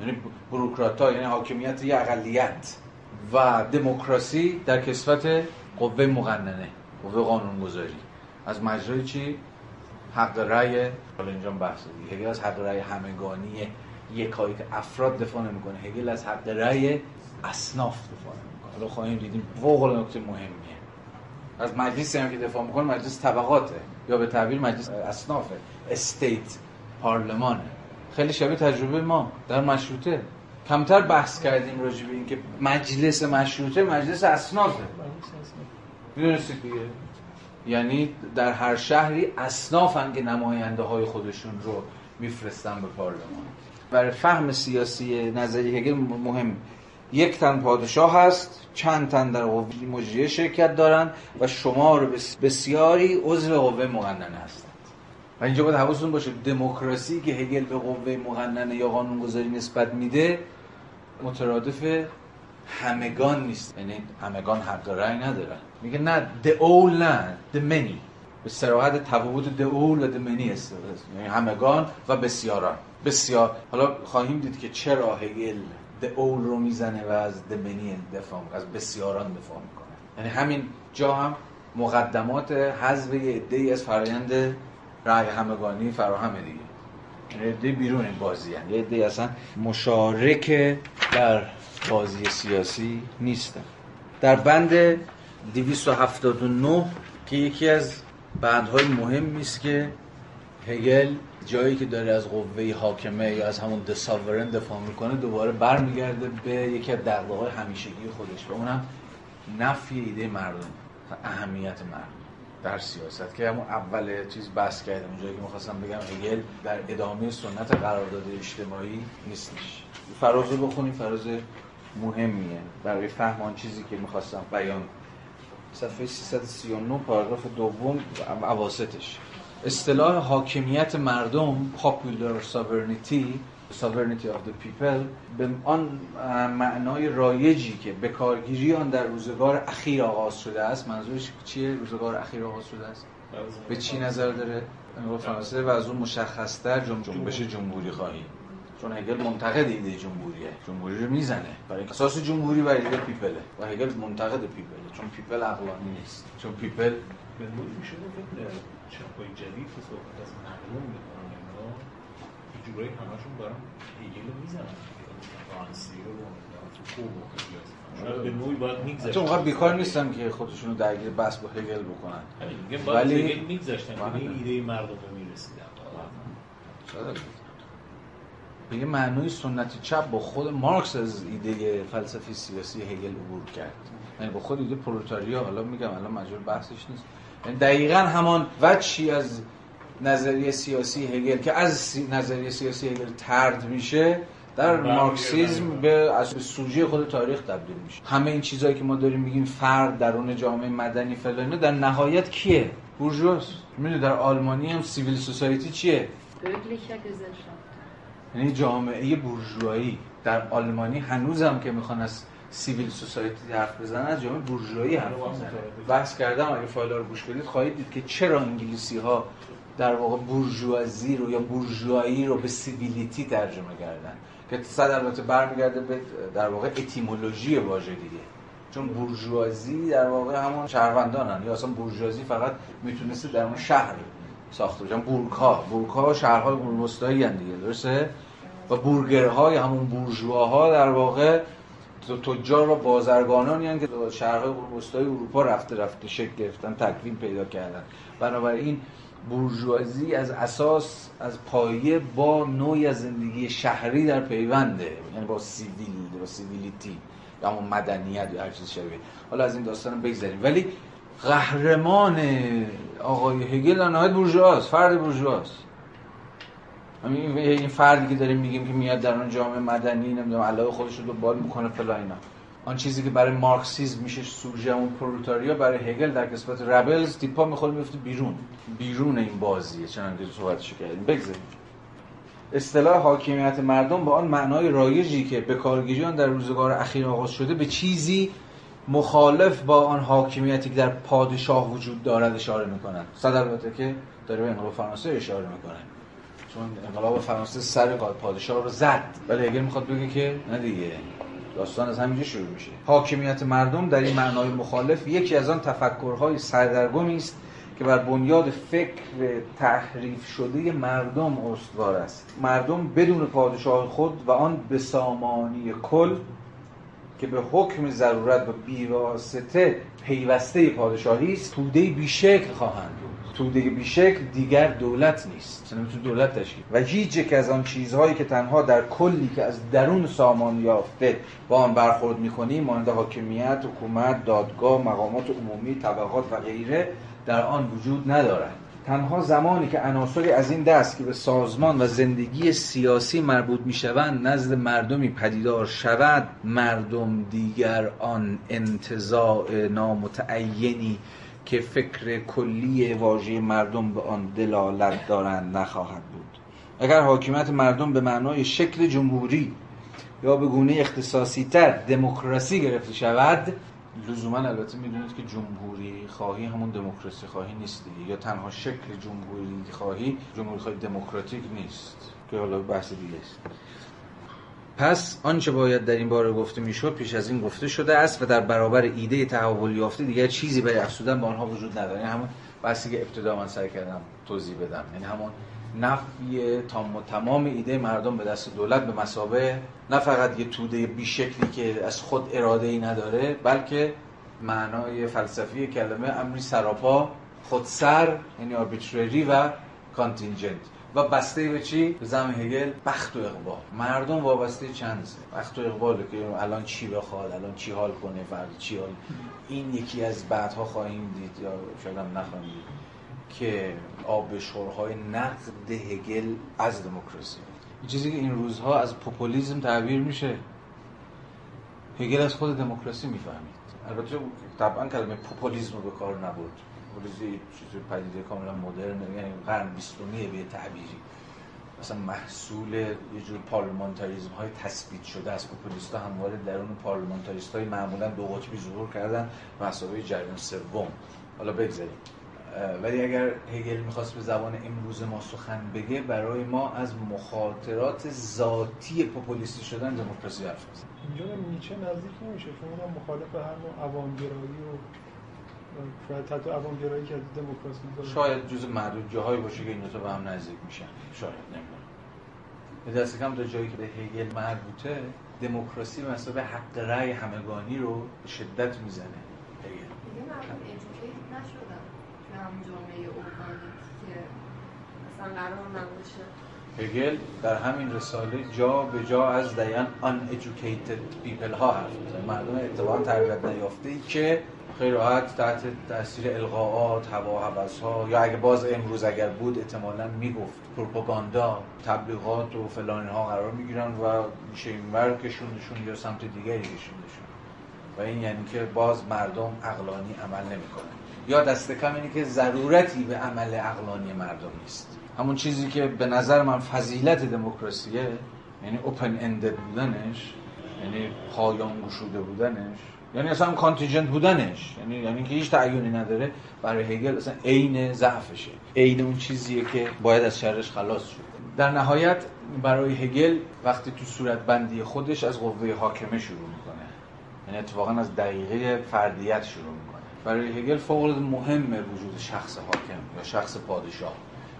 یعنی بروکراتا یعنی حاکمیت یه اقلیت. و دموکراسی در کسرت قوه مقننه قوه قانونگذاری. از مجرای چی؟ حق رأی حالا اینجا بحث هگل از حق رأی همگانی یکایی که افراد دفاع نمی‌کنه. هگل از حق رأی اصناف دفاع نمی‌کنه حالا خواهیم دیدیم فوق نکته مهمیه. از مجلسی هم که دفاع می‌کنه مجلس طبقاته. یا به تعبیر مجلس اصنافه. استیت پارلمانه خیلی شبیه تجربه ما در مشروطه. کمتر بحث کردیم راجع به اینکه مجلس مشروطه مجلس اصنافه. می‌دونستید دیگه؟ یعنی در هر شهری اصنافن که نماینده های خودشون رو میفرستن به پارلمان. برای فهم سیاسی نظری هگل مهم یک تن پادشاه هست چند تن در قوه مجریه شرکت دارن و شمار بسیاری عضو قوه مقننه هستند. و اینجا باید حواستون باشه دموکراسی که هگل به قوه مقننه یا قانونگذاری نسبت میده مترادف همگان نیست. یعنی همگان حق رأی ندارن. میگه نه the all نه the many. به صراحت تفاوت the all و the many استفاده یعنی همگان و بسیاران. بسیار. حالا خواهیم دید که چرا هگل the all رو می‌زنه و از the many دفاع از بسیاران دفاع می‌کنه یعنی همین جا هم مقدمات حذف یه از فرآیند رأی همگانی فراهمه دیگه یعنی عده بیرون این بازی هن. یه عده اصلا مشارک در بازی سیاسی نیستن در بند 279 که یکی از بندهای مهم است که هگل جایی که داره از قوه حاکمه یا از همون دساورن دفاع می‌کنه دوباره برمیگرده به یکی از دغدغه‌های همیشگی خودش. و اونم نفی ایده مردم اهمیت مردم در سیاست که همون اول چیز بحث کردم اونجایی که می‌خواستم بگم هگل در ادامه سنت قرارداد اجتماعی نیستش. فراز رو بخونیم فراز مهمیه. برای فهم آن چیزی که می‌خواستم بیان. صفحه 339 پاراگراف دوم اواسطش. اصطلاح حاکمیت مردم popular sovereignty sovereignty of the people به آن معنای رایجی که به کارگیری آن در روزگار اخیر آغاز شده است. منظورش چیه؟ روزگار اخیر آغاز شده است؟ به چی نظر داره؟ فرانسه و از اون مشخصتر جنبش جمهوری خواهی. چون هگل منتقد ایده جمهوریه. جمهوری رو می‌زنه. برای اساس جمهوری بر ایده پیپله. و هگل منتقد پیپله. چون پیپل عقلانی نیست. چون پیپل نوعی میشه گفت چپای جدید که صحبت از مردم می‌کنن اینا یه جورایی همشون برام هگل رو می‌زنن. فرانسی رو به نوعی باید میگذاشتن چون اونقدر بیکار نیستن که خودشون رو درگیر بحث با هگل بکنن. ولی هگل میگذاشتن که این ایده مردم رو می‌رسیدن. به یه معنای سنت چپ با خود مارکس از ایده فلسفی سیاسی هگل عبور کرد. یعنی با خود ایده پرولتاریا حالا میگم الان مجبور بحثش نیست. یعنی دقیقا همان وجهی از نظریه سیاسی هگل که از نظریه سیاسی هگل ترد میشه در مارکسیزم به از سوژه خود تاریخ تبدیل میشه. همه این چیزهایی که ما داریم میگیم فرد درون جامعه مدنی فلانه در نهایت کیه؟ بورژواس می‌دونی در آلمانی هم civil society چیه؟ یعنی جامعه بورژوایی. در آلمانی هنوزم که می‌خوان از civil society حرف بزنن از جامعه بورژوایی حرف می‌زنن بحث کردم اگه فایل رو گوش بدید خواهید دید که چرا انگلیسی ها در واقع بورژوازی رو یا بورژوایی رو به civility ترجمه کردن؟ که صد البته برمیگرده به در واقع etymology واژه دیگه. چون بورژوازی در واقع همون شهروندانن. یا اصلا بورژوازی فقط می‌تونسته در اون شهر ساخته بورگ ها بورگ ها شهرهای قرون وسطایی دیگه درسته؟ و بورگرهای همون بورژواها در واقع تجار و بازرگانانی هستند که شهرهای قرون وسطایی اروپا رفته رفته شکل گرفتن تکوین پیدا کردن. بنابراین بورژوازی از اساس از پایه با نوعی زندگی شهری در پیونده. یعنی با civil با civility یا همون مدنیت یا هر چیز شبیه. حالا از این داستان بگذاریم ولی قهرمان آقای هگل در نهایت بورژواست فرد بورژواست این فردی که داریم میگیم که میاد در اون جامعه مدنی نمی‌دونم علاوه خودش رو دنبال می‌کنه فلا اینا. آن چیزی که برای مارکسیسم میشه سوژه اون پرولتاریا برای هگل در قسمت ربلز تیپا می‌خوره میفته بیرون. بیرون این بازیه. چنان که صحبتشو کردیم. بگذاریم. اصطلاح حاکمیت مردم با آن معنای رایجی که به کارگیری در روزگار اخیر آغاز شده به چیزی مخالف با آن حاکمیتی که در پادشاه وجود دارد اشاره می‌کنند. صد البته که داره به انقلاب فرانسه اشاره می‌کنه. چون انقلاب فرانسه سر پادشاه رو زد. ولی اگر می‌خواد بگه که نه دیگه داستان از همینجا شروع میشه. حاکمیت مردم در این معنای مخالف یکی از آن تفکرهای سردرگمی است که بر بنیاد فکر تحریف شده مردم استوار است. مردم بدون پادشاه خود و آن به سامانی کل که به حکم ضرورت و بیواسطه پیوسته پادشاهی است توده بیشکل خواهند بود. توده بیشکل دیگر دولت نیست. تو دولت تشکیل. و هیچ یک از آن چیزهایی که تنها در کلی که از درون سامان یافته با آن برخورد می‌کنیم مانند حاکمیت حکومت دادگاه مقامات عمومی طبقات و غیره در آن وجود ندارد تنها زمانی که عناصری از این دست که به سازمان و زندگی سیاسی مربوط می شوند نزد مردمی پدیدار شود مردم دیگر آن انتظاع نامتعینی که فکر کلی واژه مردم به آن دلالت دارند نخواهد بود. اگر حاکمیت مردم به معنای شکل جمهوری یا به گونه اختصاصی تر دموکراسی گرفته شود لزوما البته می‌دونید که جمهوری خواهی همون دموکراسی خواهی نیست دیگه. یا تنها شکل جمهوری خواهی جمهوری خواهی دموکراتیک نیست که حالا بحث دیگه است. پس آنچه باید در این باره گفته می‌شد پیش از این گفته شده است و در برابر ایده تحول یافته دیگر چیزی برای افسودن به آنها وجود نداره یعنی همون بحثی که ابتدا من سعی کردم توضیح بدم. یعنی همون نفی تام و تمام ایده مردم به دست دولت به مسابه نه فقط یه توده بیشکلی که از خود اراده ای نداره بلکه معنای فلسفی کلمه امری سراپا خودسر یعنی آربیترری و کانتینجنت و بسته به چی؟ زم هگل بخت و اقبال. مردم وابسته چند بخت و اقباله که الان چی بخواد الان چی حال کنه فرد چی حال این یکی از بعدها خواهیم دید یا شاید هم نخواهیم دید که آبشورهای نقد هگل از دموکراسی چیزی که این روزها از پوپولیزم تعبیر میشه. هگل از خود دموکراسی می‌فهمید. البته طبعا کلمه پوپولیزم رو به کار نبود پوپولیزم چیزی پدیده کاملا مدرن یعنی قرن بیستمیه به تعبیری. مثلا محصول یه جور پارلمانتاریزم های تثبیت شده از پوپولیست همواره درون پارلمانتاریست های معمولا دو قطبی ظهور کردن مسابقه جریان سوم. حالا بگذاریم. ولی اگر هگل می‌خواست به زبان امروز ما سخن بگه برای ما از مخاطرات ذاتی پوپولیستی شدن دموکراسی حرف بزنه اینجا نیچه نزدیک نمیشه. چون مخالف هر نوع عوامگرایی و شاید حتی عوامگرایی که از دموکراسی شاید جز معدود جاهایی باشه که این دو به هم نزدیک میشن. شاید نمی‌دونم. به دست کم تا جایی که به هگل مربوطه دموکراسی مثلا به حق رأی همگانی رو به شدت می‌زنه. هگل. جامعه که مثلا قرار نباشه. هگل در همین رساله جا به جا از دیان uneducated people ها حرف مردم اتباعا تربیت نیافته ای که خیلی راحت تحت تاثیر القاءات هوا ها یا اگه باز امروز اگر بود احتمالا می‌گفت پروپاگاندا تبلیغات و فلان ها قرار می‌گیرن و میشه اینور کشوندشون یا سمت دیگری کشوندشون. و این یعنی که باز مردم اقلانی عمل نمی‌کنن. یا دست کم اینه که ضرورتی به عمل اقلانی مردم نیست. همون چیزی که به نظر من فضیلت دموکراسیه یعنی اوپن اندد بودنش یعنی پایان گشوده بودنش یعنی اصلا کانتینجنت بودنش. یعنی یعنی که هیچ تعیینی نداره. برای هگل اصلا عین ضعفشه. عین اون چیزیه که باید از شرش خلاص شد. در نهایت برای هگل وقتی تو صورت بندی خودش از قوه حاکمه شروع می‌کنه. یعنی اتفاقا از دقیقه فردیت شروع می‌کنه. برای هگل فوق مهمه وجود شخص حاکم یا شخص پادشاه.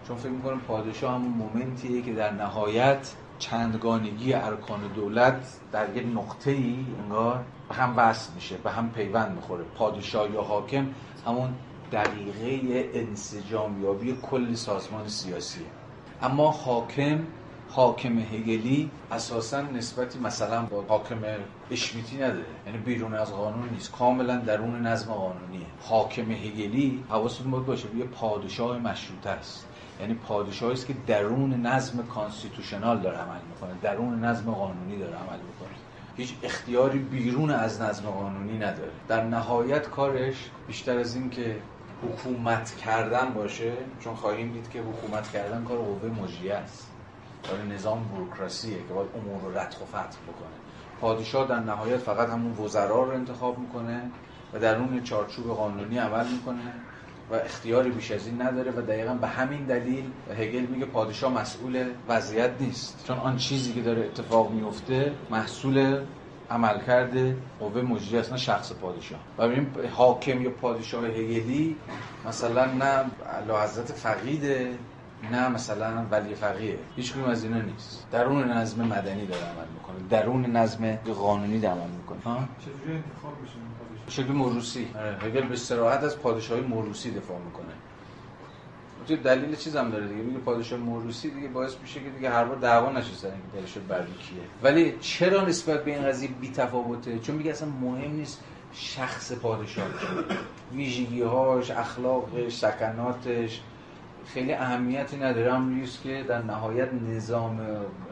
چون فکر می‌کنم پادشاه همون مومنتیه که در نهایت چندگانگی ارکان دولت در یک نقطه ای انگار به هم وصل میشه به هم پیوند می‌خوره. پادشاه یا حاکم همون دقیقه انسجامیابی کل سازمان سیاسیه. اما حاکم حاکم هگلی اساسا نسبتی مثلا با حاکم اشمیتی نداره. یعنی بیرون از قانون نیست کاملا درون نظم قانونیه. حاکم هگلی حواستون باید باشه یه پادشاه مشروطه است یعنی پادشاهی است که درون نظم کانستیتوشنال داره عمل می‌کنه درون نظم قانونی داره عمل می‌کنه. هیچ اختیاری بیرون از نظم قانونی نداره. در نهایت کارش بیشتر از این که حکومت کردن باشه چون خواهیم دید که حکومت کردن کار قوه مجریه است. کار نظام بروکراسیه که باید امور رو رتق و فتح بکنه. پادشاه در نهایت فقط همون وزرا رو انتخاب می‌کنه و در اون چارچوب قانونی عمل می‌کنه. و اختیاری بیش از این نداره و دقیقا به همین دلیل هگل میگه پادشاه مسئول وضعیت نیست. چون آن چیزی که داره اتفاق میفته محصول عملکرد قوه مجری اصلا شخص پادشاه. و ببینیم حاکم یا پادشاه هگلی مثلا نه حضرت فقیده نه مثلا ولی فقیه. هیچ از اینا نیست. درون نظم مدنی داره عمل می‌کنه. درون نظم قانونی داره عمل می‌کنه. چجوری انتخاب میشه؟ شکل موروسی. هگل به استراحت از پادشاهی موروسی دفاع می‌کنه. تو دلیل چیز هم داره دیگه. میگه پادشاه موروسی دیگه باعث میشه که دیگه هر بار دعوا نشه سر اینکه پادشاه بردی کیه. ولی چرا نسبت به این قضیه بی تفاوته؟ چون میگه اصلا مهم نیست شخص پادشاه. ویژگی هاش اخلاقش سکناتش. خیلی اهمیتی نداره. هم که در نهایت نظام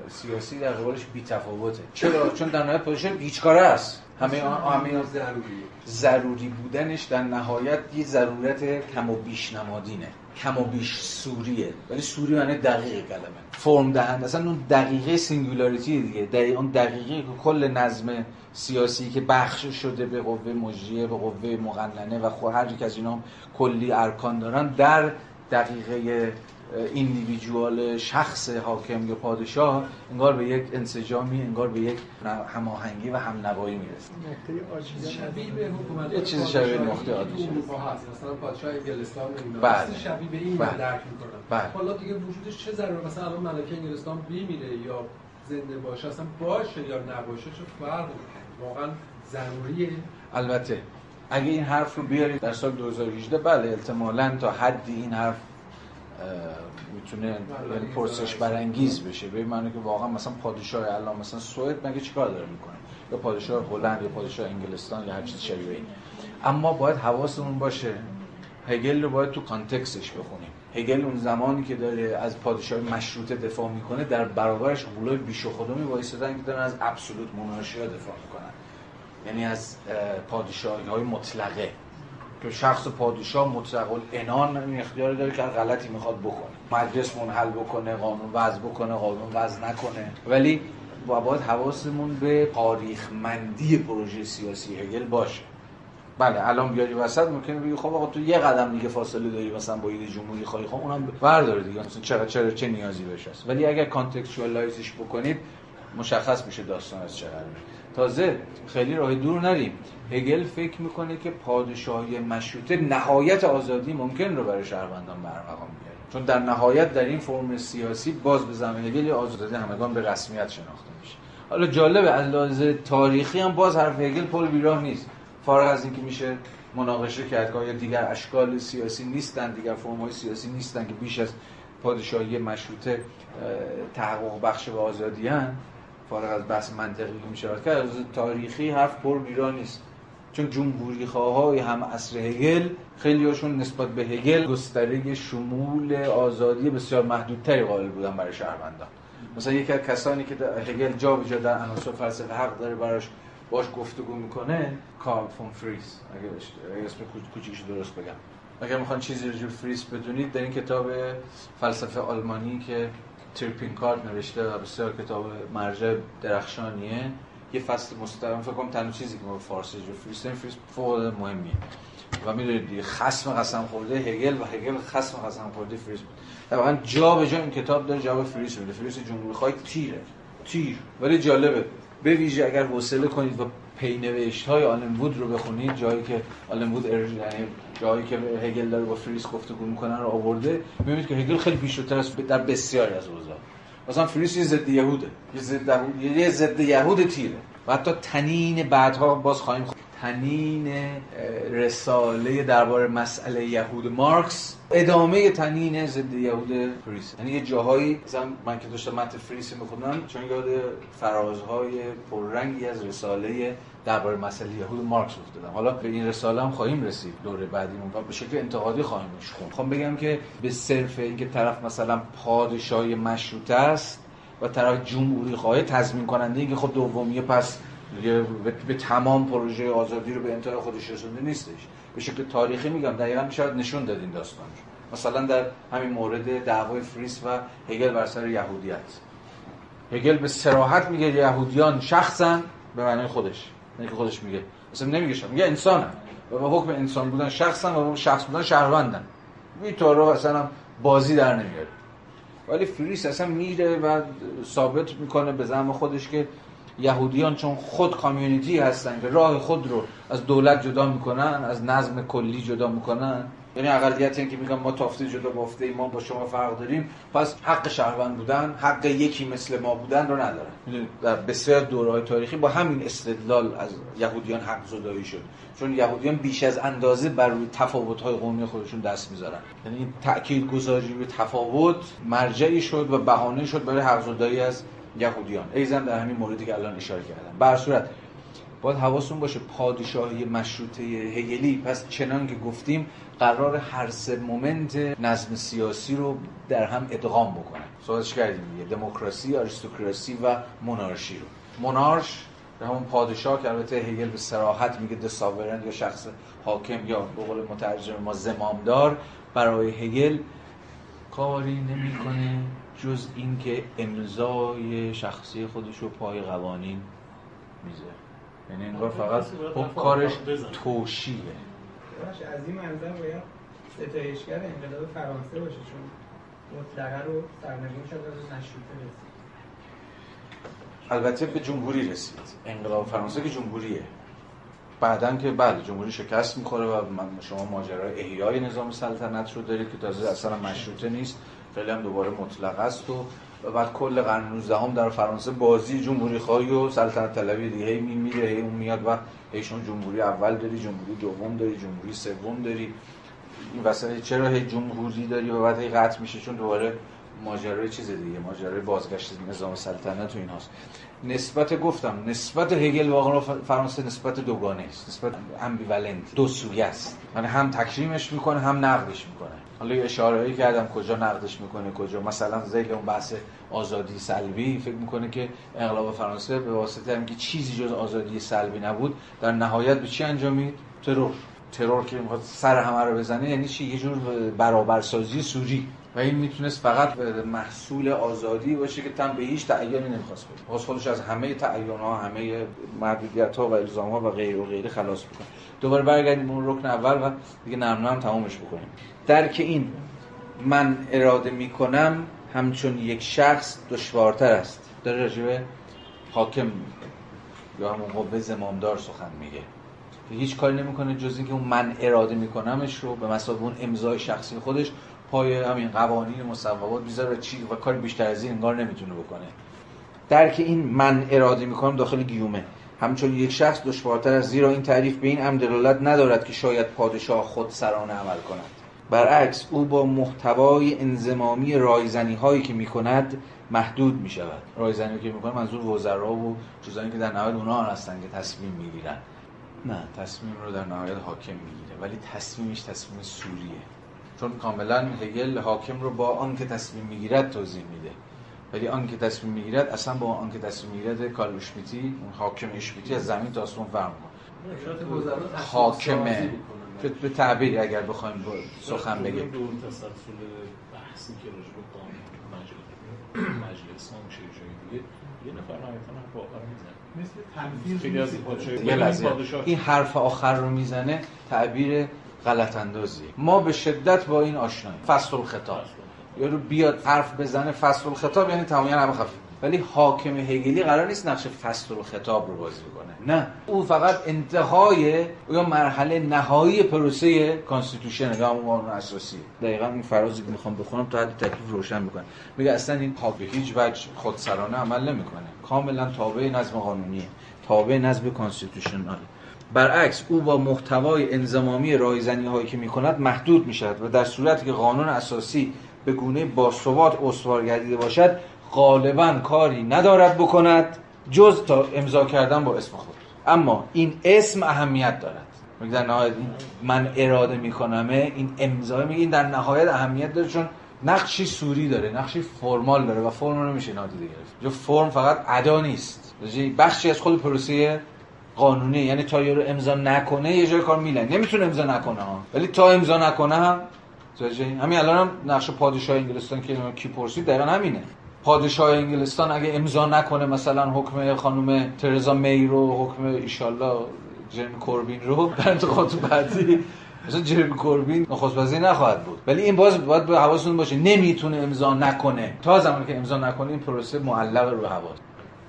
سیاسی در قبالش بی تفاوته. چرا؟ چون در نهایت پادشاه بیچاره است. همه همه ضروری ضروری بودنش در نهایت یه ضرورت کم و بیش نمادینه. کم و بیش صوریه. ولی صوری معنی دقیق کلمه. فرم دهنده اصلا اون دقیقه singularity دیگه. دقیق اون دقیقه که کل نظم سیاسی که بخش شده به قوه مجریه به قوه مقننه و خود هر یک از اینا کلی ارکان دارن در دقیقه ایندیویدوال شخص حاکم یا پادشاه انگار به یک انسجامی انگار به یک هماهنگی و هم نوایی می‌رسه شبیه به حکومت یه چیزی شبیه به نقطه مثلا پادشاه انگلستان بله. شبیه به این بله. درک می‌کنن بله. حالا دیگه وجودش چه ضرر مثلا الان ملکه انگلستان میمیره یا زنده باشه اصلا باشه یا نباشه چه فرق واقعا ضروریه. البته اگه این حرف رو بیارید در سال 2018 بله احتمالاً تا حدی این حرف می‌تونه یعنی پرسش برانگیز بشه. به معنی که واقعا مثلا پادشاه الان مثلا سوئد مگه چیکار داره می‌کنه؟ یا پادشاه هلند یا پادشاه انگلستان یا هر چیز شبیه این. اما باید حواسمون باشه هگل رو باید تو کانتکستش بخونیم. هگل اون زمانی که داره از پادشاه مشروطه دفاع می‌کنه در برابرش غولای بیش خودمی وایسادن که دارن از ابسولوت مونارشیا دفاع می‌کنن. یعنی از پادشاهی های مطلقه. که شخص پادشاه مطلق الانان این اختیار داره که غلطی می‌خواد بکنه. مجلس منحل بکنه قانون وضع بکنه قانون وضع نکنه. ولی باید حواسمون به تاریخمندی پروژه سیاسی هگل باشه. بله الان بیاری وسط ممکنه بگی خب آقا تو یه قدم دیگه فاصله داری مثلا با ایده جمهوری خواهی. خب اونم برداره دیگه. مثلا چرا چرا چه نیازی بهش هست؟ ولی اگر کانتکستوالایزش بکنید مشخص میشه داستان از چه تازه خیلی راه دور نریم. هگل فکر می‌کنه که پادشاهی مشروطه نهایت آزادی ممکن رو برای شهروندان برمقام میاره چون در نهایت در این فرم سیاسی باز به زمین هگل آزادی همگان به رسمیت شناخته میشه. حالا جالبه از لحاظ تاریخی هم باز حرف هگل پل بیراه نیست. فارغ از اینکه میشه مناقشه کرد که دیگر اشکال سیاسی نیستن دیگر فرم سیاسی نیستن که بیش از پادشاهی مشروطه تحقق بخش به آزادی هن. فارغ از بحث منطقی که میشه کرد از تاریخی حرف پر بیرا نیست. چون جمهوری های هم عصر هگل خیلی هاشون نسبت به هگل گستره شمول آزادی بسیار محدودتری قائل بودن برای شهروندان. مثلا یکی از کسانی که هگل جا به در عناصر فلسفه حق داره براش باش گفتگو می‌کنه کارل فون فریز. اگه اسم کوچیکش درست بگم. اگر می‌خوان چیزی رو فریس بدونید در این کتاب فلسفه آلمانی که تریپین کارت نوشته و بسیار کتاب مرجع درخشانیه. یه فصل مستقیم فکر کنم چیزی که ما به فارسی جو فریس داریم فریس فوق مهمیه. و می‌دونید خصم قسم خورده هگل و هگل خصم قسم خورده فریس بود. واقعا جا به جا این کتاب داره جواب فریس میده. فریس جمهوری خواهی تیره تیر. ولی جالبه به ویژه اگر حوصله کنید و پینوشت های آلن وود رو بخونید جایی که آلن وود یعنی جایی که هگل داره با فریس گفتگو می‌کنن رو آورده می‌بینید که هگل خیلی پیشروتر است در بسیاری از اوضاع. مثلا فریس یه ضد یهوده. یه ضد یه ضد یهود تیره. و حتی تنین بعدها باز خواهیم تنین رساله درباره مسئله یهود. مارکس ادامه تنین ضد یهود فریس یعنی یه جاهایی مثلا من که داشتم متن فریس میخوندم چون یاد فرازهای پررنگی از رساله درباره مسئله یهود مارکس افتادم. حالا به این رساله هم خواهیم رسید دوره بعدی. و به شکل انتقادی خواهیم خوند خواهم بگم که به صرف اینکه طرف مثلا پادشاهی مشروطه است و طرف جمهوری خواهی تضمین کننده اینکه خب دومیه پس به تمام پروژه آزادی رو به انتهای خودش رسونده نیستش. به شکل تاریخی میگم دقیقا میشه نشون داد این داستان مثلا در همین مورد دعوای فریس و هگل بر سر یهودیت. هگل به سراحت میگه یهودیان شخصا به معنی خودش. نه که خودش میگه. اصلا نمیگه میگه انسانن. و به حکم انسان بودن شخصا و شخص بودن شهروندن. این اصلا بازی در نمیاره. ولی فریس اصلا میره و ثابت می‌کنه به زعم خودش که یهودیان چون خود کامیونیتی هستن که راه خود رو از دولت جدا می‌کنن از نظم کلی جدا می‌کنن. یعنی اقلیت این که میگن ما تافته جدا بافته ما با شما فرق داریم. پس حق شهروند بودن حق یکی مثل ما بودن رو ندارن. در بسیار دورهای تاریخی با همین استدلال از یهودیان حق زدایی شد. چون یهودیان بیش از اندازه بر روی تفاوت‌های قومی خودشون دست می‌ذارن یعنی تاکید گذاری روی تفاوت مرجعی شد و بهانه شد برای حق زدایی از یهودیان. ایزن در همین موردی که الان اشاره کردم. بر صورت باید حواستون باشه پادشاهی مشروطه هگلی پس چنان که گفتیم قرار هر سه مومنت نظم سیاسی رو در هم ادغام بکنه صحبتش کردیم دیگه. دموکراسی آریستوکراسی و مونارشی رو. مونارش همون پادشاه که البته هگل به سراحت میگه دساورن یا شخص حاکم یا به قول مترجم ما زمامدار برای هگل کاری نمی‌کنه. جز اینکه امضای شخصی خودش رو پای قوانین می‌ذاره. یعنی انگار فقط خب کارش توشیه از این منظر باید ستایشگر انقلاب فرانسه باشه چون مطلقه رو سرنگون شد از مشروطه رسید. البته به جمهوری رسید. انقلاب فرانسه که جمهوریه. بعدا که بله جمهوری شکست می‌خوره و شما ماجرای احیای نظام سلطنت رو دارید که تازه اصلا مشروطه نیست. خیلی هم دوباره مطلق است و و بعد کل قرن 19 هم در فرانسه بازی جمهوری خواهی و سلطنت طلبی دیگه هی میره هی اون میاد و هیشون جمهوری اول داری جمهوری دوم داری جمهوری سوم داری. این وسط چرا هی جمهوری داری و بعد هی قطع میشه؟ چون دوباره ماجرای چیز دیگه ماجرای بازگشت نظام سلطنت و ایناست نسبت گفتم نسبت هگل واقعا فرانسه نسبت دوگانه است. نسبت امبیولنت. دو سویه است. یعنی هم تکریمش می‌کنه هم نقدش می‌کنه. حالا یه اشاره‌ای کردم کجا نقدش می‌کنه کجا. مثلا زیل اون بحث آزادی سلبی فکر می‌کنه که انقلاب فرانسه به واسطه اینکه چیزی جز آزادی سلبی نبود در نهایت به چی انجامید ترور. ترور که می‌خواد سر همه رو بزنه یعنی چی؟ یه جور برابرسازی سوری. و این می‌تونست فقط محصول آزادی باشه که تن به هیچ تعیینی نمی‌خواست بده خواست خودش از همه تعین ها همه محدودیت ها و الزام ها و غیر و غیره خلاص بکنه. دوباره برگردیم اون رکن اول و دیگه نرم نرم تمامش بکنیم. درک این من اراده می‌کنم همچون یک شخص دشوارتر است. داره راجبه حاکم یا همون قوه زمامدار سخن میگه. هیچ کاری نمی‌کنه جز اینکه اون من اراده میکنمش رو به مسابقه اون امضای شخصی خودش پای همین قوانین مصوبات بیذاره و چی و کار بیشتر از این انگار نمی‌تونه بکنه. درک این من اراده می‌کنم داخل گیومه. همچون یک شخص دشوارتر از زیرا این تعریف به این امر ندارد که شاید پادشاه خود سرانه عمل کند. برعکس او با محتوای انزمامی رایزنی هایی که می‌کند محدود می شود رایزنی که می‌کنه منظور وزرا و چیزانی که در نهایت اونها هستن که تصمیم می‌گیرن. نه تصمیم رو در نهایت حاکم می‌گیره. ولی تصمیمش تصمیم سوریه. چون کاملا هگل حاکم رو با آن که تصمیم می‌گیرد توضیح میده. ولی آن که تصمیم می‌گیرد اصلا با آن که تصمیم می‌گیرد کارل اشمیتی اون حاکم اشمیتی از زمین تا آسمون فرق حاکمه به تعبیر اگر بخوایم سخن بگیم. دور تسلسل بحثی که راجع به مجلس انگلستان میشه جای دیگه یه نفر نهایتا هم باید مهر می‌زنه. مثل تنفیر خیلی از این لحظه. این حرف آخر رو می‌زنه تعبیر غلط اندازی ما به شدت با این آشناییم. فصل الخطاب. یارو بیاد حرف بزنه فصل الخطاب یعنی تماما همه خفه. ولی حاکم هگلی قرار نیست نقش فصل الخطاب رو بازی کنه نه. او فقط انتهای یا مرحله نهایی پروسه constitution یا قانون اساسی. دقیقا این فرازی که می‌خوام بخونم تا حد تکلیف روشن می‌کنه میگه اصلا این حاکم هیچ وجه خودسرانه عمل نمی‌کنه. کاملا تابع نظم قانونیه. تابع نظم constitutional برعکس او با محتوای انضمامی رایزنی هایی که می‌کند محدود می‌شود و در صورتی که قانون اساسی به گونه باثبات استوار گردیده باشد غالبا کاری ندارد بکند جز تا امضا کردن با اسم خود. اما این اسم اهمیت دارد. در نهایت من اراده میکنمه این امضا میگه این در نهایت اهمیت داره چون نقشی سوری داره نقشی فرمال داره و فرم رو نمیشه نادیده گرفت. جو فرم فقط ادا نیست. بخشی از خود پروسه قانونی یعنی تا یه رو امضا نکنه یه جای کار میلن نمی‌تونه امضا نکنه ولی تا امضا نکنه هم همین الان هم نقش پادشاه انگلستان که کی پرسید دقیقا همینه. پادشاه انگلستان اگه امضا نکنه مثلا حکم خانم ترزا می رو حکم ایشالله جرمی کوربین رو در انتخابات بعدی مثلا جرمی کوربین نخست نخواهد بود. ولی این باز باید به حواستون باشه نمی‌تونه امضا نکنه. تا زمانی که امضا نکنه این پروسه معلق رو هوا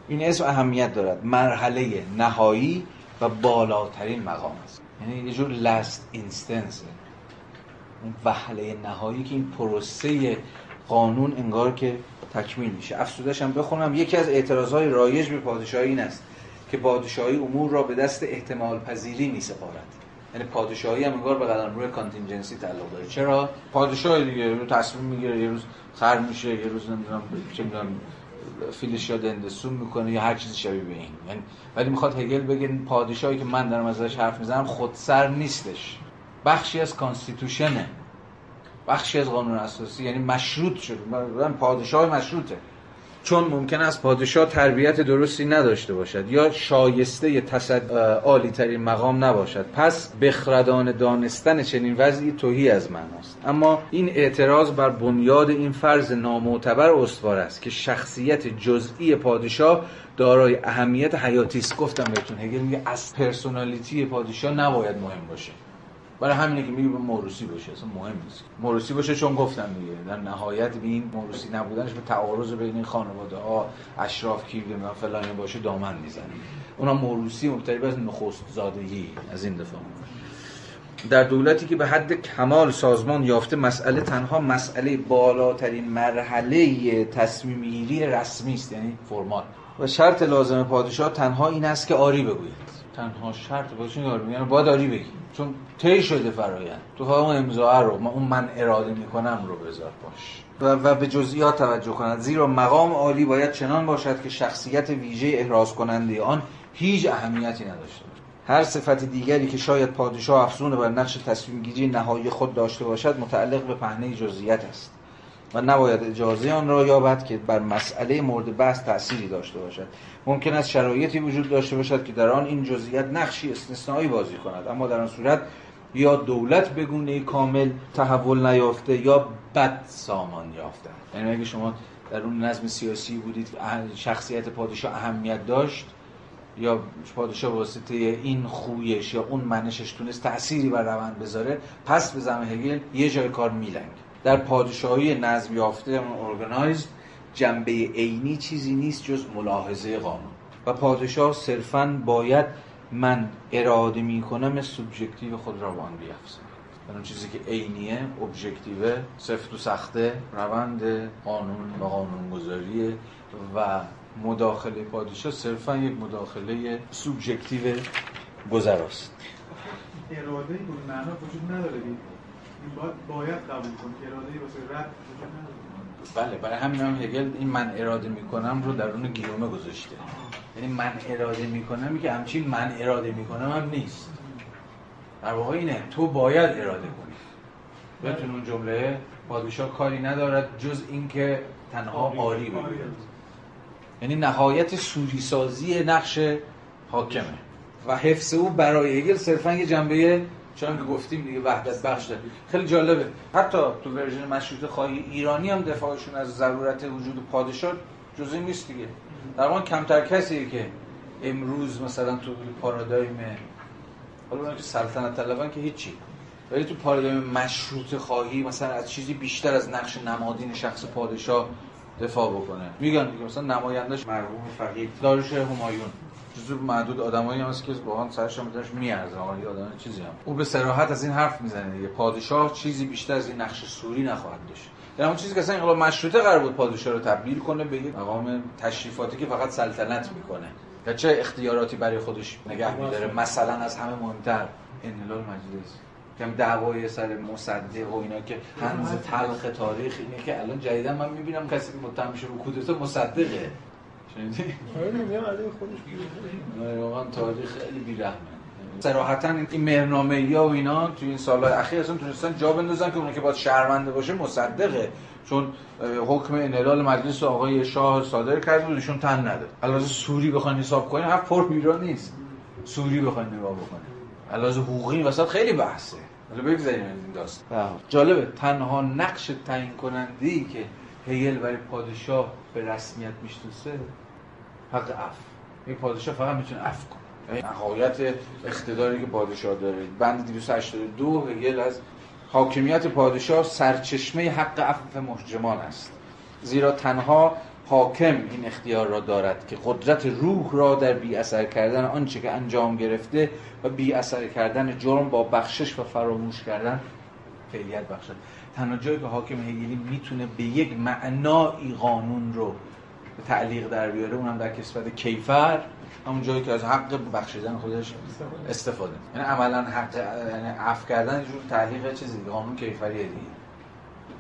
این اسم اهمیت دارد. مرحله نهایی و بالاترین مقام است. یعنی یه جور لاست اینستنس اون وهله نهایی که این پروسه قانون انگار که تکمیل میشه. افسودش هم بخونم. یکی از اعتراضهای رایج به پادشاهی این است که پادشاهی امور را به دست احتمال پذیری می سپارد. یعنی پادشاهی هم انگار به قدم روی کانتینجنسی تعلق داره. چرا؟ پادشاهی دیگه تصمیم می‌گیره یه روز خر میشه یه روز نمی‌دونم چه می‌دونم فیلش یا دندسون می‌کنه یا هر چیزی شبیه به این. یعنی ولی می‌خواد هگل بگه پادشاهی که من دارم ازش حرف می‌زنم خودسر نیستش. بخشی از کانستیتوشنه بخشی از قانون اساسی یعنی مشروط شده. من پادشاه مشروطه. چون ممکن است پادشاه تربیت درستی نداشته باشد یا شایسته تصد عالی ترین مقام نباشد. پس بخردان دانستن چنین وضعی توهی از معناست. اما این اعتراض بر بنیاد این فرض نامعتبر استوار است که شخصیت جزئی پادشاه دارای اهمیت حیاتی است. گفتم بهتون هگل میگه از پرسونالیتی پادشاه نباید مهم باشه. برای همینه که میگه موروسی باشه اصلا مهم نیست. موروسی باشه چون گفتم دیگه. در نهایت به این موروسی نبودنش به تعارض بین این خانواده ها اشراف کی و فلان باشه دامن می‌زنه. اونا موروسی مبتنی از نخست زادگی از این دفاع. در دولتی که به حد کمال سازمان یافته مسئله تنها مسئله بالاترین مرحله تصمیم گیری رسمی است یعنی فرمال. و شرط لازم پادشاه تنها این است که آری بگوید. تنها شرط باشه آری میگن باید آری بگی. چون طی شده فرایند. تو اون امضا رو اون من اراده می‌کنم رو بذار باش. و, و به جزئیات توجه کنند زیرا مقام عالی باید چنان باشد که شخصیت ویژه احراز کننده آن هیچ اهمیتی نداشته هر صفت دیگری که شاید پادشاه افزون بر نقش تصمیم گیری نهایی خود داشته باشد متعلق به پهنه جزئیات است. و نباید اجازه آن را یابد که بر مسئله مورد بحث تأثیری داشته باشد. ممکن است شرایطی وجود داشته باشد که در آن این جزئیات نقشی استثنایی بازی کند اما در آن صورت یا دولت به گونه کامل تحول نیافته یا بد سامان یافته. یعنی اگه شما در اون نظم سیاسی بودید شخصیت پادشاه اهمیت داشت یا پادشاه واسطه این خویش یا اون منشش تونست تأثیری بر روند بذاره پس به زم هگل یه جای کار میلنگ در پادشاهی نظم یافته ارگانایزد جنبه عینی چیزی نیست جز ملاحظه قانون. و پادشاه صرفا باید من اراده می کنم سوبژکتیو خود را به آن اون چیزی که عینیه ابژکتیوه سفت و سخته روند قانون و قانونگذاری و مداخله. پادشاه صرفا یک مداخله سوبژکتیو گذراست. اراده به معنا وجود نداره. باید, باید قبول کن اراده واسه رد بله برای همین هم هگل این من اراده می‌کنم رو در اون گیومه گذاشته. یعنی من اراده می‌کنم که همچین من اراده می‌کنم هم نیست. در واقع اینه تو باید اراده کنی. بتون اون جمله پادشاه کاری ندارد جز اینکه تنها آری بگوید یعنی نهایت سوری سازی نقش حاکمه. و حفظ او برای هگل صرفا یه جنبه چون که گفتیم دیگه وحدت بخش داره. خیلی جالبه. حتی تو ورژن مشروط خواهی ایرانی هم دفاعشون از ضرورت وجود پادشاه جزئی نیست دیگه. در کمتر کسیه که امروز مثلا تو پارادایم حالا که سلطنت طلبن که هیچی. ولی تو پارادایم مشروط خواهی مثلا از چیزی بیشتر از نقش نمادین شخص پادشاه دفاع بکنه. میگن دیگه مثلا نمایندش مرحوم فقید. داروش همایون. جزو معدود آدمایی هست که واقعا هم داشت میارزه. آقا آدم چیزی هم. او به صراحت از این حرف می‌زنه. دیگه پادشاه چیزی بیشتر از این نقش سوری نخواهد داشت. در اون چیزی که اصلا انقلاب مشروطه قرار بود پادشاه رو تبدیل کنه به یک مقام تشریفاتی که فقط سلطنت می‌کنه. و چه اختیاراتی برای خودش نگه میداره؟ مثلا از همه مهمتر انحلال مجلس. کم دعوای سر مصدق و اینا که هنز تلخ تاریخ اینه که الان جدیدا من می‌بینم کسی که متهم میشه رو کودتا مصدقه. شنیدی؟ آره واقعا تاریخ خیلی بیرحمه. صراحتا این مهرنامه یا و اینا تو این سالهای اخیر اصلا تونستن جا بندازن که اون که باید شهرونده باشه مصدقه. چون حکم انحلال مجلس آقای شاه صادر کرد بود ایشون تن نداد علاوه سوری بخواین حساب کنین هر پر ایران نیست. سوری بخواین نگاه بکنین. علاوه حقوقی وسط خیلی بحثه. حالا بگذاریم از این داستان. جالبه تنها نقش تعیین کننده ای که هگل برای پادشاه به رسمیت می‌شناسه حق عفو. این پادشاه فقط می‌تونه عفو کنه. نهایت اقتداری که پادشاه داره. بند 282 هگل از حاکمیت پادشاه سرچشمه حق عفو محجمان است. زیرا تنها حاکم این اختیار را دارد که قدرت روح را در بی اثر کردن آنچه که انجام گرفته و بی اثر کردن جرم با بخشش و فراموش کردن فعلیت بخشد. تنها جایی که حاکم هگلی می‌تونه به یک معنایی قانون رو تعلیق در بیاره اونم در کسبت کیفر همون جایی که از حق بخشیدن خودش استفاده. یعنی عملا حق یعنی عفو کردن یه جور تعلیق چیزی دیگه قانون کیفریه دیگه.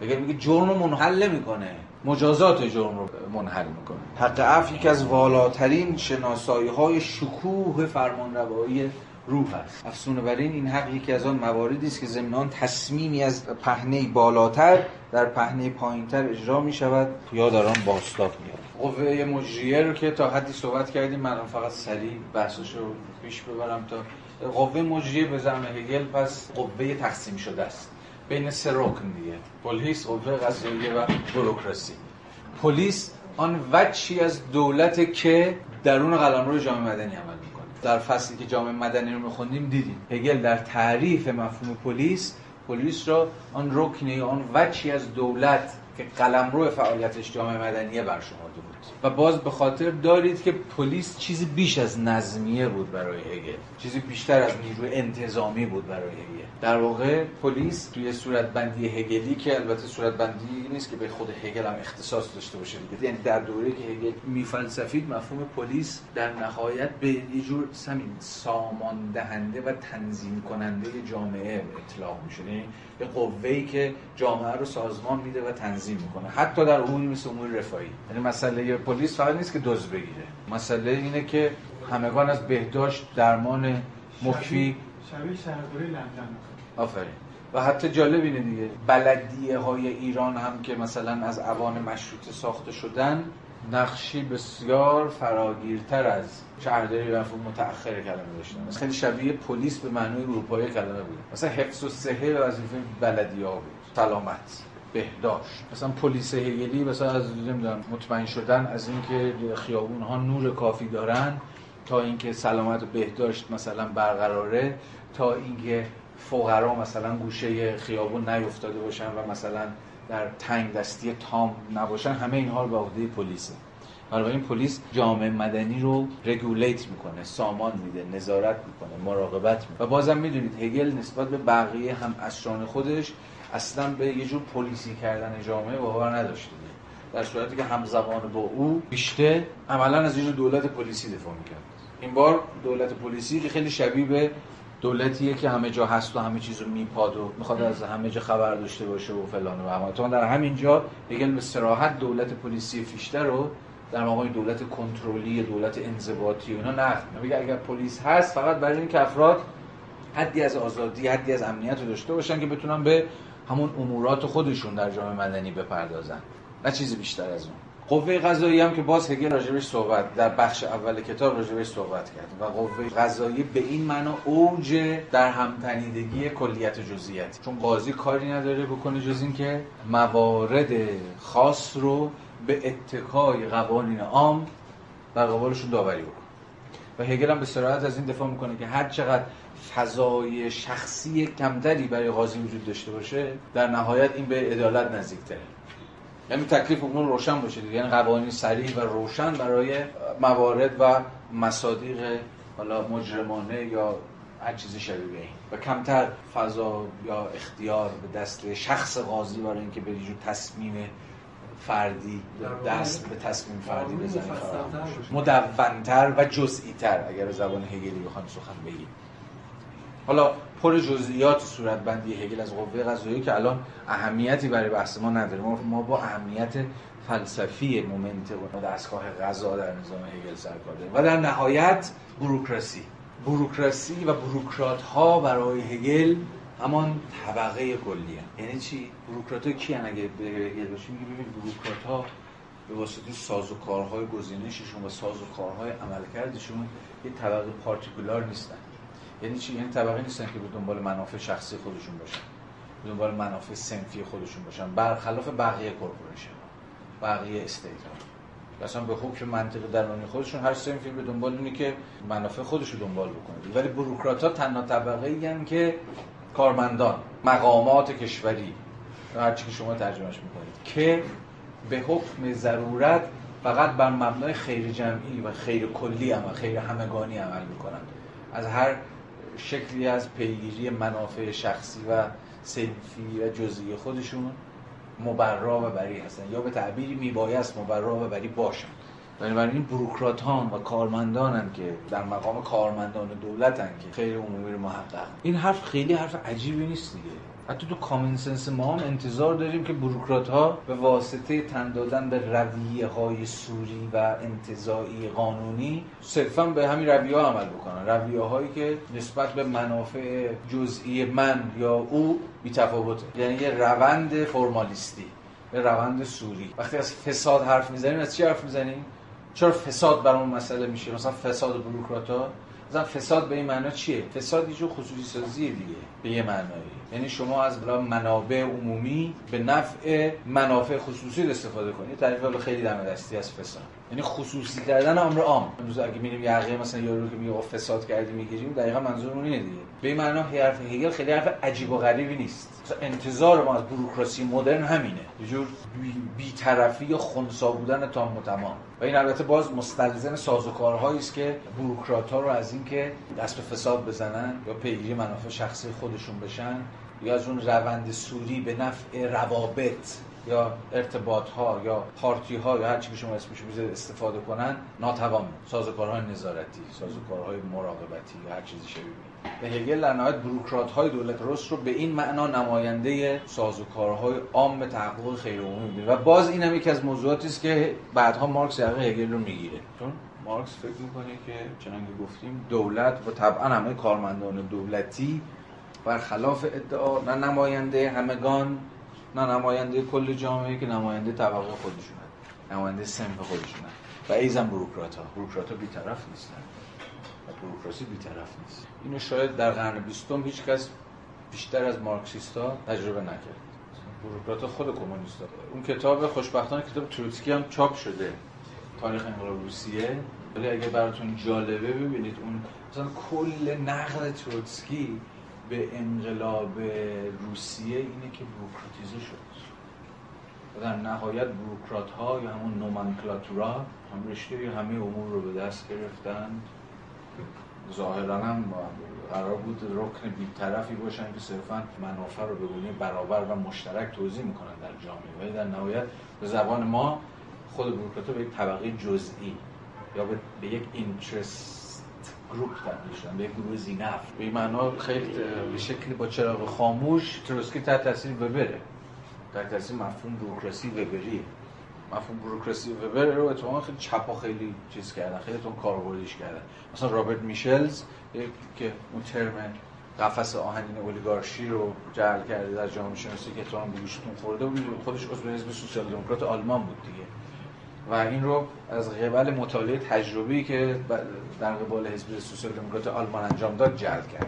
اگر میگه جرم رو منحل نمی‌کنه مجازات جرم رو منحل می‌کنه. حق عفو یکی از والاترین شناسایی های شکوه فرمانروایی روح است. افسونه بر این این حق یکی از آن مواردی است که ضمن تصمیمی از پهنه بالاتر در پهنه پایینتر اجرا می شود یا در آن باستاب میاد قوه مجریه رو که تا حدی صحبت کردیم من فقط سریع بحثش رو پیش ببرم تا قوه مجریه به زعم هگل پس قوه تقسیم شده است. بین سه رکن دیگه. پلیس قوه قضاییه و بروکراسی. پلیس آن وچی از دولت که درون قلمرو جامعه مدنی عمل می‌کنه. در فصلی که جامعه مدنی رو میخوندیم دیدیم. هگل در تعریف مفهوم پلیس پلیس را آن رکنی آن وچی از دولت که قلمرو فعالیتش جامعه مدنیه برشمرده و باز به خاطر دارید که پلیس چیزی بیش از نظمیه بود برای هگل. چیزی بیشتر از نیروی انتظامی بود برای هگل. در واقع پلیس توی صورت بندی هگلی که البته صورت بندی نیست که به خود هگل هم اختصاص داشته باشه دیگه. یعنی در دوره که هگل میفلسفید مفهوم پلیس در نهایت به یه جور همین سامان دهنده و تنظیم کننده جامعه اطلاق میشه یعنی یه قوه‌ای که جامعه رو سازمان میده و تنظیم می‌کنه. حتی در اموری مثل امور رفاهی. یعنی مسئله پلیس فقط نیست که دزد بگیره. مسئله اینه که همگان از بهداشت درمان مکفی شبیه شهرداری لندن. آفرین. و حتی جالب اینه دیگه. بلدیه های ایران هم که مثلا از اوان مشروطه ساخته شدن نقشی بسیار فراگیرتر از شهرداری و متأخر کلمه داشتن. خیلی شبیه پلیس به معنای اروپایی کلمه بود. مثلا حفظ و صحه وظیفه بلدیه ها بود. سلامت. بهداشت. مثلا پلیس هگلی مثلا از نمی‌دونم مطمئن شدن از اینکه خیابون ها نور کافی دارن تا اینکه سلامت و بهداشت مثلا برقراره تا اینکه فقرا مثلا گوشه خیابون نیفتاده باشن و مثلا در تنگ دستی تام نباشن. همه اینها رو به عهده پلیسه حالا این پلیس جامعه مدنی رو رگولیت می‌کنه سامان میده نظارت می‌کنه مراقبت می‌کنه. و بازم می‌دونید هگل نسبت به بقیه هم اسران خودش اصلا به یه جور پلیسی کردن جامعه باور نداشته در صورتی که همزمان با او بیشتر عملا از یه دولت پلیسی دفاع می‌کرد. این بار دولت پلیسی که خیلی شبیه به دولتیه که همه جا هست و همه چیز رو میپاد و می‌خواد از همه جا خبر داشته باشه و فلان و اما در همین جا هگل به صراحت دولت پلیسی فیشته رو در مقام دولت کنترلی دولت انضباطی اینا نقد میگه اگر پلیس هست فقط برای اینکه افراد حدی از آزادی حدی از امنیت رو داشته باشن که بتونن به همون امورات خودشون در جامعه مدنی بپردازن. نه چیزی بیشتر از اون. قوه قضایی هم که باز هگل راجبش صحبت در بخش اول کتاب راجبش صحبت کرد. و قوه قضایی به این معنا اوج در همتنیدگی کلیت جزئیات چون قاضی کاری نداره بکنه جز این که موارد خاص رو به اتکای قوانین عام در قبالشون داوری بکن و هگل هم به صراحت از این دفاع می‌کنه که هر چقدر فضای شخصی کمتری برای قاضی وجود داشته باشه در نهایت این به عدالت نزدیکتره. یعنی تکلیف اون روشن باشه دیگه. یعنی قوانین سریع و روشن برای موارد و مصادیق حالا مجرمانه یا هر چیزی شبیه این. و کمتر فضا یا اختیار به دست شخص قاضی برای اینکه به جور تصمیم فردی دست به تصمیم فردی بزنه مدونتر و جزئی تر اگر به زبان هگلی بخوایم سخن بگیم. حالا پر جزئیات صورت بندی هگل از قوه قضایی که الان اهمیتی برای بحث ما نداره. ما با اهمیت فلسفی مومنت و دستگاه قضا در نظام هگل سر و در نهایت بروکراسی. بروکراسی و بروکرات ها برای هگل همان طبقه کلی یعنی چی؟ بروکرات ها کی اگه به هگل باشیم؟ ببینید بروکرات ها به واسطه ساز و کارهای گزینششون و ساز و کارهای عملکردشون یه طبقه particular نیستن. یعنی چی؟ یعنی طبقه نیستن که به دنبال منافع شخصی خودشون باشن. به دنبال منافع صنفی خودشون باشن. برخلاف بقیه corporation. بقیه estate اصلا به حکم منطق درونی خودشون هر صنفی به دنبال اینه که منافع خودش رو دنبال بکنه. ولی بروکرات ها تنها طبقه ای که کارمندان مقامات کشوری هر چی که شما ترجمهش می‌کنید که به حکم ضرورت فقط بر مبنای خیر جمعی و خیر کلی عمل خیر همگانی عمل می‌کنند. از هر شکلی از پیگیری منافع شخصی و سنفی و جزئی خودشون مبرا و بری هستن. یا به تعبیری میبایست مبرا و بری باشن. بنابراین بروکراتان و کارمندانن که در مقام کارمندان دولتن که خیر عمومی رو محقق. این حرف خیلی حرف عجیبی نیست دیگه. حتی تو کامن سنس ما هم انتظار داریم که بروکرات ها به واسطه تن دادن به رویه های سوری و انتظایی قانونی صرفا به همین رویه ها عمل بکنن. رویه هایی که نسبت به منافع جزئی من یا او بیتفاوته. یعنی یه روند فرمالیستی به روند سوری. وقتی از فساد حرف می‌زنیم از چی حرف می‌زنیم؟ چرا فساد بر اون مسئله میشه؟ مثلا فساد بروکرات ها مثلا فساد به این معنا چیه؟ فساد یه خصوصی سازیه دیگه به یه معنایی. یعنی شما از منابع عمومی به نفع منافع خصوصی استفاده کنید. تعریف خیلی دم دستی از فساد. یعنی خصوصی کردن امر عام. امروز اگه میریم یقه مثلا یارو که میگه فساد کردی می‌گیریم دقیقا منظورمون اینه دیگه. به این معنا حرف هگل خیلی حرف عجیب و غریبی نیست. انتظار ما از بوروکراسی مدرن همینه. یه جور بی‌طرفی و خنثی بودن تام و تمام و این البته باز مستلزم سازوکارهایی است که بوروکرات ها رو از اینکه دست به فساد بزنن یا پیگیری منافع شخصی خودشون بشن یا از اون روند سوری به نفع روابط یا ارتباط ها یا پارتی ها یا هر چی که شما اسمش می‌ذارید استفاده کنن ناتوان سازوکارهای نظارتی سازوکارهای مراقبتی یا هر چیزی شبیه به هگل در نهایت بروکرات های دولت رست رو به این معنا نماینده سازوکارهای عام تحقق خیر عمومی و باز این هم یکی از موضوعاتی است که بعدها مارکس یقه هگل رو می‌گیره. چون مارکس فکر می‌کنه که چنانکه گفتیم دولت و طبعا همه کارمندان دولتی برخلاف ادعا نه نماینده همگان نه نماینده کل جامعه که نماینده طبقه خودشونن نماینده سنف خودشونن و ایزن بروکرات ها بروکرات ها بیطرف نیستن. و بروکراسی بیطرف نیست. اینو شاید در قرن بیستم هیچ کس بیشتر از مارکسیستا تجربه نکرد. بروکرات خود کمونیست اون کتاب خوشبختانه کتاب تروتسکی هم چاپ شده. تاریخ انقلاب روسیه. ولی اگه براتون جالبه ببینید اون مثلا کل نقل تروتسکی به انقلاب روسیه اینه که بروکراتیزه شد. و در نهایت بروکرات ها یا همون نومنکلاتورا هم رشته همه امور رو به دست گرفتن ظاهرا هم قرار بود رکن بیطرفی باشن که صرفا منافع رو به برابر و مشترک توضیح می‌کنن در جامعه. ولی در نهایت به زبان ما خود بروکرات به یک طبقه جزئی یا به یک اینترست گروپ تبدیل شدن به گروه زینف. به این معنا خیلی به شکلی با چراغ خاموش تروسکی تحت تاثیر وبره. در تاثیر مفهوم بروکراسی وبری. مفهوم بروکراسی وبر رو اتفاقا خیلی چپا خیلی چیز کردن خیلی تون کاربردیش کردن. مثلا رابرت میشلز که اون ترم قفس آهنین اولیگارشی رو جعل کرده در جامعه شناسی که تو هم بگوشتون خورده بود خودش عضو حزب سوسیال دموکرات آلمان بود دیگه. و این رو از قبل مطالعه تجربی که در قبال حزب سوسیال دموکرات آلمان انجام داد جلب کرد.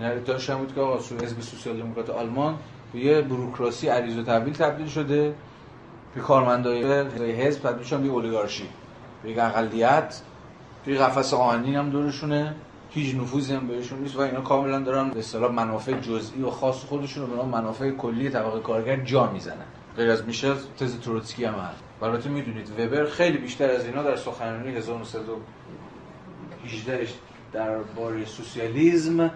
این ادعاش بود که آقا حزب سوسیال دموکرات آلمان به یه بروکراسی عریض و تحویل تبدیل شده. که کارمندای حزب تبدیل شدن به اولیگارشی. به اقلیت توی قفس آهنین هم دورشونه. هیچ نفوذی هم بهشون نیست و اینا کاملا دارن به اصطلاح منافع جزئی و خاص خودشون رو به نام منافع کلی طبقه کارگر جا می‌زنن. غیر از میشل تز تروتسکی هم هست. البته می‌دونید وبر خیلی بیشتر از اینا در سخنرانی 1918 درباره سوسیالیسم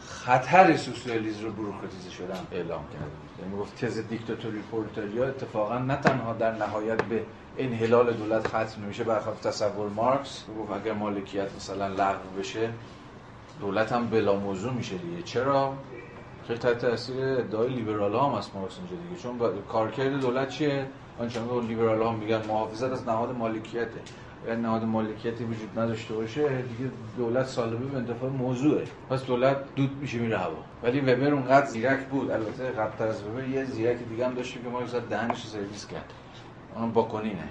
خطر سوسیالیسم رو بروکراتیزه شدن اعلام کرده. یعنی گفت تز دیکتاتوری پرولتاریا اتفاقا نه تنها در نهایت به انحلال دولت ختم نمیشه برخلاف تصور مارکس گفت اگر مالکیت مثلا لغو بشه دولت هم بلا موضوع میشه دیگه. چرا؟ خیلی تحت تاثیر ادعای لیبرال ها هم از مارکس اینجا دیگه. چون کارکرد دولت چیه؟ آنچه که لیبرال ها میگن محافظت از نهاد مالکیته. اگر نهاد مالکیتی وجود نداشته باشه دیگه دولت سالبه به انتفاع موضوعه. پس دولت دود میشه میره هوا. ولی وبر اونقدر زیرک بود. البته قبل از وبر یه زیرک دیگه هم داشتیم که ما زد دهنش سرویس کرد اونم باکنینه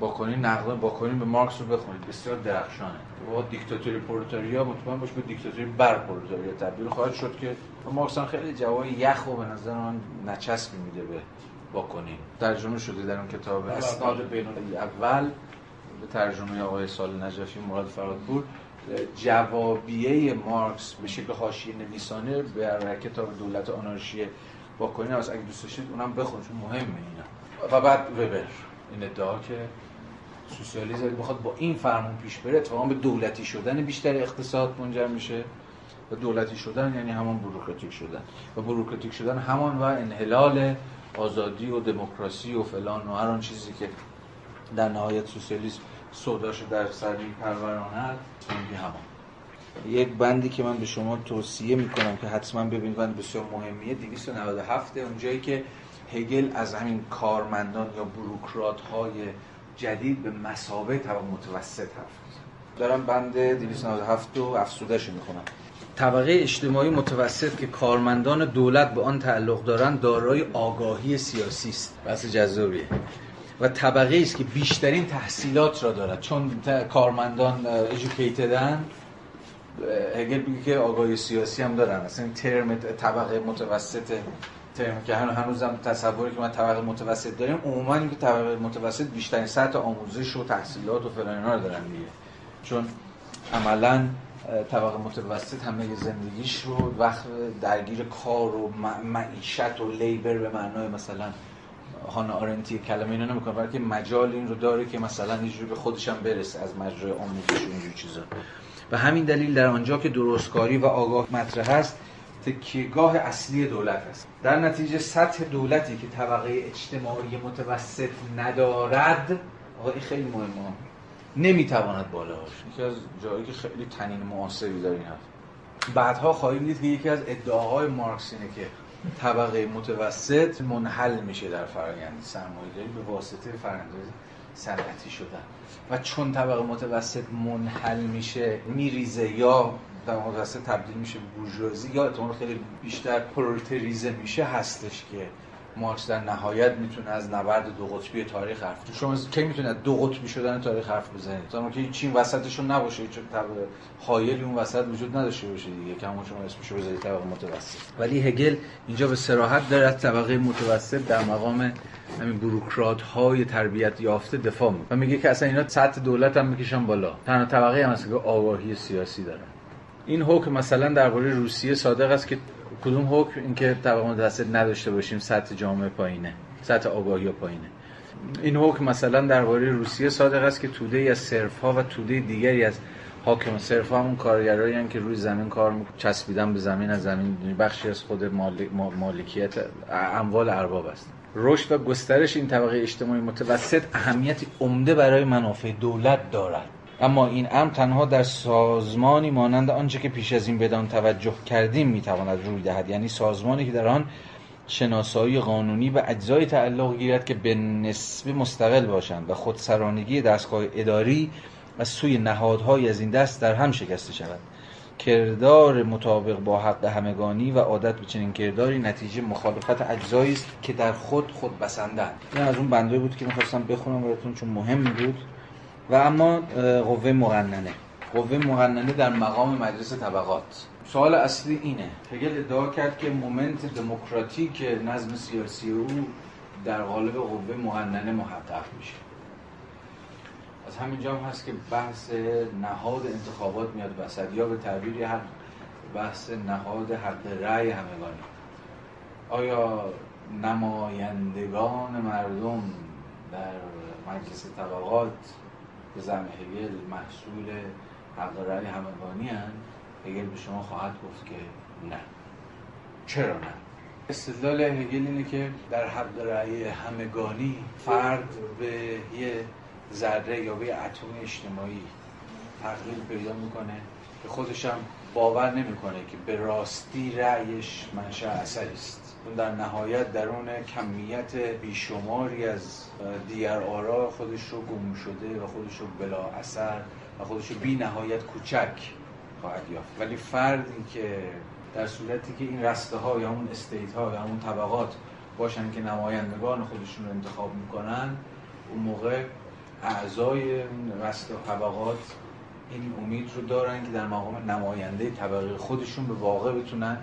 باکنین نقد باکنین به مارکس رو بخونید. بسیار درخشانه. با دیکتاتوری پرولتاریا مطمئن باش به دیکتاتوری بر پرولتاریا تبدیل خواهد شد که مارکس هم خیلی جواب یخ و به نظر من نچسبی میده به باکنین ترجمه شده در اون کتاب اسناد بین اول. به ترجمه آقای سال نجفی مراد فرادپور جوابیه مارکس به شکل حاشیه نویسانه به کتاب دولت آنارشی باکنین از اگه دوست داشتید اونم بخونید چون مهمه اینا. و بعد وبر این ادعا که سوسیالیسم بخواد با این فرمون پیش بره اتفاقا به دولتی شدن بیشتر اقتصاد منجر میشه. و دولتی شدن یعنی همان بروکراتیک شدن. و بروکراتیک شدن همان و انحلال آزادی و دموکراسی و فلان و هر چیزی که در نهایت سوسیالیسم سوداش در سری پرورانه همان یک بندی که من به شما توصیه می‌کنم که حتما ببینید بند بسیار مهمیه 297 اونجایی که هگل از همین کارمندان یا بروکرات های جدید به مسابه طبق متوسط حرف دارم بند 297 رو افسودهش می‌کنم طبقه اجتماعی متوسط که کارمندان دولت به آن تعلق دارند دارای آگاهی سیاسی است. بحث جذابیه. و طبقه است که بیشترین تحصیلات را دارد. چون کارمندان ایژوکیتدن هگل میگه که آگاهی سیاسی هم دارن. اصلا ترم طبقه متوسط ترم که هنوز هم تصوری که من طبقه متوسط داریم عموما این که طبقه متوسط بیشترین سطح آموزش و تحصیلات و فلان اینا رو دارن دیگه. چون عملا طبقه متوسط همه زندگیش رو وقت درگیر کار و معیشت و لیبر به معنای مثلا هانا آرنتی کلمه اینا نمی‌کنه بلکه مجال این رو داره که مثلا یه به خودش هم برسه از مجرای آموزش و اینجور چیزا. و همین دلیل در آنجا که درستکاری و آگاه مطرح هست تکیهگاه اصلی دولت است. در نتیجه سطح دولتی که طبقه اجتماعی متوسط ندارد آقا این خیلی مهمه نمی‌تواند بالا باشه. یکی از جایی که خیلی تنین معاصری داره این بعدها خواهیم دید که یکی از ادعاهای مارکس اینه که طبقه متوسط منحل میشه در فرآیند سرمایه‌داری به واسطه فرآیند صنعتی شدن. و چون طبقه متوسط منحل میشه میریزه یا در متوسط تبدیل میشه به بورژوازی یا احتمال خیلی بیشتر پرولتریزه میشه هستش که مارکس در نهایت می‌تونه از نبرد دو قطبی تاریخ حرف شما کی می‌تونه دو قطبی شدن تاریخ حرف بزنید تا که چین وسطشون نباشه چون طبقه حایلی اون وسط وجود نداشته باشه دیگه. همون شما اسمشو بذارید طبقه متوسط. ولی هگل اینجا به صراحت داره از طبقه متوسط در مقام همین بروکرات های تربیت یافته دفاع می‌کنه. و میگه که اصلا اینا سطح دولت هم می‌کشن بالا. تنها طبقه هم هست که آگاهی سیاسی دارن. این حکم مثلا درباره روسیه صادق است که کدوم حکم اینکه طبقه متوسط نداشته باشیم سطح جامعه پایینه سطح آگاهی پایینه. این حکم مثلا درباره روسیه صادق است که توده از صرف ها و توده دیگری از حاکم صرف ها همون کارگرایی که روی زمین کار چسبیدن به زمین از زمین بخشی از خود مالکیت اموال ارباب است. رشد و گسترش این طبقه اجتماعی متوسط اهمیتی عمده برای منافع دولت دارد. اما این امر تنها در سازمانی مانند آنچه که پیش از این بدان توجه کردیم می‌تواند روی دهد. یعنی سازمانی که در آن شناسایی قانونی به اجزای تعلق گیرد که به نسبه مستقل باشند و خودسرانگی دستگاه اداری از سوی نهادهای از این دست در هم شکسته شود. کردار مطابق با حق همگانی و عادت به چنین کرداری نتیجه مخالفت اجزایی است که در خود خود بسندند این از اون بنده بود که می‌خواستم بخونم براتون چون مهم بود. و اما قوه مقننه قوه مقننه در مقام مجلس طبقات. سوال اصلی اینه. هگل ادعا کرد که مومنت دموکراتیک نظم سیاسی او در قالب قوه مقننه محقق میشه. از همینجا هم هست که بحث نهاد انتخابات میاد وسط یا به تعبیری حق بحث نهاد حق رأی همگانی. آیا نمایندگان مردم در مجلس طبقات به زم هگل محصول حق رأی همگانی؟ هگل به شما خواهد گفت که نه. چرا نه؟ استدلال هگل اینه که در حق رأی همگانی فرد به یه ذره یا به اتم اجتماعی تغییر پیدا می‌کنه که خودش هم باور نمی‌کنه که به راستی رأیش منشأ اثری است. اون در نهایت در اون کمیت بیشماری از دیگر آرا خودش رو گم شده و خودش رو بلا اثر و خودش رو بی نهایت کوچک خواهد یافت. ولی فردی که در صورتی که این رسته ها یا اون استیت ها یا اون طبقات باشن که نمایندگان خودشون رو انتخاب می‌کنن اون موقع اعضای رسته طبقات این امید رو دارن که در مقام نماینده طبقه خودشون به واقع بتونن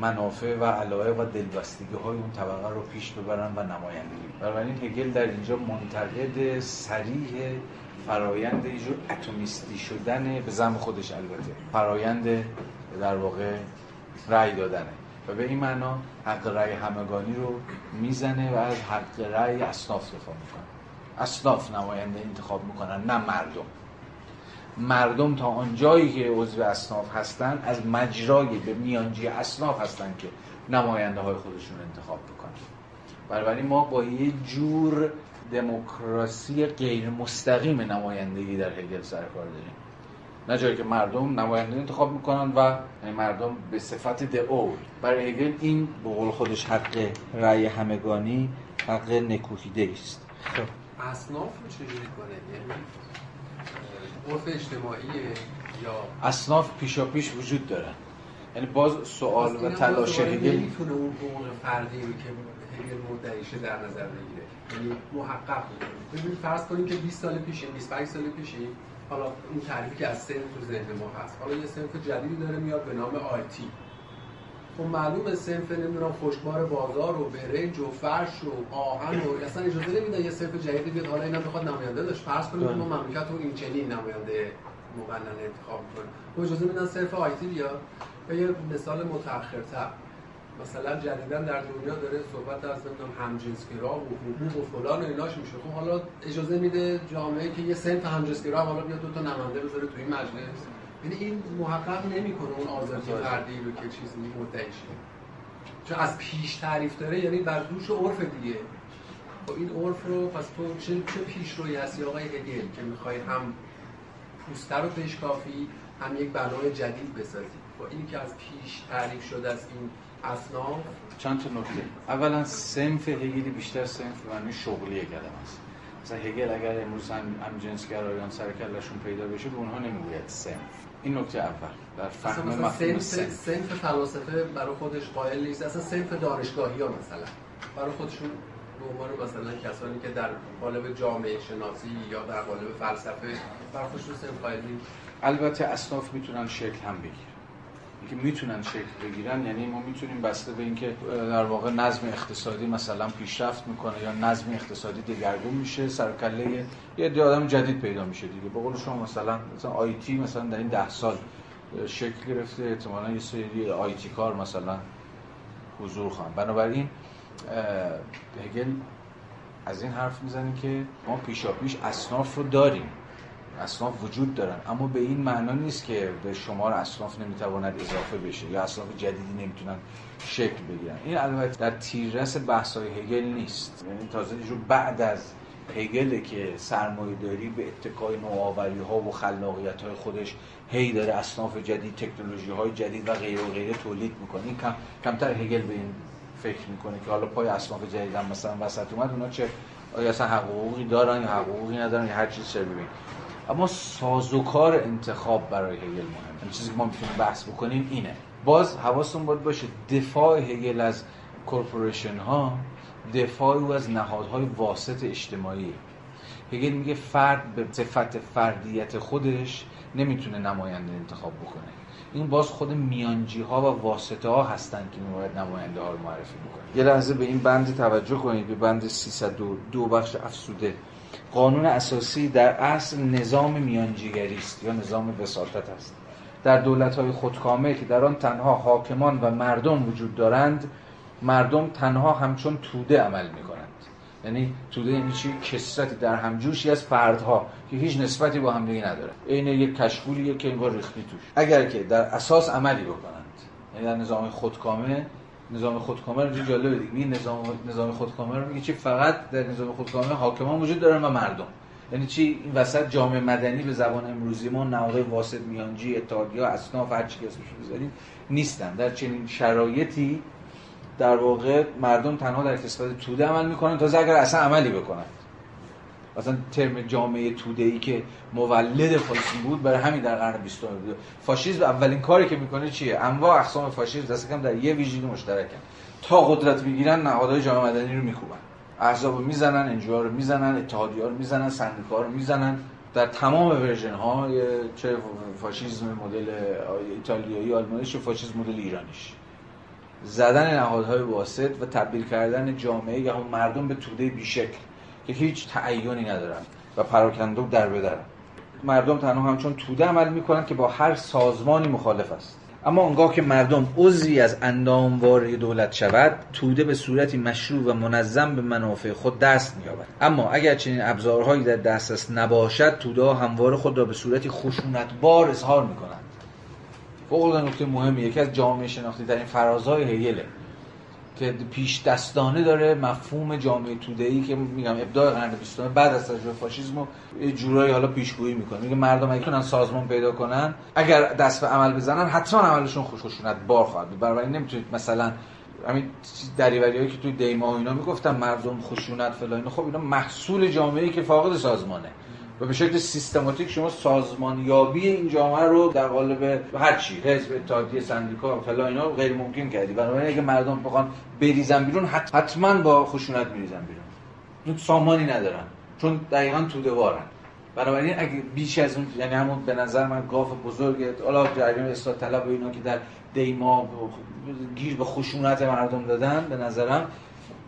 منافع و علایق و دلبستگی های اون طبقه رو پیش ببرن و نمایندگی بنابراین هگل در اینجا منتقد سریح فرایند اینجور اتمیستی شدن به زم خودش البته. فرایند در واقع رأی دادنه. و به این معنا حق رأی همگانی رو می‌زنه و از حق رأی اصناف دفاع می‌کنه. اصناف نماینده انتخاب می‌کنن نه مردم. مردم تا آنجایی که عضو اصناف هستن از مجرای به میانجی اصناف هستن که نماینده های خودشون انتخاب بکنن. بنابراین ما با یه جور دموکراسی غیر مستقیم نمایندگی در هگل سر کار داریم. نه جایی که مردم نماینده انتخاب می‌کنن و یعنی مردم به صفت دعو برای هگل این به قول خودش حق رأی همگانی حق نکوهیده است خب. اصناف رو چجوری کنه عرف اجتماعیه یا اصناف پیشا پیش وجود دارن. یعنی باز سوال و تلاش هگل می‌تونه اون حقوق فردی رو که هگل مدعیشه در نظر بگیره. یعنی محقق بود ببینید فرض کنیم که 20 سال پیش 25 سال پیش حالا این تعریفی که از سنف تو ذهن ما هست. حالا یه سنف جدیدی داره میاد به نام آیتی خب معلومه سنف نمی‌دونم خوشبار بازار و برنج و فرش و آهن و اصلا اجازه نمیدن یه سنف جدیدی بیاد. حالا اینا بخواد نماینده داشت. فرض کنیم که ما مملکت رو این چنین نماینده مقننه انتخاب می‌کنیم خب اجازه میدن صرف آیتی بیاد؟ و یه مثال متأخرتر. مثلا جدیدا در دنیا داره صحبت از نمی‌دونم همجنسگرا و حقوق و فلان و ایناش میشه. خب حالا اجازه میده جامعه که یه سنف همجنسگرا حالا بیاد دو تا نماینده بذاره تو این مجلس. یعنی این محقق نمی‌کنه اون آزادی فردی رو که چیزی مدعی شه. چون از پیش تعریف داره یعنی بر دوش عرف دیگه. خب این عرف رو پس تو چه چه پیشرویی هستی؟ آقای هگل که می‌خوای هم پوسته رو بشکافی هم یک بنای جدید بسازی. با این که از پیش تعریف شده از این اصناف چند تا نکته؟ اولا سنف هگلی بیشتر سنف معنی شغلی کلمه است. مثلا هگل اگر امروز هم, هم جنسگرایان سر کلشون پیدا بشه به اونها نمی‌گوید سنف. این نکته اول در فهم مفهوم سنف. سنف فلاسفه برای خودش قائل نیست. اصلا سنف دانشگاهی ها مثلا. برای خودشون به عنوان مثلا کسانی که در قالب جامعه شناسی یا در قالب فلسفه برای خودشون سنف قائل نیست. البته اصناف می‌تونن شکل هم بگیرن. که می‌تونن شکل بگیرن یعنی ما می‌تونیم بسته به اینکه در واقع نظم اقتصادی مثلا پیشرفت می‌کنه یا نظم اقتصادی دگرگون میشه سرکله یه آدم جدید پیدا میشه دیگه. به قول شما مثلا مثلا آیتی مثلا در این ده سال شکل گرفته احتمالاً یه سری آیتی کار مثلا حضور خواهند. بنابراین هگل از این حرف می‌زنه که ما پیشا پیش اصناف رو داریم. اصناف وجود دارن. اما به این معنا نیست که به شمار اصناف نمی‌تواند اضافه بشه یا اصناف جدیدی نمی‌تونن شکل بگیرن. این البته در تیررس بحث‌های هگل نیست. یعنی تازه بعد از هگل که سرمایه داری به اتکای نوآوری ها و خلاقیت های خودش هی داره اصناف جدید تکنولوژی های جدید و غیر و غیره تولید می‌کنه. این کم کمتر هگل به این فکر می‌کنه که حالا پای اصناف جدید هم مثلا وسط اومد اونا چه آیا اصلا حقوقی دارن یا حقوقی ندارن یا هر چیز چه ببین. اما سازوکار انتخاب برای هگل مهمه. چیزی که ما می‌تونیم بحث بکنیم اینه. باز حواستون باید باشه دفاع هگل از corporation ها دفاع او از نهادهای واسط اجتماعی. هگل میگه فرد به صفت فردیت خودش نمی‌تونه نماینده انتخاب بکنه. این باز خود میانجی ها و واسطه ها هستن که میباید نماینده ها رو معرفی می‌کنن یه لحظه به این بند توجه کنید به بند 302 بخش افسوده. قانون اساسی در اصل نظام میانجیگری است یا نظام وساطت است. در دولت های خودکامه که در آن تنها حاکمان و مردم وجود دارند مردم تنها همچون توده عمل می کنند یعنی توده یعنی چی؟ کسرتی در همجوشی از فردها که هیچ نسبتی با هم دیگه نداره. عین یک کشکولیه که انگار ریختی توش. اگر که در اساس عملی بکنند یعنی در نظام خودکامه نظام خودکامه رو جالبه دیگه. این نظام نظام خودکامه رو میگه چی؟ فقط در نظام خودکامه حاکمان وجود دارن و مردم. یعنی چی؟ این وسط جامعه مدنی به زبان امروزی ما نهادهای واسط میانجی اتحادیه اصناف هر چی که اسمش بذارید نیستن. در چنین شرایطی در واقع مردم تنها در کسبت توده عمل می‌کنن تا اگر اصلا عملی بکنن. مثلا ترم جامعه توده ای که مولد فاشیسم بود برای همین در قرن 20 بود. فاشیسم اولین کاری که می‌کنه چیه؟ انواع اقسام فاشیسم دست کم در یه ویژگی مشترکن. تا قدرت می‌گیرن نهادهای جامعه مدنی رو میکوبن. احزاب می‌زنن NGO رو می‌زنن اتحادیه رو می‌زنن سندیکا رو می‌زنن. در تمام version ها چه فاشیسم مدل ایتالیایی آلمانی چه فاشیسم مدل ایرانیش. زدن نهادهای واسط و تبدیل کردن جامعه یا هم مردم به توده بیشکل. که هیچ تعینی ندارن و پراکنده و در. بدرن مردم تنها همچون توده عمل می‌کنن که با هر سازمانی مخالف است. اما اونگاه که مردم عضوی از اندامواره دولت شود توده به صورتی مشروع و منظم به منافع خود دست مییابد. اما اگر چنین ابزارهایی در دسترس نباشد توده همواره خود را به صورتی خشونتبار اظهار می‌کنند. فوق نکته مهمی یکی از جامعه شناختی ترین فرازهای هگله که پیش دستانه داره مفهوم جامعه توده ای که میگم ابداع قرن 20 بعد از تجربه فاشیسم یه جورایی حالا پیشگویی می‌کنه. میگه مردم اگه کنن سازمان پیدا کنن اگر دست به عمل بزنن حتما عملشون خشونت بار خواهد بود. برای نمی‌تونید مثلا همین دریوری که توی دیما و اینا می‌گفتن مردم خشونت فلان خب اینا محصول جامعه ای که فاقد سازمانه. و به شکل سیستماتیک شما سازمانیابی این جامعه رو در قالب هر چی حزب اتحادیه سندیکا فلا اینا غیر ممکن کردی. بنابراین اگه مردم بخوان بریزن بیرون حتما با خشونت میریزن بیرون. اون سامانی ندارن چون دقیقا توده وارن بنابراین اگه بیش از اون یعنی همون به نظر من گاف بزرگ حالا جریان اصلاح طلب و اینا که در دیما گیر به خشونت مردم دادن به نظرم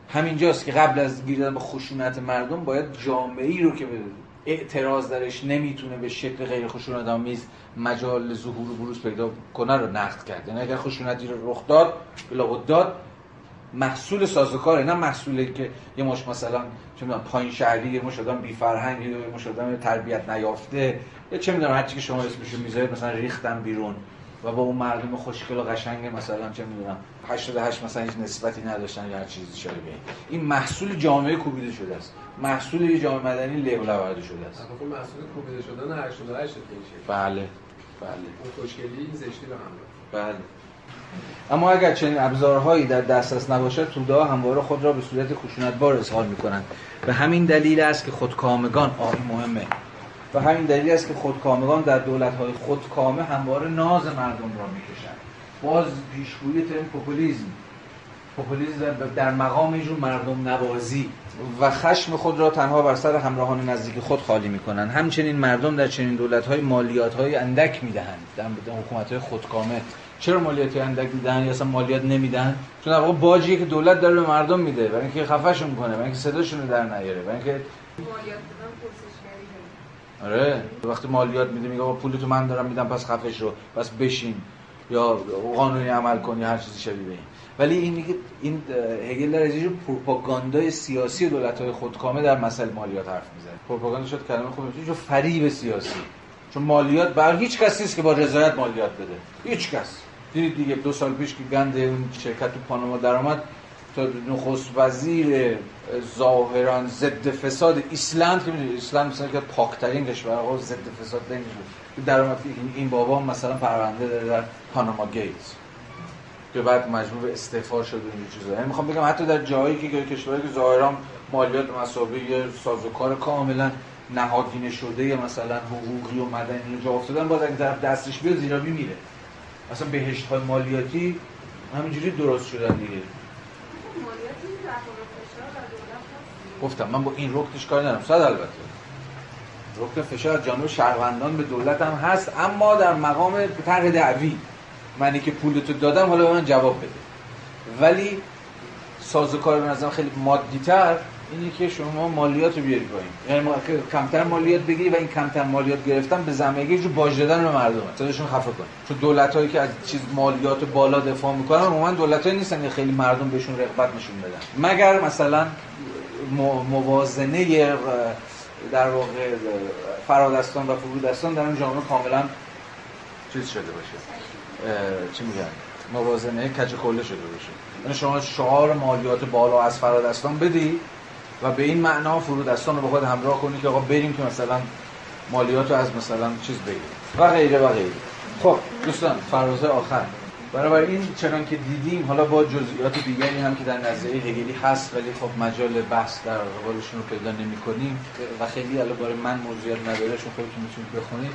همینجاست که قبل از گیر دادن به خشونت مردم باید جامعه ای رو که اعتراض درش نمی‌تونه به شکل غیر خشونت آمیز مجال ظهور و بروز پیدا کنه رو نقد کرد. یعنی اگر خشونتی رو رخ داد بلا داد محصول سازوکاره نه محصولی که یه مش مثلا چه می‌دونم پایین شهری یه مش آدم بی فرهنگ یه مش آدم تربیت نیافته یا چه می‌دونم هر چی که شما اسمشو می‌ذارید مثلا ریختن بیرون. و با اون مردم خوشگل و قشنگ مثلا چه می‌دونم 88 مثلا هیچ نسبتی نداشتن یا هر چیزی شده این محصول جامعه کوبیده شده است. محصول یه جامعه مدنی آورده شده است. خب محصول کوبیده شدن 88 میشه بله بله. اون خوشگلی این زشتی به هم بله. اما اگر چنین ابزارهایی در دسترس نباشد توده همواره خود را به صورت خشونتبار اظهار می‌کنند. به همین دلیل است که خودکامگان آهی مهمه. و همین دلیل است که خودکامگان در دولت‌های خودکامه همواره ناز مردم را می‌کشند. باز پیشگویی ترم پوپولیزم. پوپولیزم در مقام اینجور مردم نوازی. و خشم خود را تنها بر سر همراهان نزدیک خود خالی می‌کنند. همچنین مردم در چنین دولت‌های مالیات‌های اندک می‌دهند. در حکومت‌های خودکامه. چرا مالیات اندک میدن یا اصلا مالیات نمیدن چون در واقع باجی که دولت داره به مردم میده. برای اینکه خفهشون کنه. برای اینکه صداشون در نیاره. برای اینکه مالیات آره وقتی مالیات میده میگه پول تو من دارم میدم پس خفش رو پس بشین. یا قانونی عمل کنی هر چیزی شبیه این. ولی این میگه این هگل در از پروپاگاندای سیاسی دولت‌های خودکامه در مسئله مالیات حرف می‌زنه. پروپاگاندا شد کلمه خوبی میشه فریب سیاسی. چون مالیات بر هیچ کسی نیست که با رضایت مالیات بده. هیچ کس. دیدید دیگه دو سال پیش که گند اون شرکت تو پاناما درآمد نخست وزیر ظاهرا ضد فساد ایسلند که می‌دونید ایسلند مثلا که پاکترین کشور ضد فساد نمیشه. در این بابا مثلا پرونده داره در پاناما گیتس. که بعد مجبور به استعفا شد و این چیزا. یعنی می‌خوام بگم حتی در جایی که کشوری که ظاهرا مالیات مسابقه سازوکار کاملا نهادینه شده مثلا حقوقی و مدنی جا افتادن باز اگه طرف دستش بیاد زیرابی میره مثلا بهشت های مالیاتی همینجوری درست شدن دیگه. گفتم من با این رکنش کار ندارم. صد البته. رکن فشار جانب شهروندان به دولت هم هست اما در مقام طرح دعوی منی که پولتو دادم حالا به من جواب بده. ولی سازوکار به نظرم خیلی مادی تر اینه که شما مالیات رو بیاری پایین. یعنی کمتر مالیات بگیری و این کمتر مالیات گرفتن به زمینه جو باج دادن به مردم. صداشون خفه کن چون دولت هایی که از چیز مالیات بالا دفاع می‌کنن عموما دولت هایی نیستن که خیلی مردم بهشون رغبت نشون بدن. مگر مثلا موازنه در واقع فرادستان و فرودستان در این جامعه کاملا چیز شده باشه. چی میگن؟ موازنه کج کله شده باشه. یعنی شما شعار مالیات بالا از فرادستان بدی و به این معنا فرودستان رو به خود همراه کنی که آقا بریم که مثلا مالیات رو از مثلا چیز بگیریم. و غیره و غیره. خب دوستان فرازه آخر. این چنان که دیدیم حالا با جزئیات دیگری هم که در نظریه هگلی هست ولی خب مجال بحث در قبالشون رو پیدا نمی کنیم و خیلی علاوه بر من موضوعیت نداره شما خودتون می‌تونید بخونید.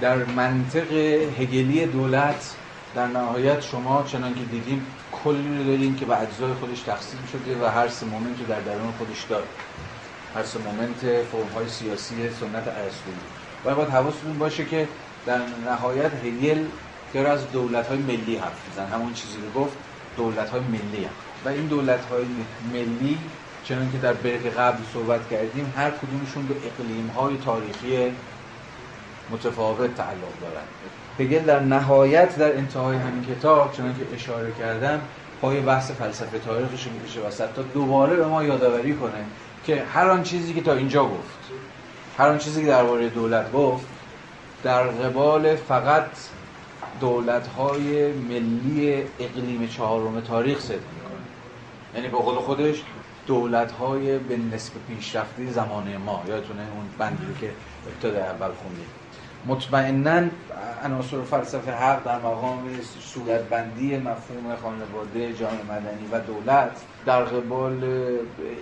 در منطق هگلی دولت در نهایت شما چنان که دیدیم کلی رو داریم که به اجزای خودش تقسیم شده و هر سه moment رو در درون خودش داره. هر سه moment فرم های سیاسی سنت ارسطویی و باید حواستون باشه که در نهایت هگل که از دولت های ملی حرف میزن همون چیزی رو گفت دولت های ملی هم. و این دولت های ملی چنان که در ورق قبل صحبت کردیم هر کدومشون به اقلیم های تاریخی متفاوت تعلق دارن هگل در نهایت در انتهای همین کتاب چنان که اشاره کردم پای بحث فلسفه تاریخش می‌کشه وسط تا دوباره به ما یادآوری کنه که هر آن چیزی که تا اینجا گفت هر آن چیزی که درباره دولت گفت در قبال فقط دولت های ملی اقلیم چهارم تاریخ صدق می‌کنه. یعنی به قول خودش دولت های به نسب پیشرفته زمانه ما. یادتونه اون بندی که ابتدا اول خوندیم. مطمئنا عناصر فلسفه حق در مقام صورتبندی مفهوم خانواده جامعه مدنی و دولت در قبال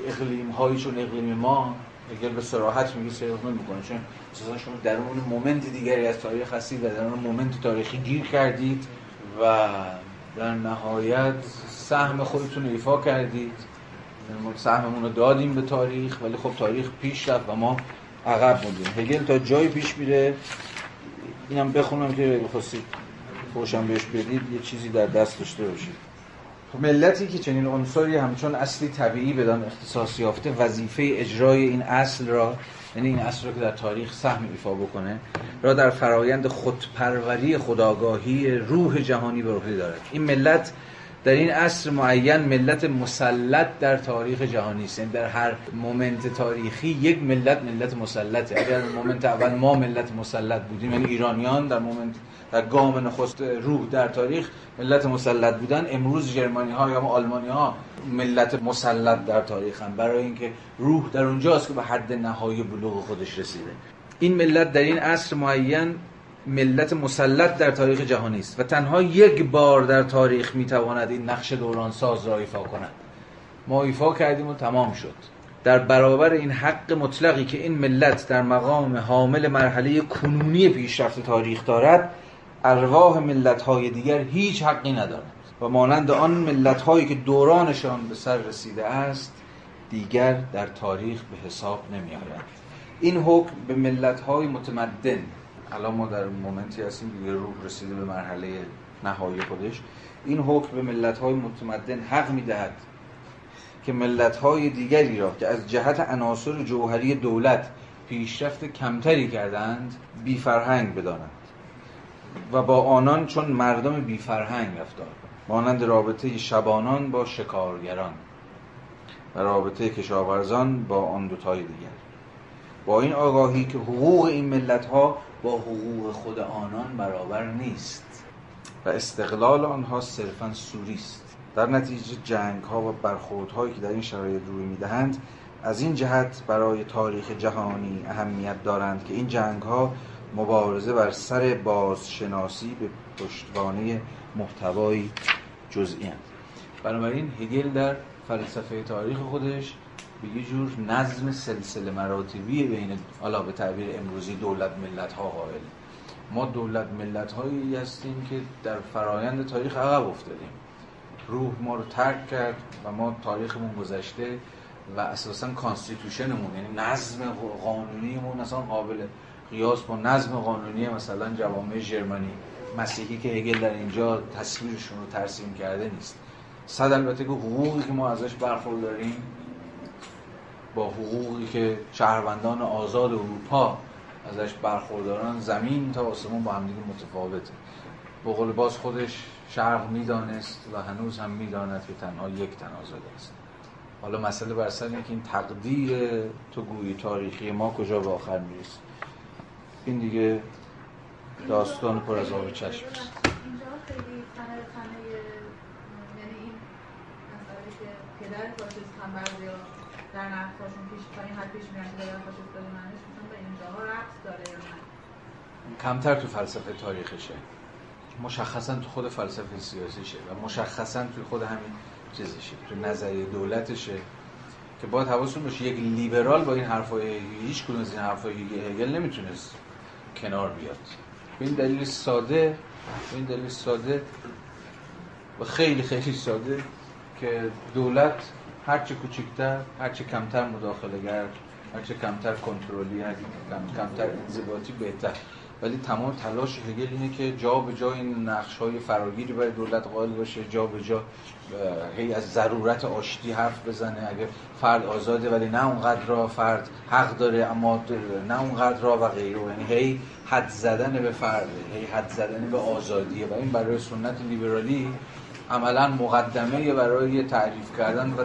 اقلیم هایی اقلیم ما اگر به صراحت میگه صرف می‌کنه چون اساسا شما در اون مومنت دیگری از تاریخ هستید و در اون مومنت تاریخی گیر کردید و در نهایت سهم خودتون ایفا کردید. سهممون رو دادیم به تاریخ ولی خب تاریخ پیش رفت و ما عقب موندیم. هگل تا جایی پیش میره. اینم بخونم که بخواستید خوشم بهش بدید یه چیزی در دست داشته باشید. خب ملتی که چنین عنصری همچون اصلی طبیعی بدان اختصاص یافته وظیفه اجرای این اصل را یعنی این اصل را که در تاریخ سهم ایفا بکنه را در فرایند خودپروری خداگاهی روح جهانی به عهده دارد. این ملت در این عصر معین ملت مسلط در تاریخ جهانی است. یعنی در هر moment تاریخی یک ملت ملت مسلطه. اگر moment اول ما ملت مسلط بودیم یعنی ایرانیان در moment در گام نخست روح در تاریخ ملت مسلط بودن امروز ژرمانی ها یا آلمانی ها ملت مسلط در تاریخ هم برای اینکه روح در اونجاست که به حد نهایی بلوغ خودش رسیده. این ملت در این عصر معین ملت مسلط در تاریخ جهانی است و تنها یک بار در تاریخ می‌تواند این نقش دوران ساز را ایفا کند. ما ایفا کردیم و تمام شد. در برابر این حق مطلقی که این ملت در مقام حامل مرحله کنونی پیشرفت تاریخ دارد ارواح ملت های دیگر هیچ حقی ندارند و مانند آن ملت هایی که دورانشان به سر رسیده است دیگر در تاریخ به حساب نمی آید. این حکم به ملت های متمدن الان ما در مومنتی هستیم دیگه روح رسیده به مرحله نهایی خودش این حکم به ملت های متمدن حق می‌دهد که ملت های دیگری را که از جهت عناصر جوهری دولت پیشرفت کمتری کردند بی فرهنگ بدانند و با آنان چون مردم بی فرهنگ رفتار مانند رابطه شبانان با شکارگران و رابطه کشاورزان با آن دوتای دیگر. با این آگاهی که حقوق این ملت ها با حقوق خود آنان برابر نیست و استقلال آنها صرفا سوری است. در نتیجه جنگ ها و برخورد هایی که در این شرایط روی می‌دهند از این جهت برای تاریخ جهانی اهمیت دارند که این جنگ ها مبارزه بر سر بازشناسی به پشتوانه محتوای جزئی هست. بنابراین هگل در فلسفه تاریخ خودش به یه جور نظم سلسله مراتبی بین حالا به تعبیر امروزی دولت ملت ها قائل. ما دولت ملت هایی هستیم که در فرایند تاریخ عقب افتادیم. روح ما رو ترک کرد و ما تاریخمون گذشته و اساسا constitution مون یعنی نظم قانونیمون اصلا قابل قیاس با نظم قانونی مثلا جوامع ژرمنی مسیحی که هگل در اینجا تصویرشون رو ترسیم کرده نیست. صد البته که حقوقی که ما ازش برخورداریم با حقوقی که شهروندان آزاد اروپا ازش برخوردارن زمین تا آسمون با همدیگه متفاوته. به قول باز خودش شرق می‌دانست و هنوز هم می‌داند که تنها یک تن آزاد است. حالا مسئله بر سر که این تقدیر تو گویی تاریخی ما کجا به آخر می‌رسه؟ این دیگه داستان پر از آب چشم است. اینجا یعنی در پیش این حد پیش میرن که به اینجاها ربط داره یا نه؟ کمتر تو فلسفه تاریخشه. مشخصا تو خود فلسفه سیاسیشه و مشخصا تو خود همین چیزشه. تو نظریه دولتشه که باید حواستون باشه یک لیبرال با این حرفای هیچ کدوم از این حرفای هگل نمی‌تونست کنار بیاد. به این دلیل ساده به این دلیل ساده و خیلی خیلی ساده که دولت هرچه کوچکتر هرچه کمتر مداخله گر هرچه کمتر کنترلی هرچه کم- کمتر انضباطی بهتر. ولی تمام تلاش هگل اینه که جا به جا این نقش های فراگیری برای دولت قائل باشه جا به جا هی از ضرورت آشتی حرف بزنه. اگر فرد آزاده ولی نه اونقدر را فرد حق داره اما نه اونقدر را و غیره. یعنی هی حد زدن به فرد هی حد زدن به آزادیه. و این برای سنت لیبرالی عملا مقدمه برای تعریف کردن و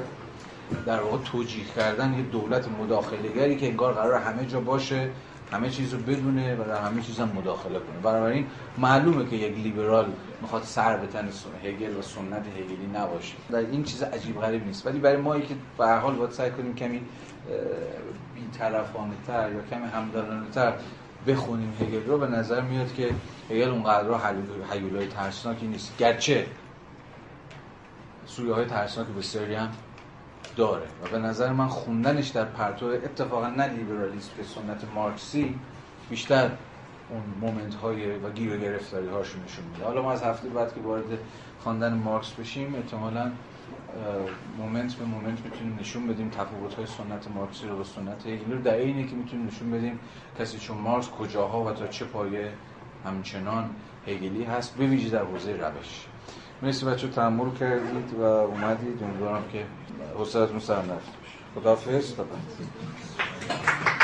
در واقع توجیه کردن یه دولت مداخلهگری که انگار قرار همه جا باشه. همه چیز رو بدونه و در همه چیز هم مداخله کنه. بنابراین معلومه که یک لیبرال می‌خواد سر به تن هگل و سنت هگلی نباشه. در این چیز عجیب غریب نیست. ولی برای ما که به حال باید سعی کنیم کمی بی‌طرفانه تر یا کمی همدلانه تر بخونیم هگل رو به نظر میاد که هگل اونقدر حیولای ترسناکی نیست. گرچه سویه های ترسناک بسیاری هم داره و به نظر من خوندنش در پرتو اتفاقا نه لیبرالیسم که سنت مارکسی بیشتر اون moment های و گیر و گرفتاری هاشون نشون میده. حالا ما از هفته بعد که وارد خواندن مارکس بشیم احتمالاً moment به moment می‌تونیم نشون بدیم تفاوت های سنت مارکسی رو با سنت هگلی رو. در اینه که می‌تونیم نشون بدیم کسی چون مارکس کجاها و تا چه پایه همچنان هگلی هست به ویژه در حوزه روش. مرسی بچه تحمل کردید و اومدید. امیدوارم که حوصلتون سر باشه. خداحافظ. تا بعد